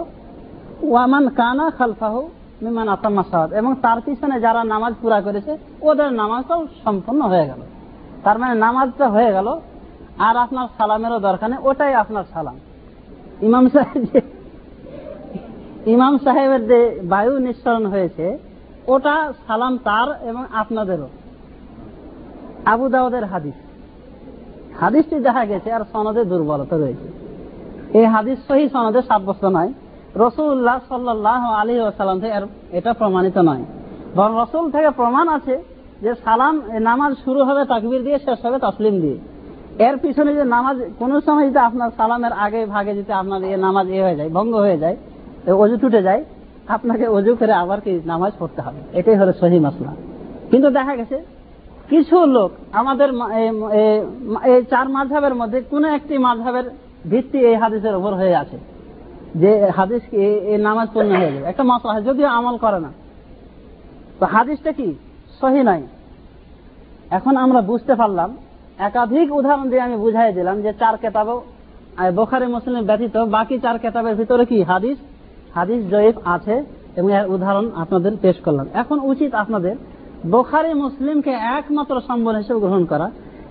ওয়ামান কানা খালফাহু মিমান আতাম্মা সালাত এবং তার পিছনে যারা নামাজ পুরা করেছে, ওদের নামাজটাও সম্পূর্ণ হয়ে গেল। তার মানে নামাজটা হয়ে গেল, আর আপনার সালামেরও দরকার নেই, ওটাই আপনার সালাম। ইমাম সাহেব ইমাম সাহেবের যে বায়ু নিঃসরণ হয়েছে, ওটা সালাম তার এবং আপনাদেরও। আবু দাউদের হাদিস। হাদিসটি দেখা গেছে, আর সনদে দুর্বলতা রয়েছে। এই হাদিস সহি সনদে সাব্যস্ত নয়। রসুল্লাহ সাল্লাহ আলী আসালাম থেকে এটা প্রমাণিত নয়। বরং রসুল থেকে প্রমাণ আছে যে সালাম নামাজ শুরু হবে তাকবির দিয়ে, শেষ হবে তসলিম দিয়ে। এর পিছনে যে নামাজ, কোন সময় যদি আপনার সালামের আগে ভাগে যদি আপনার এ নামাজ এ হয়ে যায়, ভঙ্গ হয়ে যায় অজু টুটে যায়, আপনাকে অজু করে আবার কি নামাজ পড়তে হবে? এটাই হলো সহি মাসলা। কিন্তু দেখা গেছে, কিছু লোক আমাদের এই চার মাঝহের মধ্যে কোন একটি মাঝহের ভিত্তি এই হাদিসের উপর হয়ে আছে। যে হাদিস নামাজ পূর্ণ হয়ে যাবে একটা মশলা যদিও আমল করে না। তো হাদিসটা কি? সহি নাই এখন আমরা বুঝতে পারলাম, একাধিক উদাহরণ দিয়ে আমি বুঝাই দিলাম যে চার কেতাবও বোখারি, মুসলিম ব্যতীত বাকি চার কেতাবের ভিতরে কি হাদিস? হাদিস জয়ীফ আছে এবং এর উদাহরণ আপনাদের পেশ করলাম। এখন উচিত আপনাদের বোখারি, মুসলিমকে একমাত্র সম্বল হিসেবে গ্রহণ করা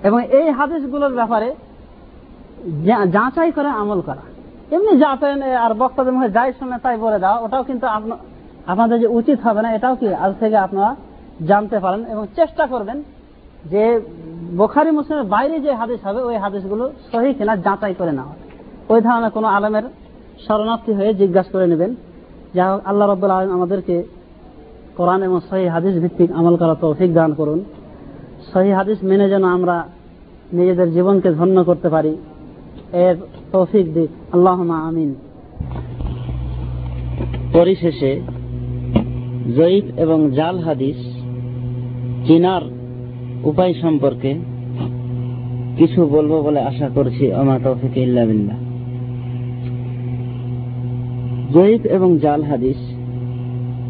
এবং এই হাদিসগুলোর ব্যাপারে যাচাই করে আমল করা। এমনি যাচাই আর বক্তাদের মধ্যে যাই শুনে তাই বলে দেওয়া ওটাও কিন্তু আপনাদের যে উচিত হবে না, এটাও কি আজ থেকে আপনারা জানতে পারেন এবং চেষ্টা করবেন যে বোখারি মুসলিমের বাইরে যে হাদিস হবে, ওই হাদিসগুলো সহি কিনা যাচাই করে নেওয়া। ওই ধরনের কোনো আলমের শরণার্থী হয়ে জিজ্ঞাসা করে নেবেন, যা হোক, আল্লাহ রব্বুল আলম আমাদেরকে কোরআন এবং সহি হাদিস ভিত্তিক আমল করা তৌফিক দান করুন। সহি হাদিস মেনে যেন আমরা নিজেদের জীবনকে ধন্য করতে পারি। এর তৌফিক দিক। আল্লাহ আমিন। পরিশেষে জয়ীফ এবং জাল হাদিস চিনার উপায় সম্পর্কে কিছু বলব বলে আশা করছি আমা তৌফিক ইল্লা বিল্লাহ। জয়ীফ এবং জাল হাদিস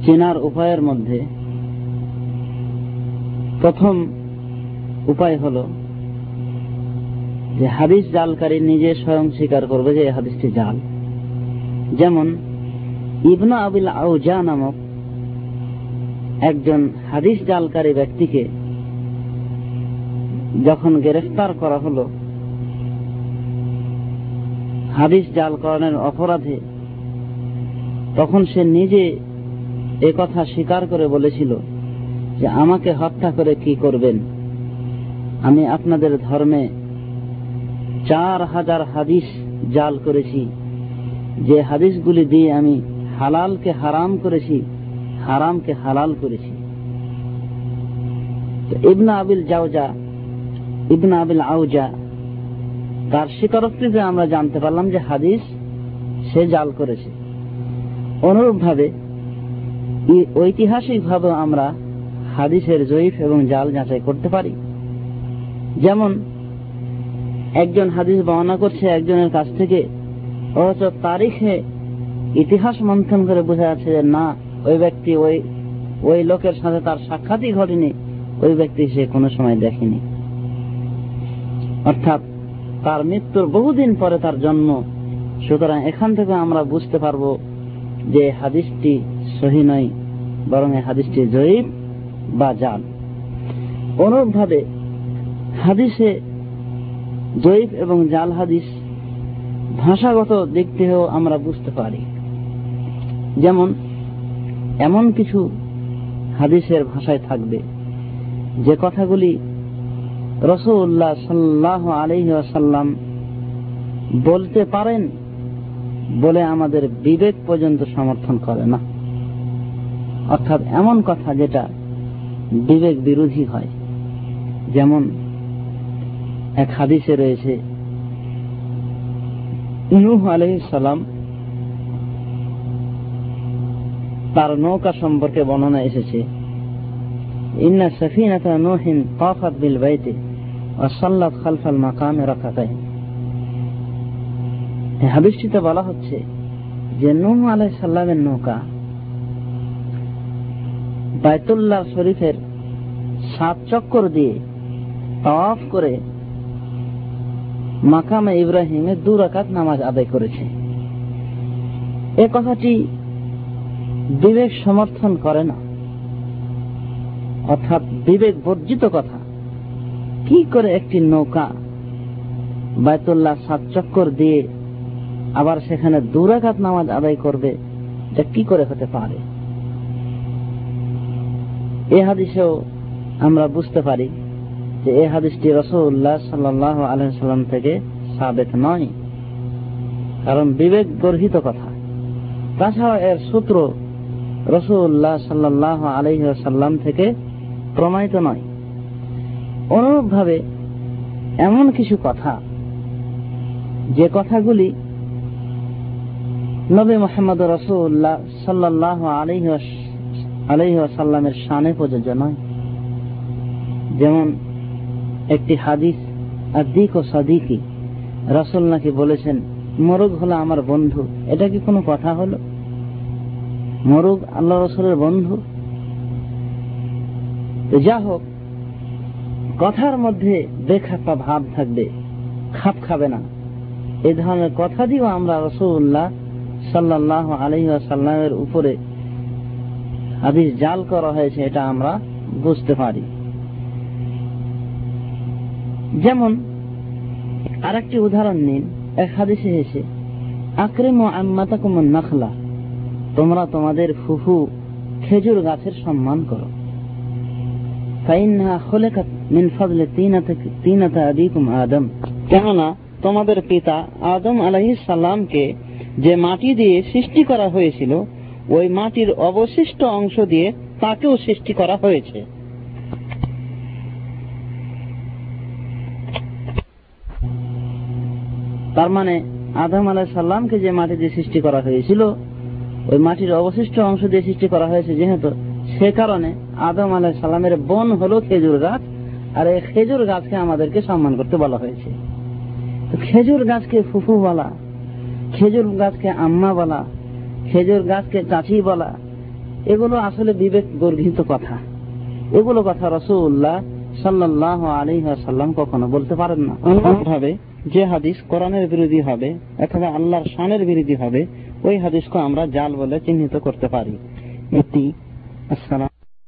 চেনার উপায়ের মধ্যে প্রথম উপায় হল যে হাদিস জালকারী নিজে স্বয়ং স্বীকার করবে যে হাদিসটি জাল। যেমন ইবনা আবিল আউজা নামক একজন হাদিস জালকারী ব্যক্তিকে যখন গ্রেফতার করা হল, হাদিস জালকরণের অপরাধে, তখন সে নিজে এ কথা স্বীকার করে বলেছিল যে আমাকে হত্যা করে কি করবেন? আমি আপনাদের ধর্মে চার হাজার হাদিস জাল করেছি। যে হাদিসগুলি দিয়ে আমি হালালকে হারাম করেছি, হারামকে হালাল করেছি। ইবনা আবিল জাউজা ইবনা আবিল আউজা তার স্বীকারোক্তিতে আমরা জানতে পারলাম যে হাদিস সে জাল করেছে। অনুরূপ ভাবে ঐতিহাসিক ভাবে আমরা হাদিসের জয়ীফ এবং জাল যাচাই করতে পারি। যেমন একজন হাদিস বর্ণনা করছে, একজনের কাছ থেকে। অথচ তারিখে ইতিহাস মন্থন করে বোঝা যাচ্ছে যে না, ওই ব্যক্তি ওই ওই লোকের সাথে তার সাক্ষাৎই ঘটেনি, ওই ব্যক্তি সে কোনো সময় দেখেনি। অর্থাৎ তার মৃত্যুর বহুদিন পরে তার জন্ম। সুতরাং এখান থেকে আমরা বুঝতে পারব যে হাদিসটি সহি নয়, বরং এই হাদিসটি জয়ীব বা জাল অনুরূপভাবে হাদিসে জয়ীব এবং জাল হাদিস ভাষাগত দিক থেকেও আমরা বুঝতে পারি। যেমন, এমন কিছু হাদিসের ভাষায় থাকবে, যে কথাগুলি রসুল্লাহ সাল্লাহ আলহাসাল্লাম বলতে পারেন বলে আমাদের বিবেক পর্যন্ত সমর্থন করে না। অর্থাৎ এমন কথা যেটা বিবেক বিরোধী হয়, যেমন এক হাদিসে রয়েছে, নূহ সালাম তার নৌকা সম্পর্কে বর্ণনা এসেছে। ইন্না বিল বাইতে খালফাল মাকামে হাদিসটিতে বলা হচ্ছে যে নূহ সালামের নৌকা বাইতুল্লাহ শরীফের সাত চক্কর দিয়ে তাওয়াফ করে মাকামে ইব্রাহিমে দু রাকাত নামাজ আদায় করেছে। এ কথাটি বিবেক সমর্থন করে না। অর্থাৎ বিবেক বর্জিত কথা। কি করে একটি নৌকা বায়তুল্লাহ সাত চক্কর দিয়ে আবার সেখানে দুরাঘাত নামাজ আদায় করবে, এটা কি করে হতে পারে? এ হাদিসেও আমরা বুঝতে পারি যে এই হাদিসটি রসুল্লাহ সাল্লাহ আলহাম থেকে সাবেত নয়। কারণ বিবেক গর্হিত কথা। তাছাড়া এর সূত্র রসুল্লাহ সাল্লাহ আলহ্লাম থেকে প্রমাণিত নয়। অনুরূপভাবে এমন কিছু কথা, যে কথাগুলি নবী মোহাম্মদ রসুল্লাহ সাল্লাহ আলহ আলহ্লামের শানে প্রযোজ্য নয়। যেমন একটি হাদিস, আদিক ও সাদিকি রসুল নাকি বলেছেন, মরুগ হলো আমার বন্ধু। এটা কি কোনো কথা হলো? মরুগ আল্লাহ রসুলের বন্ধু? যা হোক, কথার মধ্যে বেখাপা ভাব থাকবে, খাপ খাবে না। এ ধরনের কথা দিয়েও আমরা রসুল্লাহ সাল্লাহ আলহিসাল্লামের উপরে হাদিস জাল করা হয়েছে, এটা আমরা বুঝতে পারি। যেমন, আরেকটি উদাহরণ নিন, এক হাদিসে এসে আক্রেম ও আম্মাতা কুমন নাখলা তোমরা তোমাদের ফুফু খেজুর গাছের সম্মান করো। কেননা তোমাদের পিতা আদম আলাহি যে মাটি দিয়ে সৃষ্টি করা হয়েছিল, ওই মাটির অবশিষ্ট অংশ দিয়ে তাকেও সৃষ্টি করা হয়েছে। তার মানে আদম আলাহ সাল্লামকে যে মাটি দিয়ে সৃষ্টি করা হয়েছিল, ওই মাটির অবশিষ্ট অংশ দিয়ে সৃষ্টি করা হয়েছে যেহেতু, সে কারণে আদম আলাহ সাল্লামের বন হলো খেজুর গাছ, আর এই খেজুর গাছকে আমাদেরকে সম্মান করতে বলা হয়েছে। খেজুর গাছকে ফুফু বলা, খেজুর গাছকে আম্মা বলা, খেজুর গাছকে চাচি বলা, এগুলো আসলে বিবেক গর্হিত কথা। এগুলো কথা রসুল্লাহ সাল্লাহ আলী সাল্লাম কখনো বলতে পারেন না। ভাবে যে হাদিস কোরআনের বিরোধী হবে অথবা আল্লাহর শানের বিরোধী হবে, ওই হাদিসকে আমরা জাল বলে চিহ্নিত করতে পারি। এটি আসসালাম।